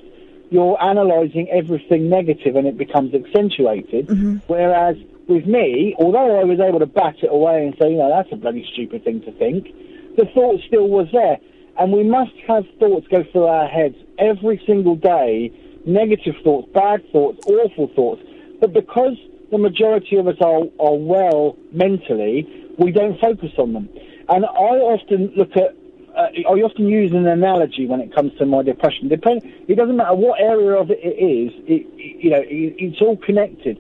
you're analysing everything negative and it becomes accentuated. Mm-hmm. Whereas with me, although I was able to bat it away and say, you know, that's a bloody stupid thing to think, the thought still was there. And we must have thoughts go through our heads every single day negative thoughts, bad thoughts, awful thoughts. But because the majority of us are, are well mentally, we don't focus on them. And I often look at, uh, I often use an analogy when it comes to my depression. Depend, it doesn't matter what area of it it is, it, it- you know, it, it's all connected.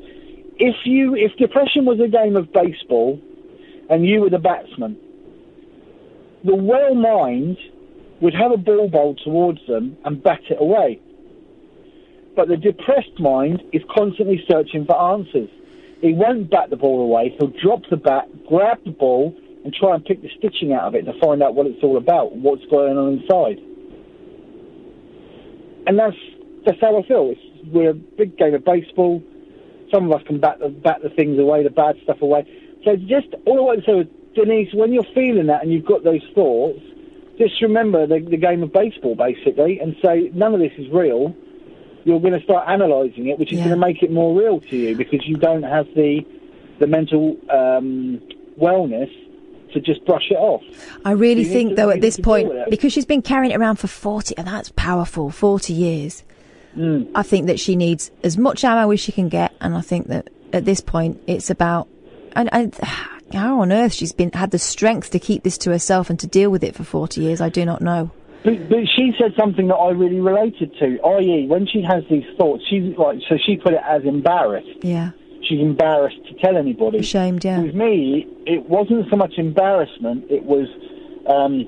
If you, if depression was a game of baseball and you were the batsman, the well mind would have a ball bowled towards them and bat it away. But the depressed mind is constantly searching for answers. He won't bat the ball away. He'll drop the bat, grab the ball, and try and pick the stitching out of it to find out what it's all about, what's going on inside. And that's that's how I feel. It's, we're a big game of baseball. Some of us can bat the, bat the things away, the bad stuff away. So just all I want to say is, Denise, when you're feeling that and you've got those thoughts, just remember the, the game of baseball, basically, and say none of this is real. You're going to start analysing it, which is going to make it more real to you because you don't have the the mental um, wellness to just brush it off. I really You think, to- though, at this point, because she's been carrying it around for 40, and that's powerful, 40 years, Mm. I think that she needs as much ammo as she can get, and I think that at this point, it's about. And, and how on earth she's been had the strength to keep this to herself and to deal with it for 40 years, I do not know. But, but she said something that I really related to, i.e., when she has these thoughts, she's like, so she put it as embarrassed. Yeah. She's embarrassed to tell anybody. Ashamed, yeah. With me, it wasn't so much embarrassment, it was um,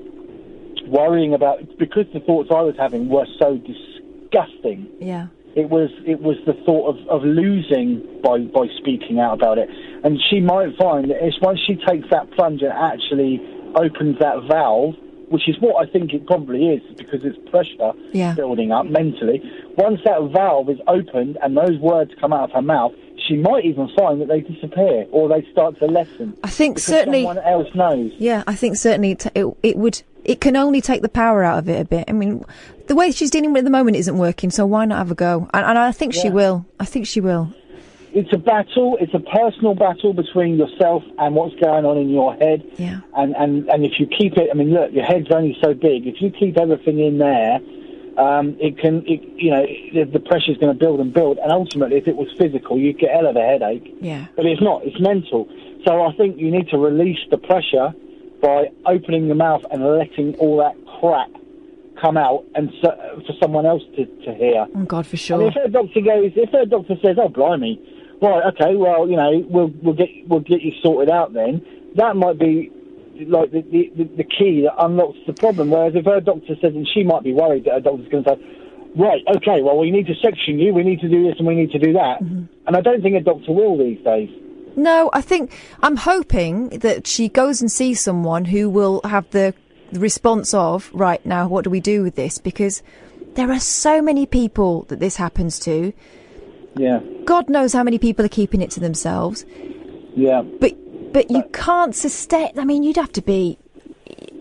worrying about because the thoughts I was having were so disgusting. Yeah. It was it was the thought of, of losing by, by speaking out about it, and she might find that it's once she takes that plunge and actually opens that valve, which is what I think it probably is because it's pressure Yeah. building up mentally. Once that valve is opened and those words come out of her mouth, she might even find that they disappear or they start to lessen. I think certainly- someone else knows. Yeah, I think certainly t- it, it would. It can only take the power out of it a bit. I mean, the way she's dealing with it at the moment isn't working, so why not have a go? And, and I think she will. I think she will. It's a battle. It's a personal battle between yourself and what's going on in your head. Yeah. And and and if you keep it, I mean, look, your head's only so big. If you keep everything in there, um, it can, it, you know, the, the pressure's going to build and build. And ultimately, if it was physical, you'd get hell of a headache. Yeah. But it's not. It's mental. So I think you need to release the pressure by opening your mouth and letting all that crap come out and so, for someone else to, to hear. Oh God, for sure. mean, if her doctor goes, if her doctor says, "Oh, blimey," right, okay, well, you know, we'll we'll get we'll get you sorted out. Then that might be like the the, the, key that unlocks the problem. Whereas if her doctor says, and she might be worried that her doctor's going to say, "Right, okay, well, we need to section you, we need to do this, and we need to do that," Mm-hmm. and I don't think a doctor will these days. No, I think I'm hoping that she goes and sees someone who will have the response of right now. What do we do with this? Because there are so many people that this happens to. Yeah, God knows how many people are keeping it to themselves. yeah. But but you can't sustain. I mean, you'd have to be.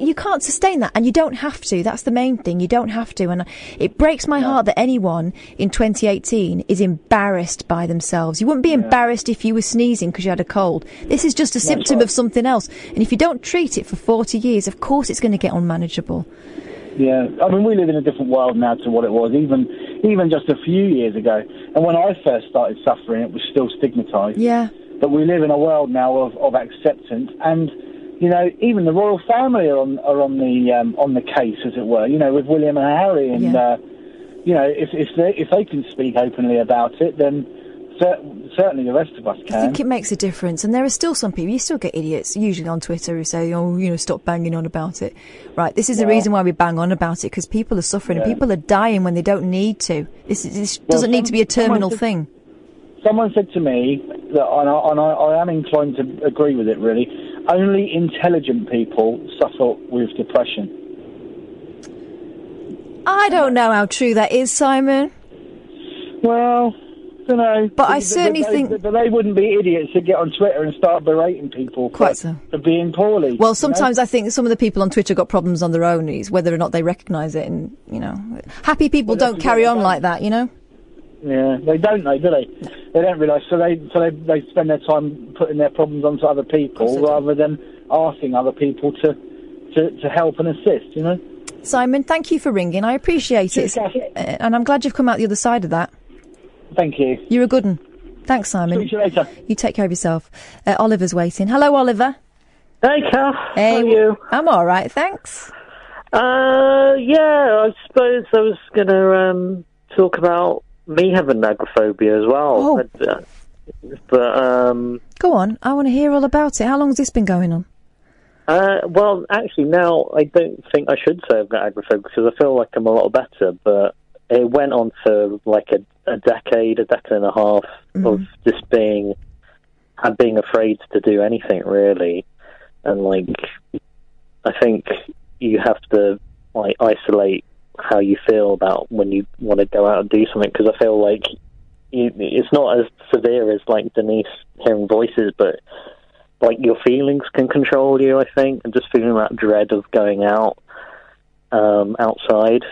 You can't sustain that, and you don't have to. That's the main thing. You don't have to, and it breaks my heart that anyone in 2018 is embarrassed by themselves. You wouldn't be embarrassed if you were sneezing because you had a cold. This is just a symptom of something else, and if you don't treat it for 40 years, of course it's going to get unmanageable. Yeah, I mean, we live in a different world now to what it was even even just a few years ago. And when I first started suffering, it was still stigmatised. Yeah. But we live in a world now of, of acceptance, and you know, even the royal family are on are on the um, on the case, as it were. You know, with William and Harry, and Yeah. uh, you know, if if they if they can speak openly about it, then certainly the rest of us can. I think it makes a difference, and there are still some people. You still get idiots, usually on Twitter, who say, "Oh, you know, stop banging on about it." Right? This is the reason why we bang on about it because people are suffering and people are dying when they don't need to. This, is, this Well, doesn't need to be a terminal said- thing. Someone said to me that, and I, and I, I am inclined to agree with it. Really, only intelligent people suffer with depression. I don't know how true that is, Simon. Well, don't know. But I certainly they, think- But they wouldn't be idiots to get on Twitter and start berating people for, Quite so. for being poorly. Well, sometimes I think some of the people on Twitter got problems on their own. It's whether or not they recognise it, and you know, happy people Well, don't carry on like that. You know. Yeah, they don't know, do they? They don't realise. So they so they, they spend their time putting their problems onto other people rather than asking other people to, to to help and assist. You know. Simon, thank you for ringing. I appreciate it, Uh, and I'm glad you've come out the other side of that. Thank you. You're a good one. Thanks, Simon. To you later. You take care of yourself. Uh, Oliver's waiting. Hello, Oliver. Hey, Kath. Hey, How are you? I'm all right, thanks. Uh, yeah, I suppose I was going to um, talk about me having agoraphobia as well. Oh. But, uh, but um, Go on. I want to hear all about it. How long has this been going on? uh, well, actually, now I don't think I should say I've got agoraphobia because I feel like I'm a lot better. But it went on for like a, a decade, a decade and a half of just being, and being afraid to do anything really, and like, I think you have to like isolate how you feel about when you want to go out and do something because I feel like you, it's not as severe as like Denise hearing voices, but like your feelings can control you. I think, and just feeling that dread of going out um, outside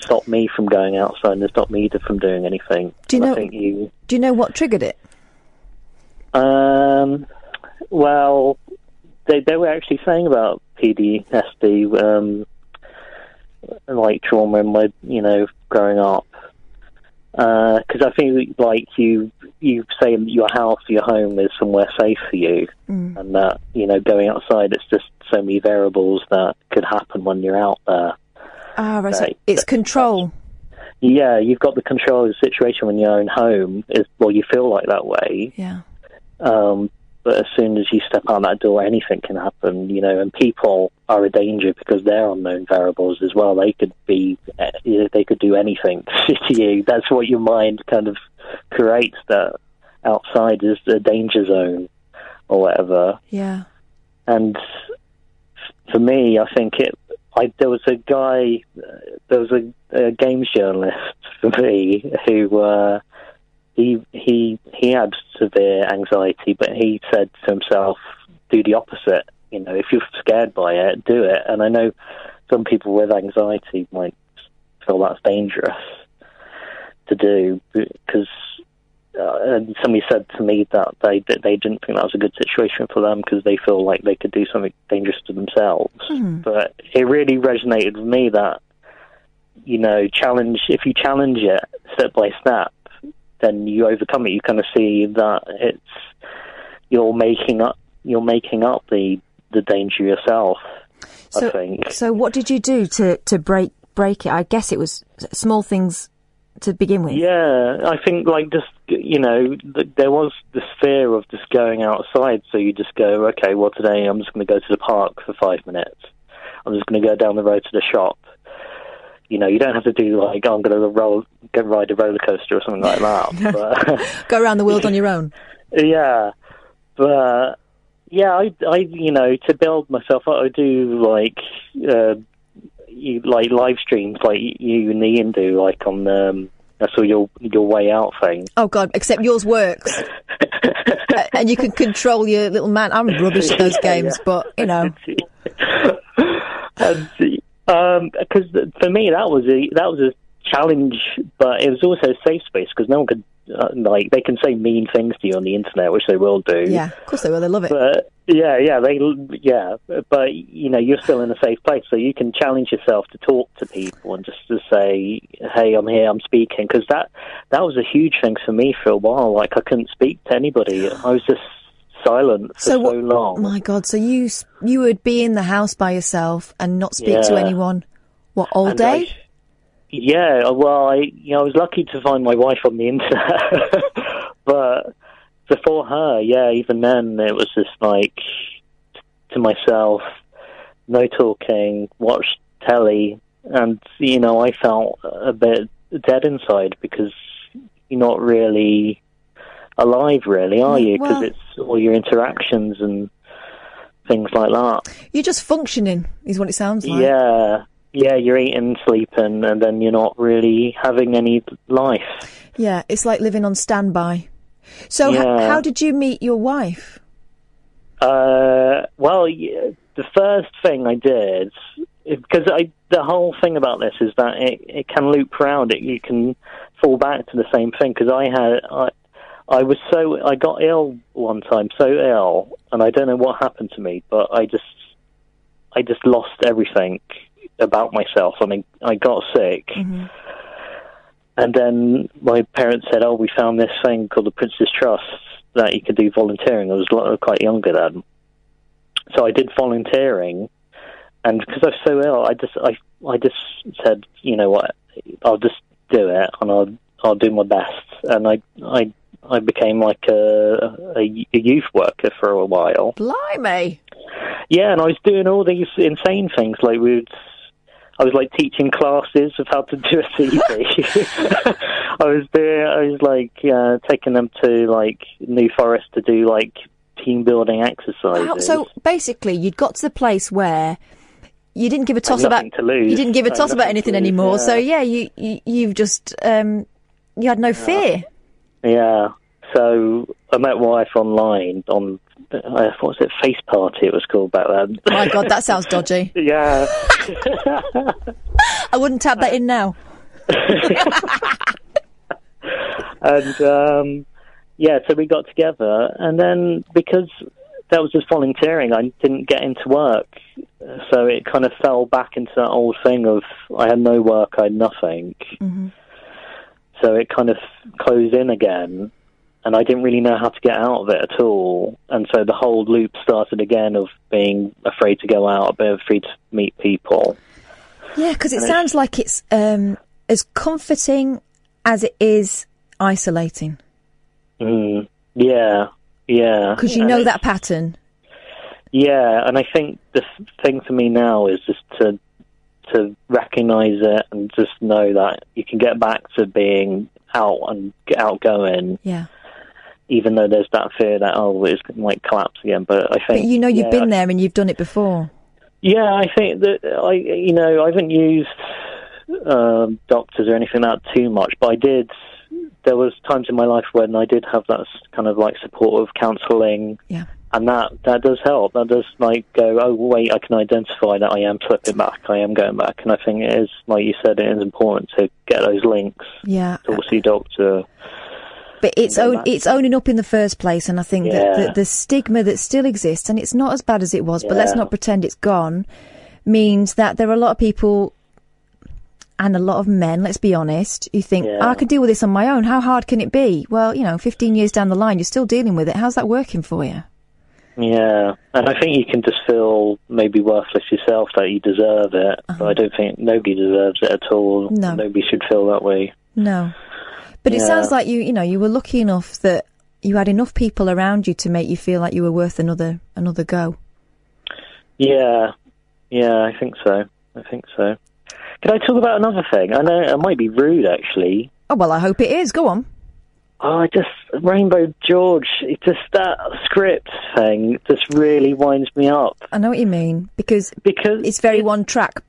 stop me from going outside and stop me from doing anything. Do you And know- I think you. Do you know what triggered it? Um, well, they they were actually saying about PTSD, um, like trauma in my, you know, growing up. Because I think, like you, you say your house, your home is somewhere safe for you, Mm. and that you know, going outside, it's just so many variables that could happen when you're out there. Ah, right. so it's control. Yeah, you've got the control of the situation when you're in home is. Well, you feel like that way. Yeah. Um, but as soon as you step out that door, anything can happen, you know. And people are a danger because they're unknown variables as well. They could be, uh, they could do anything to you. That's what your mind kind of creates. That outside is the danger zone or whatever. Yeah. And for me, I think it. I, there was a guy, there was a, a games journalist for me who uh, he he he had severe anxiety, but he said to himself, "Do the opposite. You know, if you're scared by it, do it." And I know some people with anxiety might feel that's dangerous to do because uh, and somebody said to me that they that they didn't think that was a good situation for them because they feel like they could do something dangerous to themselves. Hmm. But it really resonated with me that you know challenge if you challenge it step by step, then you overcome it. You kind of see that it's you're making up you're making up the the danger yourself. I think. So what did you do to, to break break it? I guess it was small things to begin with. Yeah, I think like just you know th- there was this fear of just going outside. So you just go, okay, well today I'm just going to go to the park for five minutes. I'm just going to go down the road to the shop. You know, you don't have to do like oh, I'm going to roll, go ride a roller coaster or something like that. but, Go around the world on your own. yeah, but yeah, I, I, you know, to build myself up, I do like, uh, you like live streams like you and Iain do, like on um, that's all your your way out thing. Oh God! Except yours works, A- and you can control your little man. I'm rubbish at those Yeah, games, yeah. but you know. and because for me that was a that was a challenge, but it was also a safe space because no one could uh, Uh, like they can say mean things to you on the internet, which they will do. Yeah, of course they will. They love it. But yeah, yeah, they yeah, but you know you're still in a safe place, so you can challenge yourself to talk to people and just to say, "Hey, I'm here, I'm speaking," because that that was a huge thing for me for a while. Like I couldn't speak to anybody. I was just silent for so, what- long. My God! So you you would be in the house by yourself and not speak to anyone. What all And day? I- yeah, well, I you know I was lucky to find my wife on the internet, but before her, yeah, even then it was just like to myself, no talking, watch telly, and you know I felt a bit dead inside because you're not really alive, really, are mm, you? Because Well- it's all your interactions and things like that. You're just functioning, is what it sounds like. Yeah, yeah, you're eating, sleeping, and then you're not really having any life. Yeah, it's like living on standby. So, h- how did you meet your wife? Uh, well, the first thing I did, because I, the whole thing about this is that it, it can loop round. It you can fall back to the same thing. Because I had, I, I was so, I got ill one time, so ill, and I don't know what happened to me, but I just, I just lost everything about myself. I mean, I got sick. Mm-hmm. And then my parents said, "Oh, we found this thing called the Prince's Trust that you could do volunteering." I was quite younger then, so I did volunteering. And because I was so ill, I just I I just said, you know what, I'll just do it, and I'll I'll do my best. And I I I became like a a, a youth worker for a while. Blimey! Yeah, and I was doing all these insane things. Like we would, I was like teaching classes of how to do a CV. I was doing, I was like uh, taking them to like New Forest to do like team building exercises. Wow, so basically, you'd got to the place where you didn't give a toss about to you didn't give a toss about to anything lose, anymore. yeah. So yeah, you, you you've just um, you had no fear. Yeah. So I met my wife online on uh, what was it? Faceparty. It was called back then. Oh My God, that sounds dodgy. yeah. I wouldn't tap that in now. and um, yeah, so we got together, and then because that was just volunteering, I didn't get into work, so it kind of fell back into that old thing of I had no work, I had nothing. So it kind of closed in again, and I didn't really know how to get out of it at all. And so the whole loop started again of being afraid to go out, a bit afraid to meet people. Yeah, because it And it's- sounds like it's um, as comforting as it is isolating. Mm, yeah, Yeah, Because you And know that pattern. Yeah, and I think the thing for me now is just to to recognise it and just know that you can get back to being out and outgoing, Yeah. Even though there's that fear that oh it's might collapse again. But I think But you know you've yeah, been there and you've done it before. Yeah, I think that I, you know, I haven't used um, doctors or anything like that too much, but I did. There was times in my life when I did have that kind of like supportive counselling, Yeah. and that that does help. That does like go, oh wait, I can identify that I am slipping back, I am going back, and I think it is, like you said, it is important to get those links. Yeah. Talk to your doctor. But it's own, it's owning up in the first place, and I think that the, the stigma that still exists, and it's not as bad as it was, but let's not pretend it's gone, means that there are a lot of people and a lot of men, let's be honest, who think, Yeah. I can deal with this on my own. How hard can it be? Well, you know, 15 years down the line, you're still dealing with it. How's that working for you? Yeah, and I think you can just feel maybe worthless yourself that you deserve it. But I don't think nobody deserves it at all. Uh-huh. No. Nobody should feel that way. No. But it Yeah. sounds like you, you know, you were lucky enough that you had enough people around you to make you feel like you were worth another another go. Yeah, yeah, I think so. I think so. Can I talk about another thing? I know it might be rude, actually. Oh well, I hope it is. Go on. Oh, I just Rainbow George. It just that script thing just really winds me up. I know what you mean because because it's very one track,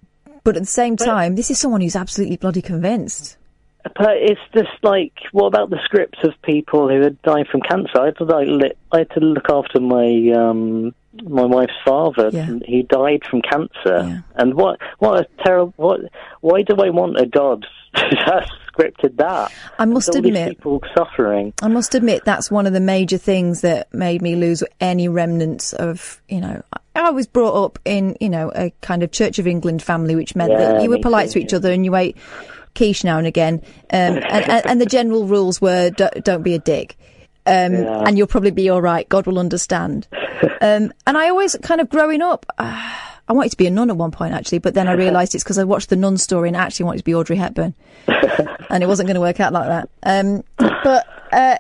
but at the same time, this is someone who's absolutely bloody convinced. But it's just like, what about the scripts of people who had died from cancer? I had to, like, li- I had to look after my um, my wife's father. Yeah. and He died from cancer. And what what a terrible. What? Why do I want a god that scripted that? I must With all these admit- people suffering. I must admit that's one of the major things that made me lose any remnants of, you know, I I was brought up in, you know, a kind of Church of England family, which meant Yeah, that you were polite too, to each other and you ate quiche now and again. Um, and, and, and the general rules were don't, don't be a dick. Um, Yeah. and you'll probably be all right. God will understand. um, and I always kind of growing up, uh, I wanted to be a nun at one point actually, but then I realised it's because I watched the nun story and I actually wanted to be Audrey Hepburn. and it wasn't going to work out like that. Um, but uh,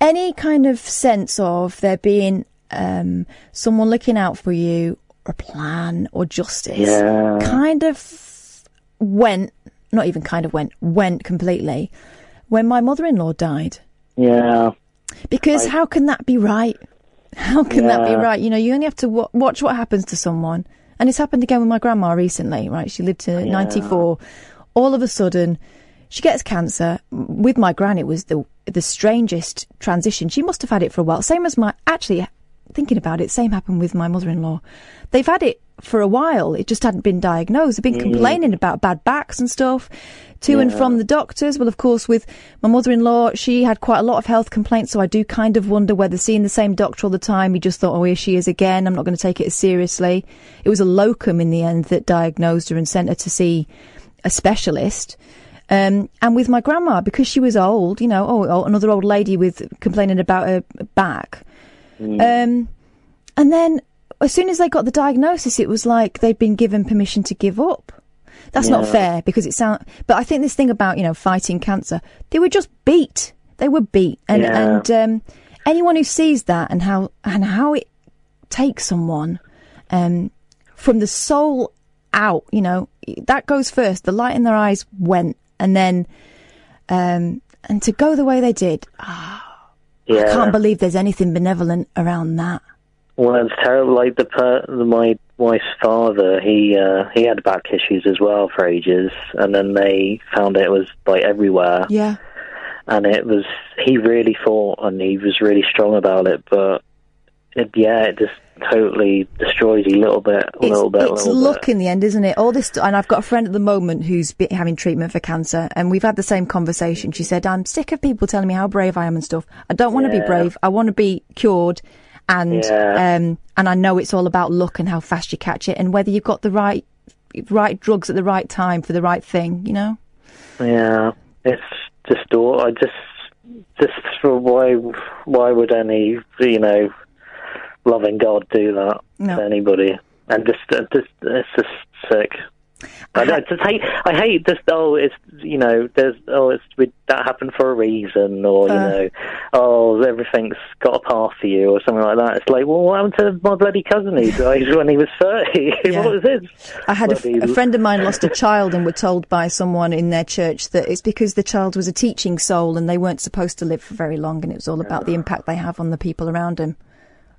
any kind of sense of there being um, someone looking out for you, or a plan, or justice, Yeah. kind of went. Not even kind of went. Went completely when my mother-in-law died. Yeah. Because how can that be right? How can that be right? You know, you only have to wa watch what happens to someone. And it's happened again with my grandma recently, right? She lived to 94. All of a sudden, she gets cancer. With my gran, it was the the strangest transition. She must have had it for a while. Same as my, actually, thinking about it, same happened with my mother-in-law. They've had it for a while. It just hadn't been diagnosed. They've been Mm. complaining about bad backs and stuff to and from the doctors. Well, of course, with my mother-in-law, she had quite a lot of health complaints, so I do kind of wonder whether seeing the same doctor all the time, he just thought, oh, here she is again. I'm not going to take it as seriously. It was a locum in the end that diagnosed her and sent her to see a specialist. Um, and with my grandma, because she was old, you know, oh, oh, another old lady with complaining about her back. Um, and then as soon as they got the diagnosis, it was like they'd been given permission to give up. That's not fair because it sound. But I think this thing about you know fighting cancer, they were just beat. They were beat, and Yeah. and um, anyone who sees that and how and how it takes someone um, from the soul out, you know, that goes first. The light in their eyes went, and then um, and to go the way they did, I Yeah. can't believe there's anything benevolent around that. Well, it's terrible. Like the, per- my wife's father, he uh, he had back issues as well for ages, and then they found it was like everywhere, Yeah. and it was he really fought and he was really strong about it, but it, yeah, it just totally destroys you a little bit, a It's, little bit, it's little luck in the end, isn't it? All this, and I've got a friend at the moment who's having treatment for cancer, and we've had the same conversation. She said, "I'm sick of people telling me how brave I am and stuff. I don't want to be brave. I want to be cured." And Yeah. um, and I know it's all about luck and how fast you catch it, and whether you've got the right right drugs at the right time for the right thing. You know. Yeah, it's just all. I just just for why why would any you know loving God do that No. to anybody? And just just it's just sick. I, know, just hate. I hate this. Oh, it's you know, there's oh, it's with, that happened for a reason, or you Uh. know, oh, everything's got a path for you, or something like that. It's like, well, what happened to my bloody cousin? He died when he was thirty. Yeah. what was his? I had a, f- bloody- a friend of mine lost a child and were told by someone in their church that it's because the child was a teaching soul and they weren't supposed to live for very long and it was all about the impact they have on the people around him.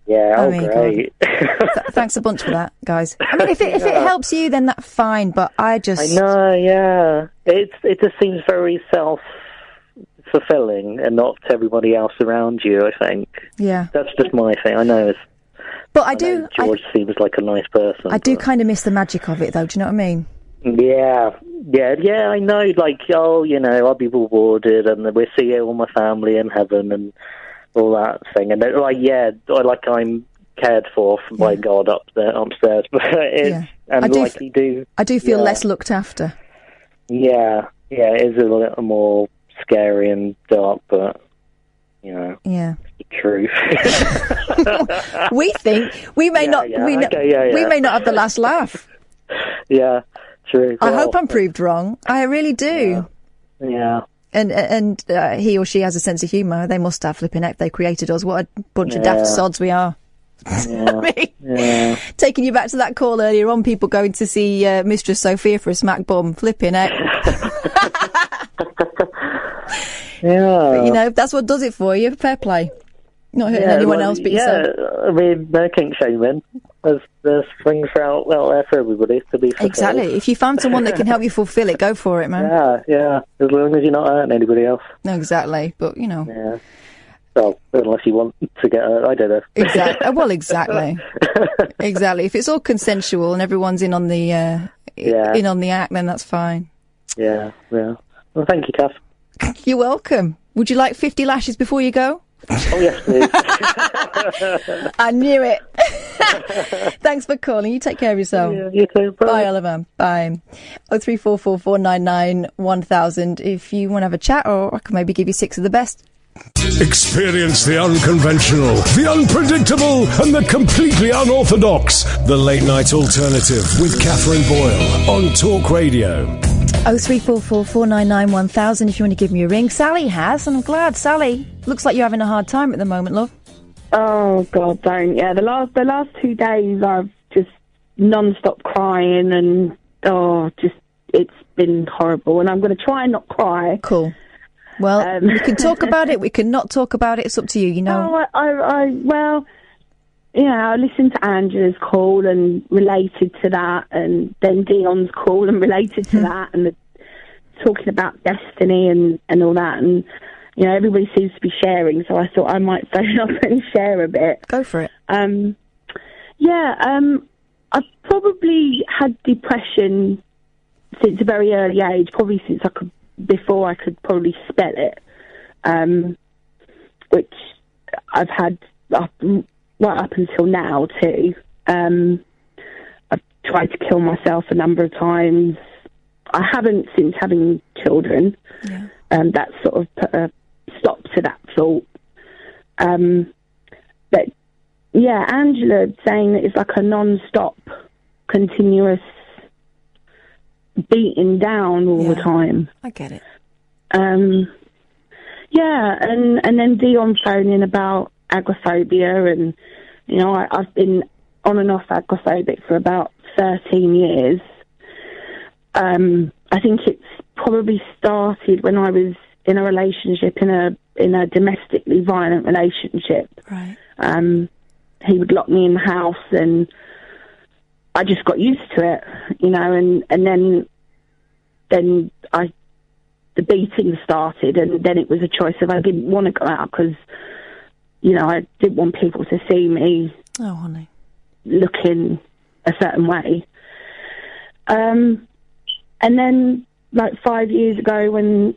Yeah, I oh, God. great. Th- thanks a bunch for that, guys. I mean, if it, if it helps you, then that's fine, but I just. I know, yeah. It's it just seems very self fulfilling and not to everybody else around you. I think Yeah. that's just my thing. I know it's, But I do. I, George seems like a nice person. I do kind of miss the magic of it, though. Do you know what I mean? Yeah, yeah, yeah. I know. Like, oh, you know, I'll be rewarded, and we'll see all my family in heaven, and all that thing. And they're like, yeah, like I'm cared for by God up there upstairs. But it's Yeah. and I do like f- you do. I do feel yeah. less looked after. Yeah, yeah. It is a little more scary and dark, but you know, Yeah. truth. we think we may not. yeah, we, no- okay, yeah, we may not have the last laugh. yeah, true. I Well, hope I'm proved wrong. I really do. Yeah. And and uh, he or she has a sense of humour. They must have flipping heck. They created us. What a bunch of daft sods we are. Yeah. yeah. Taking you back to that call earlier on, people going to see uh, Mistress Sofia for a smack bum. Flipping heck. Yeah. But, you know, that's what does it for you, fair play. Not hurting Yeah, anyone well, else but yeah, yourself. I mean, no kink shaming. There's, there's things out, out there for everybody to be fulfilled. Exactly. If you found someone that can help you fulfil it, go for it, man. Yeah, yeah. As long as you're not hurting anybody else. No, exactly. But, you know. Yeah. Well, unless you want to get hurt, I don't know. Exactly. Well, exactly. exactly. If it's all consensual and everyone's in on the uh, Yeah. in on the act, then that's fine. Yeah, yeah. Well, thank you, Kath. You're welcome. Would you like 50 lashes before you go? Oh, yes, please. I knew it. Thanks for calling. You take care of yourself. Yeah, you too. Bye. Oliver. Bye. Oh three four four four nine nine one thousand. If you want to have a chat, or I can maybe give you six of the best. Experience the unconventional, the unpredictable, and the completely unorthodox. The Late Night Alternative with Katherine Boyle on Talk Radio. Oh three four four four nine nine one thousand. If you want to give me a ring, Sally has, and I'm glad. Sally, looks like you're having a hard time at the moment, love. Oh God, don't. Yeah, the last the last two days I've just non-stop crying and oh, just it's been horrible. And I'm going to try and not cry. Um, Cool. Well, we can talk about it. We can not talk about it. It's up to you. You know. Oh, I, I, I well, know, I listened to Angela's call and related to that, and then Dion's call and related Hmm. to that, and the, talking about destiny and and all that, and you know, everybody seems to be sharing, so I thought I might phone up and share a bit. Go for it. Um, yeah, um, I've probably had depression since a very early age, probably since I could before I could probably spell it, um, which I've had up, right up until now too. Um, I've tried to kill myself a number of times. I haven't since having children. Um, that sort of put a stop to that thought. Um, but yeah, Angela saying that it's like a non-stop, continuous beating down all the time. I get it. Um, yeah, and and then Dion phoning about agoraphobia, and you know I, I've been on and off agoraphobic for about thirteen years. Um, I think it's probably started when I was in a relationship in a in a domestically violent relationship. Right. Um, he would lock me in the house, and I just got used to it, you know, and and then then I the beating started, and then it was a choice of I didn't want to go out because you know I didn't want people to see me Oh, honey. looking a certain way. Um, and then, like five years ago, when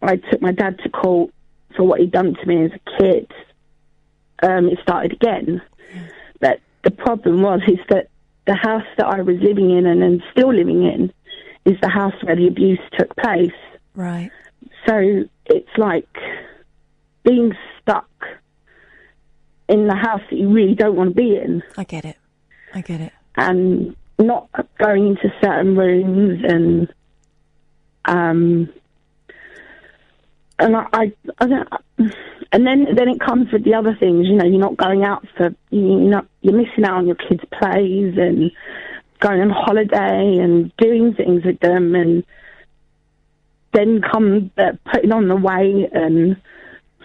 I took my dad to court for what he'd done to me as a kid, um, it started again. But the problem was is that the house that I was living in and am still living in is the house where the abuse took place. Right. So it's like being stuck in the house that you really don't want to be in. I get it. I get it. And not going into certain rooms and um and I, I, I don't, and then then it comes with the other things. You know, you're not going out for you know you're missing out on your kids' plays and going on holiday and doing things with them, and then come uh, putting on the weight and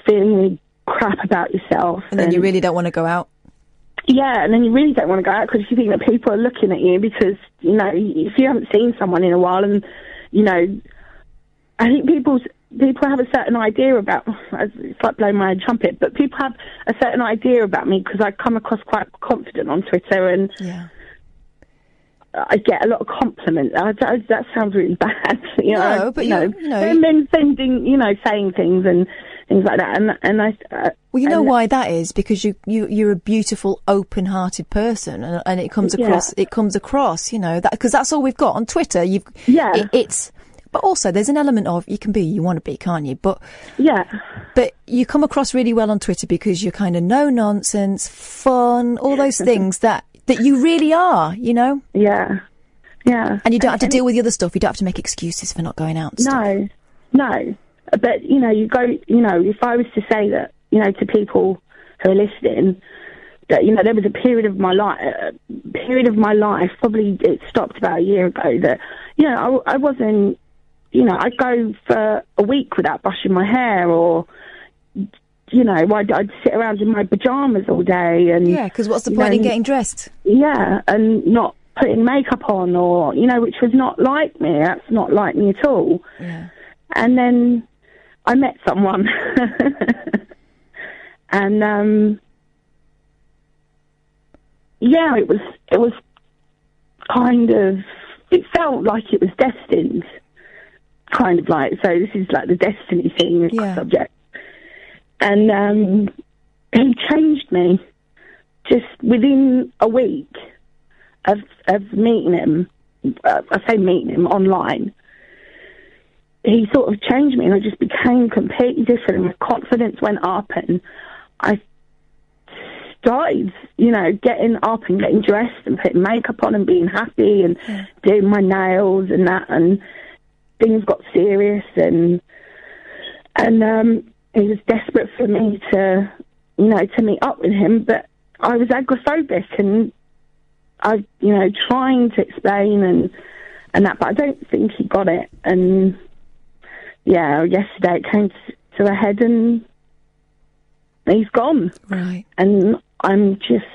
feeling crap about yourself. And then you really don't want to go out. Yeah, and then you really don't want to go out because you think that people are looking at you because, you know, if you haven't seen someone in a while and, you know, I think people's, people have a certain idea about, it's like blowing my own trumpet, but people have a certain idea about me because I come across quite confident on Twitter and Yeah. I get a lot of compliments. I, I, that sounds really bad, you know. No, but you know, and then sending, you know, saying things and things like that, and and I. Uh, Well, you know and- why that is because you you you're a beautiful, open-hearted person, and, and it comes Yeah. across. It comes across, you know, that because that's all we've got on Twitter. You've Yeah. it, it's. But also, there's an element of you can be you want to be, can't you? But yeah, but you come across really well on Twitter because you're kind of no nonsense, fun, all those things that that you really are, you know. Yeah, yeah. And you don't have to deal with the other stuff. You don't have to make excuses for not going out. No, no. But you know, you go. You know, if I was to say that, you know, to people who are listening, that you know, there was a period of my life, uh, period of my life, probably it stopped about a year ago. That you know, I, I wasn't. You know, I'd go for a week without brushing my hair, or you know, I'd, I'd sit around in my pajamas all day, and Yeah, because what's the point know, in getting dressed? yeah, and not putting makeup on or, you know, which was not like me. That's not like me at all. Yeah. And then I met someone. and, um, yeah, it was, it was kind of, it felt like it was destined. Kind of like, so this is like the destiny thing yeah. subject. And, um, he changed me just within a week of of meeting him, uh, I say meeting him online. He sort of changed me, and I just became completely different. And my confidence went up, and I started, you know, getting up and getting dressed and putting makeup on and being happy and doing my nails and that, and things got serious, and and um, he was desperate for me to, you know, to meet up with him, but I was agoraphobic and I, you know, trying to explain and and that, but I don't think he got it. And yeah, yesterday it came to, a head, and he's gone. Right. And I'm just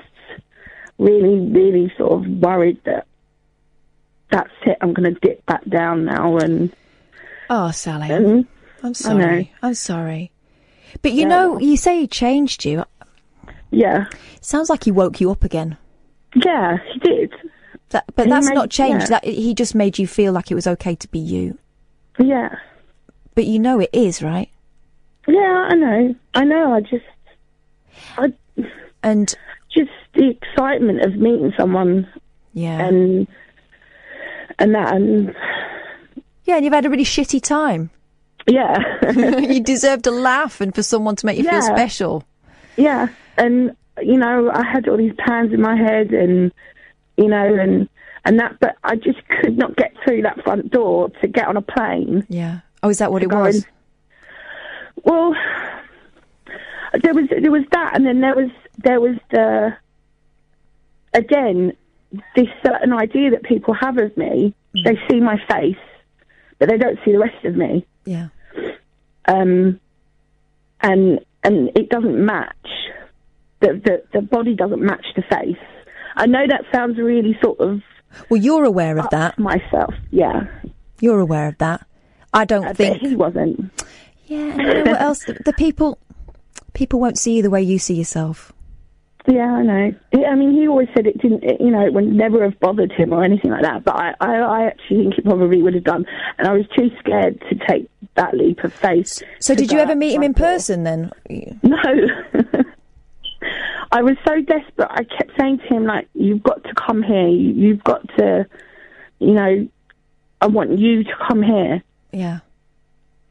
really, really sort of worried that that's it. I'm going to dip back down now, and Oh, Sally, Mhm. I'm sorry. I'm sorry. But you Yeah. know, you say he changed you. Yeah. Sounds like he woke you up again. yeah, he did. That, but He that's made- not changed. yeah. That he just made you feel like it was okay to be you. Yeah, But you know it is, right? yeah, I know, I know. I just, I and just the excitement of meeting someone. Yeah. and and that and Yeah, and you've had a really shitty time. yeah, you deserved a laugh and for someone to make you feel special. yeah, and you know, I had all these plans in my head, and you know, and and that, but I just could not get through that front door to get on a plane. Yeah. Oh, is that what it was? and- well, there was there was that, and then there was there was the again this certain idea that people have of me. Mm. They see my face, but they don't see the rest of me. Yeah. Um, and and it doesn't match. The, the the body doesn't match the face. I know that sounds really sort of Well, you're aware of that. myself. Yeah, You're aware of that. I don't think. he wasn't. Yeah. you know what else? The, the people, people won't see you the way you see yourself. Yeah, I know. I mean, he always said it didn't. It, you know, it would never have bothered him or anything like that. But I, I, I actually think it probably would have done. And I was too scared to take that leap of faith. So, did you ever meet him in door. person then? No. I was so desperate. I kept saying to him, like, you've got to come here. You've got to, you know, I want you to come here. Yeah.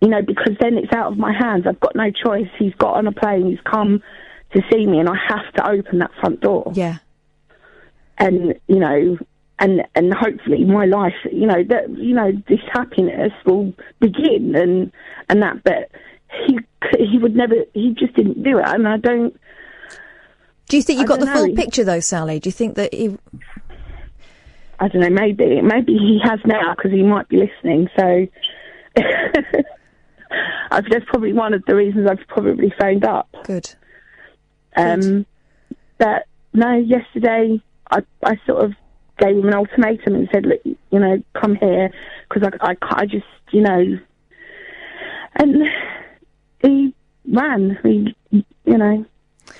You know, because then it's out of my hands. I've got no choice. He's got on a plane. He's come to see me, and I have to open that front door. Yeah. And you know, and and hopefully my life, you know, that you know this happiness will begin and and that. But he he would never. He just didn't do it, and I don't. Do you think you got the don't full picture though, Sally? Do you think that he? I don't know. Maybe maybe he has now because he might be listening. So. I've, that's probably one of the reasons I've probably phoned up. Good. Um, but no, yesterday I I sort of gave him an ultimatum and said, look, you know, come here because I, I I just you know, and he ran. He you know,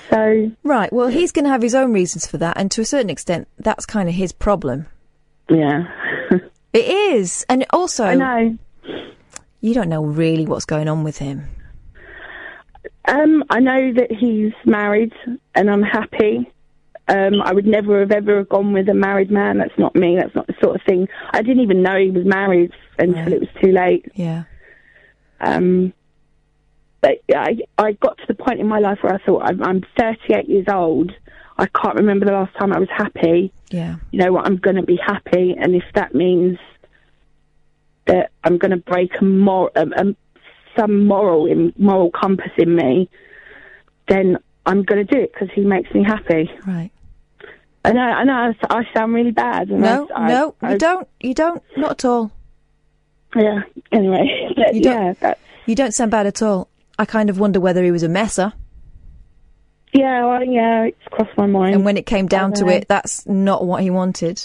so Right. Well, he's going to have his own reasons for that, and to a certain extent, that's kind of his problem. yeah. It is, and also, I know. You don't know really what's going on with him. Um, I know that he's married and I'm happy. Um, I would never have ever gone with a married man. That's not me. That's not the sort of thing. I didn't even know he was married until it was too late. Yeah. Um, but I, I got to the point in my life where I thought I'm, I'm 38 years old. I can't remember the last time I was happy. Yeah. You know what? I'm going to be happy, and if that means that I'm going to break a mor- um, um, some moral in moral compass in me, then I'm going to do it because he makes me happy. Right. I know. I know. I, I sound really bad. And No, I, no, I, you don't. You don't. Not at all. Yeah. Anyway, but You don't. yeah, You don't sound bad at all. I kind of wonder whether he was a messer, yeah. Well, yeah, it's crossed my mind. and when it came down to know. it, that's not what he wanted.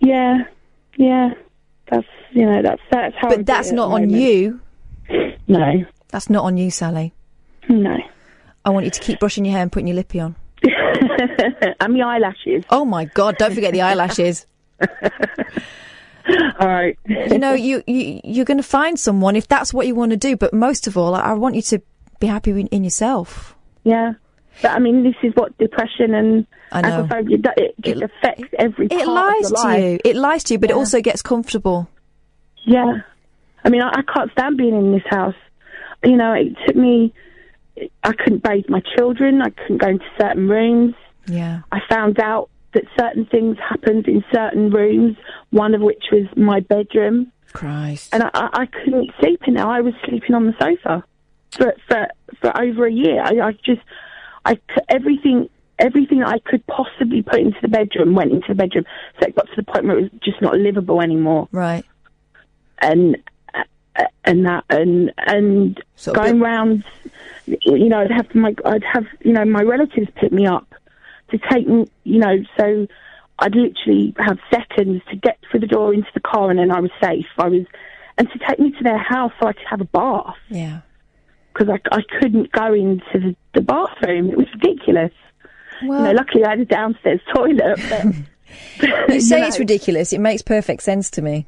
Yeah, yeah. That's you know that's that's how. But that's not on moment. you. No. That's not on you, Sally. No. I want you to keep brushing your hair and putting your lippy on. and the eyelashes. Oh my God! Don't forget the eyelashes. All right. you know, you, you you're going to find someone if that's what you want to do. But most of all, I, I want you to be happy in, in yourself. Yeah. But I mean, this is what depression and agoraphobia do. It just affects every part It lies to you. It lies to you, but it also gets comfortable. Yeah. I mean, I, I can't stand being in this house. You know, it took me. I couldn't bathe my children. I couldn't go into certain rooms. Yeah. I found out that certain things happened in certain rooms. One of which was my bedroom. Christ. And I, I, I couldn't sleep in there. I was sleeping on the sofa for for for over a year. I, I just, I c- everything everything I could possibly put into the bedroom went into the bedroom. So it got to the point where it was just not livable anymore. Right. And uh, and that and and of going bit- round, you know, I'd have my I'd have you know my relatives pick me up to take me, you know, so I'd literally have seconds to get through the door into the car, and then I was safe. I was, and to take me to their house so I could have a bath Yeah. Because I, I couldn't go into the, the bathroom. It was ridiculous. Well, you know, luckily I had a downstairs toilet. But, you say know, it's ridiculous. It makes perfect sense to me.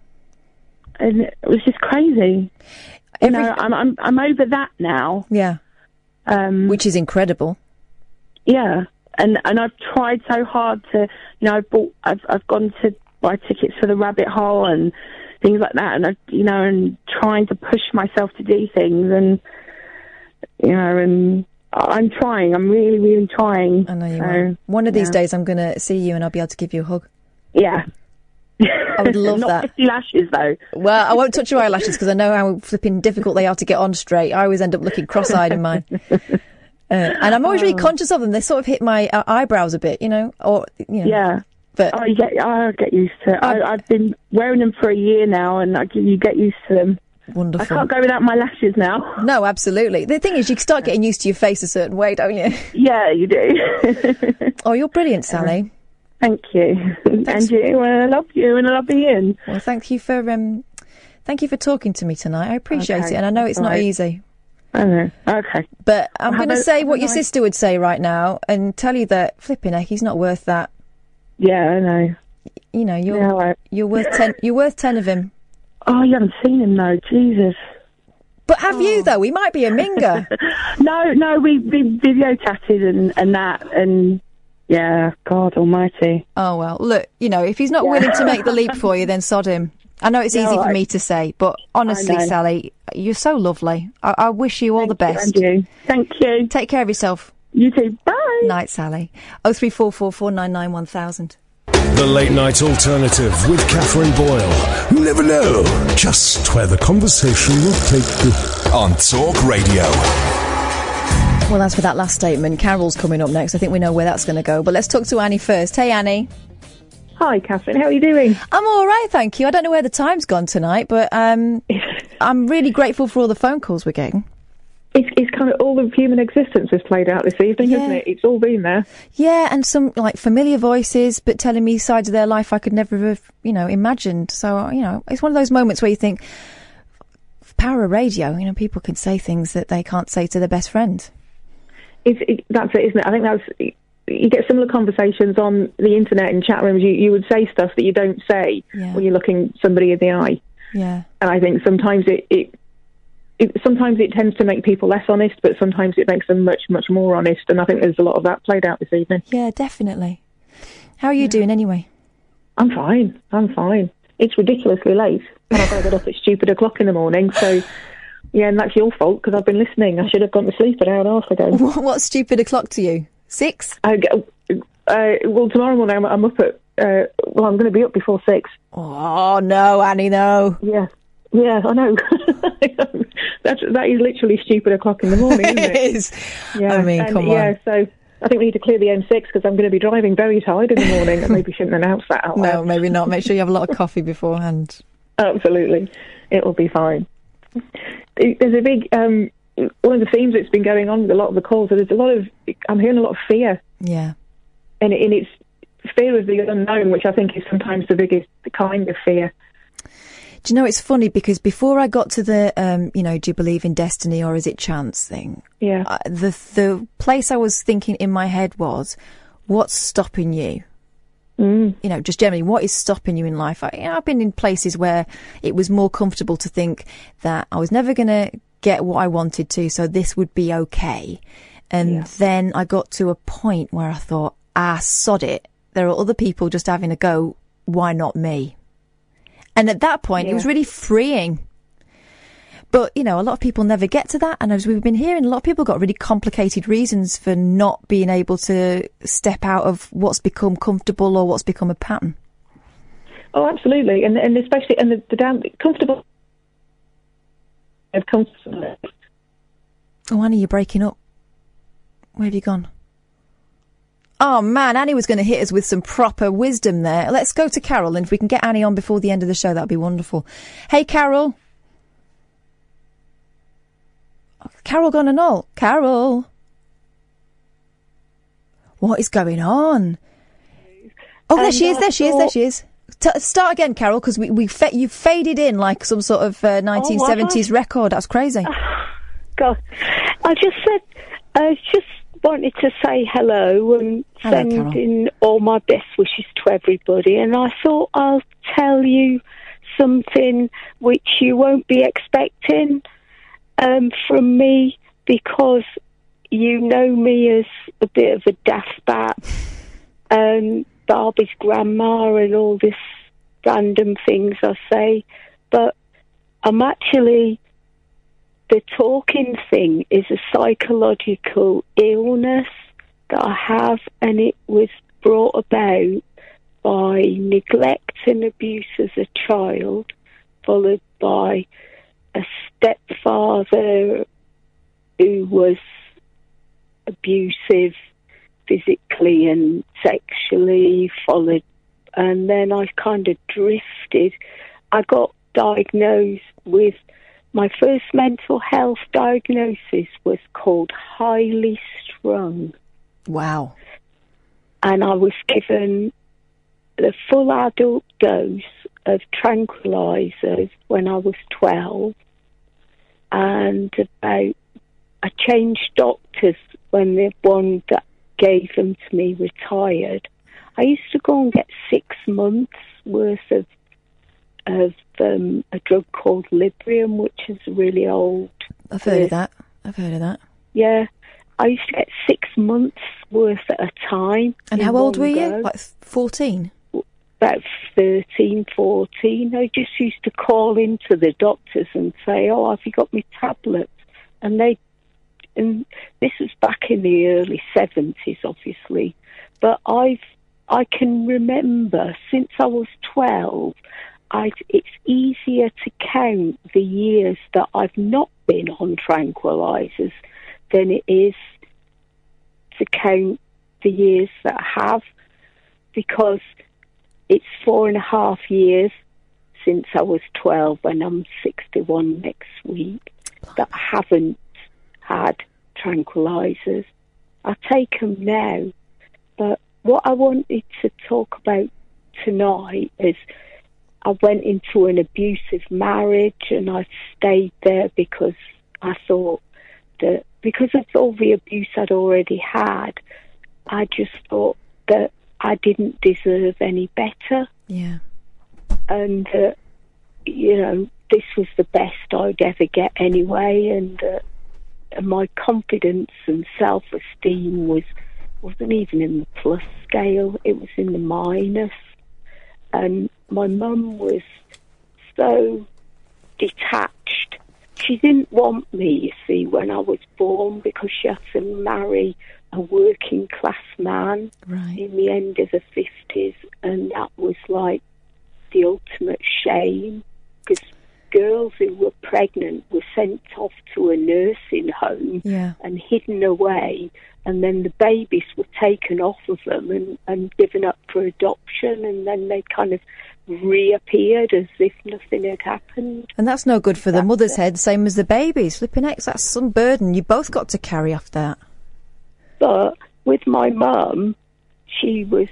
and it was just crazy. You know, I'm I'm I'm over that now. Yeah. Um, Which is incredible. Yeah, and and I've tried so hard to, you know, I've bought, I've I've gone to buy tickets for the rabbit hole and things like that, and I, you know, and trying to push myself to do things, and you know, and I'm trying. I'm really, really trying. I know you so, are. One of these yeah. days, I'm going to see you and I'll be able to give you a hug. Yeah. I would love Not that. 50 lashes though. Well, I won't touch your eyelashes because I know how flipping difficult they are to get on straight. I always end up looking cross-eyed in mine. Uh, and I'm always really Oh. conscious of them. They sort of hit my uh, eyebrows a bit, you know, or you know. Yeah. But I get, I get used to. It. I, I've been wearing them for a year now, and I, you get used to them. Wonderful. I can't go without my lashes now. No, absolutely. The thing is, you start getting used to your face a certain way, don't you? Yeah, you do. oh, you're brilliant, Sally. Thank you. And you, and I love you, and I love Iain. Well, thank you for um, thank you for talking to me tonight. I appreciate Okay, it, and I know it's not right. easy. I know. Okay. But I'm going to say what your nice- sister would say right now, and tell you that flipping heck, he's not worth that. Yeah, I know. You know, you're Yeah, right. you're worth ten. You're worth ten of him. Oh, you haven't seen him though. Jesus. But have you oh. though? He might be a minger. No, no, we we video chatted and and that, and yeah, God Almighty. oh well, look, you know, if he's not Yeah. willing to make the leap for you, then sod him. I know it's easy for right. me to say, but honestly. Sally, you're so lovely. I, I wish you all the best. You. Thank you. Take care of yourself. You too. Bye. Night, Sally. Oh three four four four nine nine one thousand. The late night alternative with Katherine Boyle. You never know just where the conversation will take you. On Talk Radio. Well, as for that last statement, Carol's coming up next. I think we know where that's going to go. But let's talk to Annie first. Hey, Annie. Hi, Katherine. How are you doing? I'm all right, thank you. I don't know where the time's gone tonight, but um, I'm really grateful for all the phone calls we're getting. It's, it's kind of all of human existence has played out this evening, Yeah. hasn't it? It's all been there. Yeah, and some like familiar voices, but telling me sides of their life I could never have, you know, imagined. So, you know, it's one of those moments where you think, power of radio, you know, people can say things that they can't say to their best friend. It's, it, that's it, isn't it? I think that's you get similar conversations on the internet and chat rooms. You you would say stuff that you don't say Yeah. when you're looking somebody in the eye, Yeah. and I think sometimes it. it it, sometimes it tends to make people less honest, but sometimes it makes them much, much more honest. And I think there's a lot of that played out this evening. Yeah, definitely. How are you doing anyway? I'm fine. I'm fine. It's ridiculously late, and I've got to get up at stupid o'clock in the morning. So, yeah, and that's your fault because I've been listening. I should have gone to sleep an hour and a half ago. What stupid o'clock to you? Six? I uh, well, tomorrow morning I'm, I'm up at. Uh, well, I'm going to be up before six. Oh no, Annie, no. Yeah, yeah, I know. That's that is literally stupid o'clock in the morning, isn't it? It is. Yeah, I mean, and, come yeah, so I think we need to clear the M6 because I'm going to be driving very tired in the morning, and maybe shouldn't announce that out loud. No, maybe not. Make sure you have a lot of coffee beforehand. Absolutely. It will be fine. There's a big, um, one of the themes that's been going on with a lot of the calls, there's a lot of, I'm hearing a lot of fear, Yeah. and, it, and it's fear of the unknown, which I think is sometimes the biggest kind of fear. Do you know it's funny because before I got to the, um, you know, do you believe in destiny or is it chance thing? Yeah. Uh, the the place I was thinking in my head was, what's stopping you? Mm. You know, just generally, what is stopping you in life? I, you know, I've been in places where it was more comfortable to think that I was never going to get what I wanted to, so this would be okay. And then I got to a point where I thought, ah, sod it. There are other people just having a go. Why not me? And at that point, it was really freeing. But, you know, a lot of people never get to that. And as we've been hearing, a lot of people got really complicated reasons for not being able to step out of what's become comfortable or what's become a pattern. Oh, absolutely, and and especially and the, the damn comfortable of comfort. Oh, Annie, you're breaking up. Where have you gone? Oh man, Annie was going to hit us with some proper wisdom there. Let's go to Carol, and if we can get Annie on before the end of the show, that'd be wonderful. Hey, Carol. Carol gone and all. Carol. What is going on? Oh, there she is. There she is. There she is. Start again, Carol, because we, we fa- you faded in like some sort of uh, 1970s record. That's crazy. God, I just said, I just wanted to say hello and Hello, send Carol. in all my best wishes to everybody. And I thought I'll tell you something which you won't be expecting um, from me because you know me as a bit of a daft bat and Barbie's grandma and all this random things I say, but I'm actually the talking thing is a psychological illness that I have, and it was brought about by neglect and abuse as a child, followed by a stepfather who was abusive physically and sexually, followed, and then I kind of drifted. I got diagnosed with my first mental health diagnosis was called highly strung. Wow. And I was given the full adult dose of tranquilizers when I was 12. And about, I changed doctors when the one that gave them to me retired. I used to go and get six months worth of of um, a drug called Librium, which is really old. I've heard of that. I've heard of that. Yeah, I used to get six months worth at a time. And how old were you? go. Like 14? About 13, 14. I just used to call into the doctors and say, "Oh, have you got my tablets?" And they, and this was back in the early seventies, obviously. But I've I can remember since I was 12, I, it's easier to count the years that I've not been on tranquilizers than it is to count the years that I have because it's four and a half years since I was 12 and I'm 61 next week that I haven't had tranquilizers. I take them now, but what I wanted to talk about tonight is I went into an abusive marriage and I stayed there because I thought that because of all the abuse I'd already had, I just thought that I didn't deserve any better Yeah. and that you know this was the best I'd ever get anyway, and that and my confidence and self esteem was wasn't even in the plus scale; it was in the minus. And my mum was so detached. She didn't want me, you see, when I was born because she had to marry a working class man right. in the end of the 50s, and that was like the ultimate shame because girls who were pregnant were sent off to a nursing home Yeah. and hidden away, and then the babies were taken off of them and, and given up for adoption, and then they kind of reappeared as if nothing had happened. And that's no good for the mother's head, same as the baby's. Flipping X, that's some burden you both got to carry off that. But with my mum, she was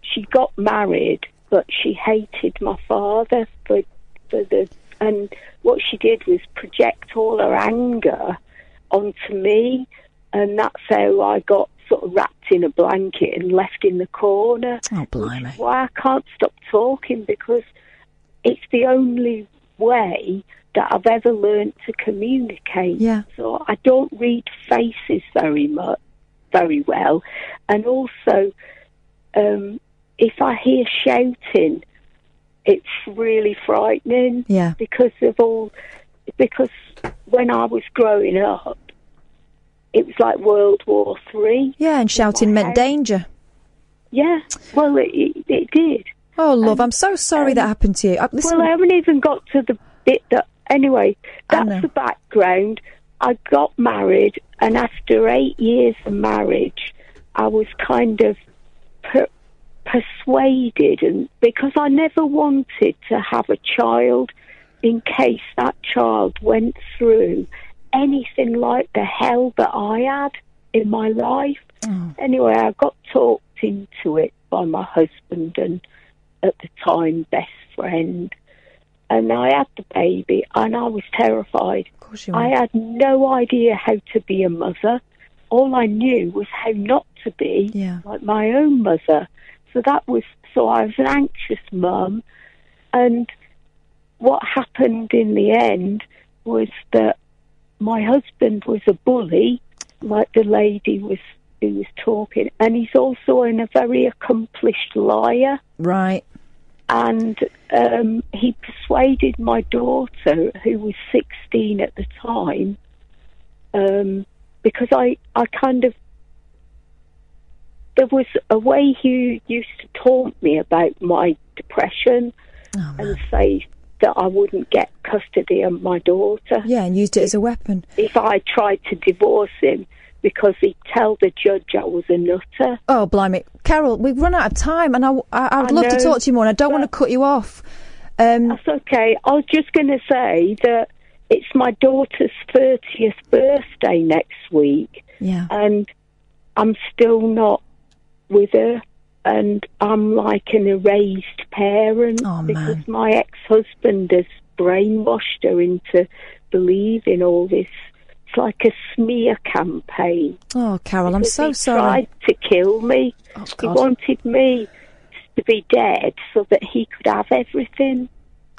she got married, but she hated my father for for the and what she did was project all her anger onto me, and that's how I got sort of wrapped in a blanket and left in the corner. Oh, blimey! Why I can't stop talking because it's the only way that I've ever learned to communicate. Yeah. So I don't read faces very much, very well, and also um, if I hear shouting, it's really frightening. Yeah. Because of all, because when I was growing up, it was like World War Three. Yeah, and shouting meant danger. Yeah. Well, it, it, it did. Oh, love, I'm so sorry that happened to you. Uh, listen, Well, I haven't even got to the bit that. Anyway, that's the background. I got married, and after eight years of marriage, I was kind of per- persuaded, and because I never wanted to have a child in case that child went through anything like the hell that I had in my life. Anyway, I got talked into it by my husband and at the time best friend. And I had the baby and I was terrified. you I had no idea how to be a mother. All I knew was how not to be like my own mother. So that was so I was an anxious mum and what happened in the end was that my husband was a bully, like the lady was who was talking, and he's also an, a very accomplished liar. Right. And um, he persuaded my daughter, who was 16 at the time, um, because I, I kind of there was a way he used to taunt me about my depression and say that I wouldn't get custody of my daughter Yeah, and used it as a weapon. if I tried to divorce him because he'd tell the judge I was a nutter. Oh, blimey. Carol, we've run out of time, and I, I, would I love to talk to you more, and I don't want to cut you off. Um, That's okay. I was just going to say that it's my daughter's 30th birthday next week, Yeah. and I'm still not with her. And I'm like an erased parent oh, because my ex-husband has brainwashed her into believing all this. It's like a smear campaign. Oh, Carol, I'm Because so he sorry. tried to kill me. Oh, he wanted me to be dead so that he could have everything.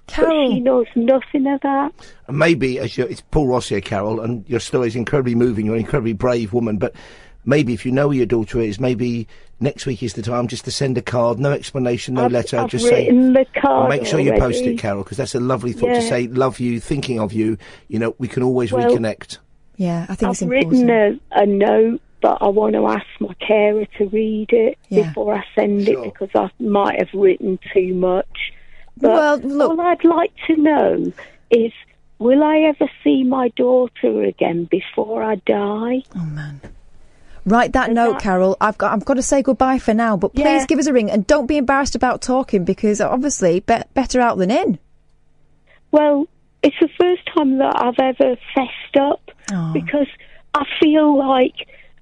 Carol. But she knows nothing of that. And maybe as you it's Paul Ross here, Carol, and your story is incredibly moving. You're an incredibly brave woman, but maybe if you know who your daughter is, maybe next week is the time just to send a card, no explanation, no I've- letter, I've just say. written the card Make sure you post it, Carol, because that's a lovely thought to say. Love you, thinking of you. You know, we can always Well, reconnect. Yeah, I think I've it's important. written a, a note but I want to ask my carer to read it Yeah. before I send it because I might have written too much. But Well, look- all I'd like to know is, will I ever see my daughter again before I die? Oh man. Write that note, Carol. I've got I've got to say goodbye for now, but please Yeah. give us a ring and don't be embarrassed about talking because obviously be- better out than in. Well, it's the first time that I've ever fessed up Oh. because I feel like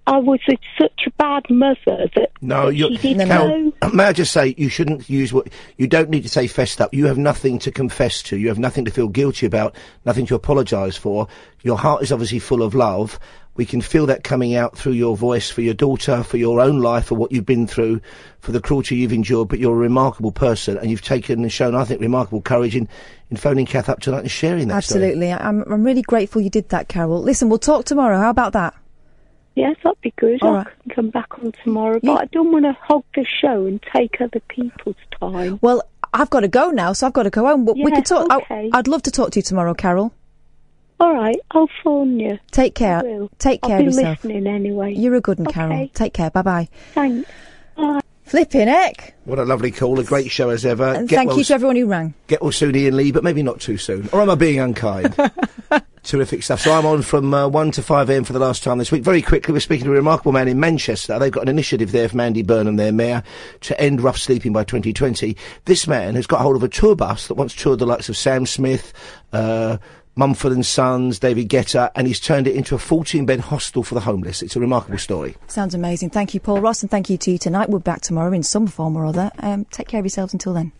I was such a bad mother that No, that you're. she didn't know. Carol, may I just say, you shouldn't use what. You don't need to say fessed up. You have nothing to confess to. You have nothing to feel guilty about, nothing to apologise for. Your heart is obviously full of love. We can feel that coming out through your voice for your daughter, for your own life, for what you've been through, for the cruelty you've endured. But you're a remarkable person, and you've taken and shown, I think, remarkable courage in, in phoning Kath up tonight and sharing that story. Absolutely. I- I'm I'm really grateful you did that, Carol. Listen, we'll talk tomorrow. How about that? Yes, that'd be good. All I right. can come back on tomorrow, but I don't want to hog the show and take other people's time. Well, I've got to go now, so I've got to go home. But we could talk. I- okay. I'd love to talk to you tomorrow, Carol. All right, I'll phone you. Take care. I will. Take I'll care be of yourself. listening anyway. You're a good one, Okay. Carol. Take care. Bye bye. Thanks. Bye. Flipping heck. What a lovely call, a great show as ever. And Get thank well you to everyone who rang. Get well soon, Iain Lee, but maybe not too soon. Or am I being unkind? Terrific stuff. So I'm on from uh, 1 to 5 a.m. for the last time this week. Very quickly, we're speaking to a remarkable man in Manchester. They've got an initiative there from Andy Burnham, their mayor, to end rough sleeping by 2020. This man has got hold of a tour bus that once toured the likes of Sam Smith, uh, Mumford and Sons, David Guetta, and he's turned it into a 14-bed hostel for the homeless. It's a remarkable story. Sounds amazing. Thank you, Paul Ross, and thank you to you tonight. We're back tomorrow in some form or other. Um, take care of yourselves until then.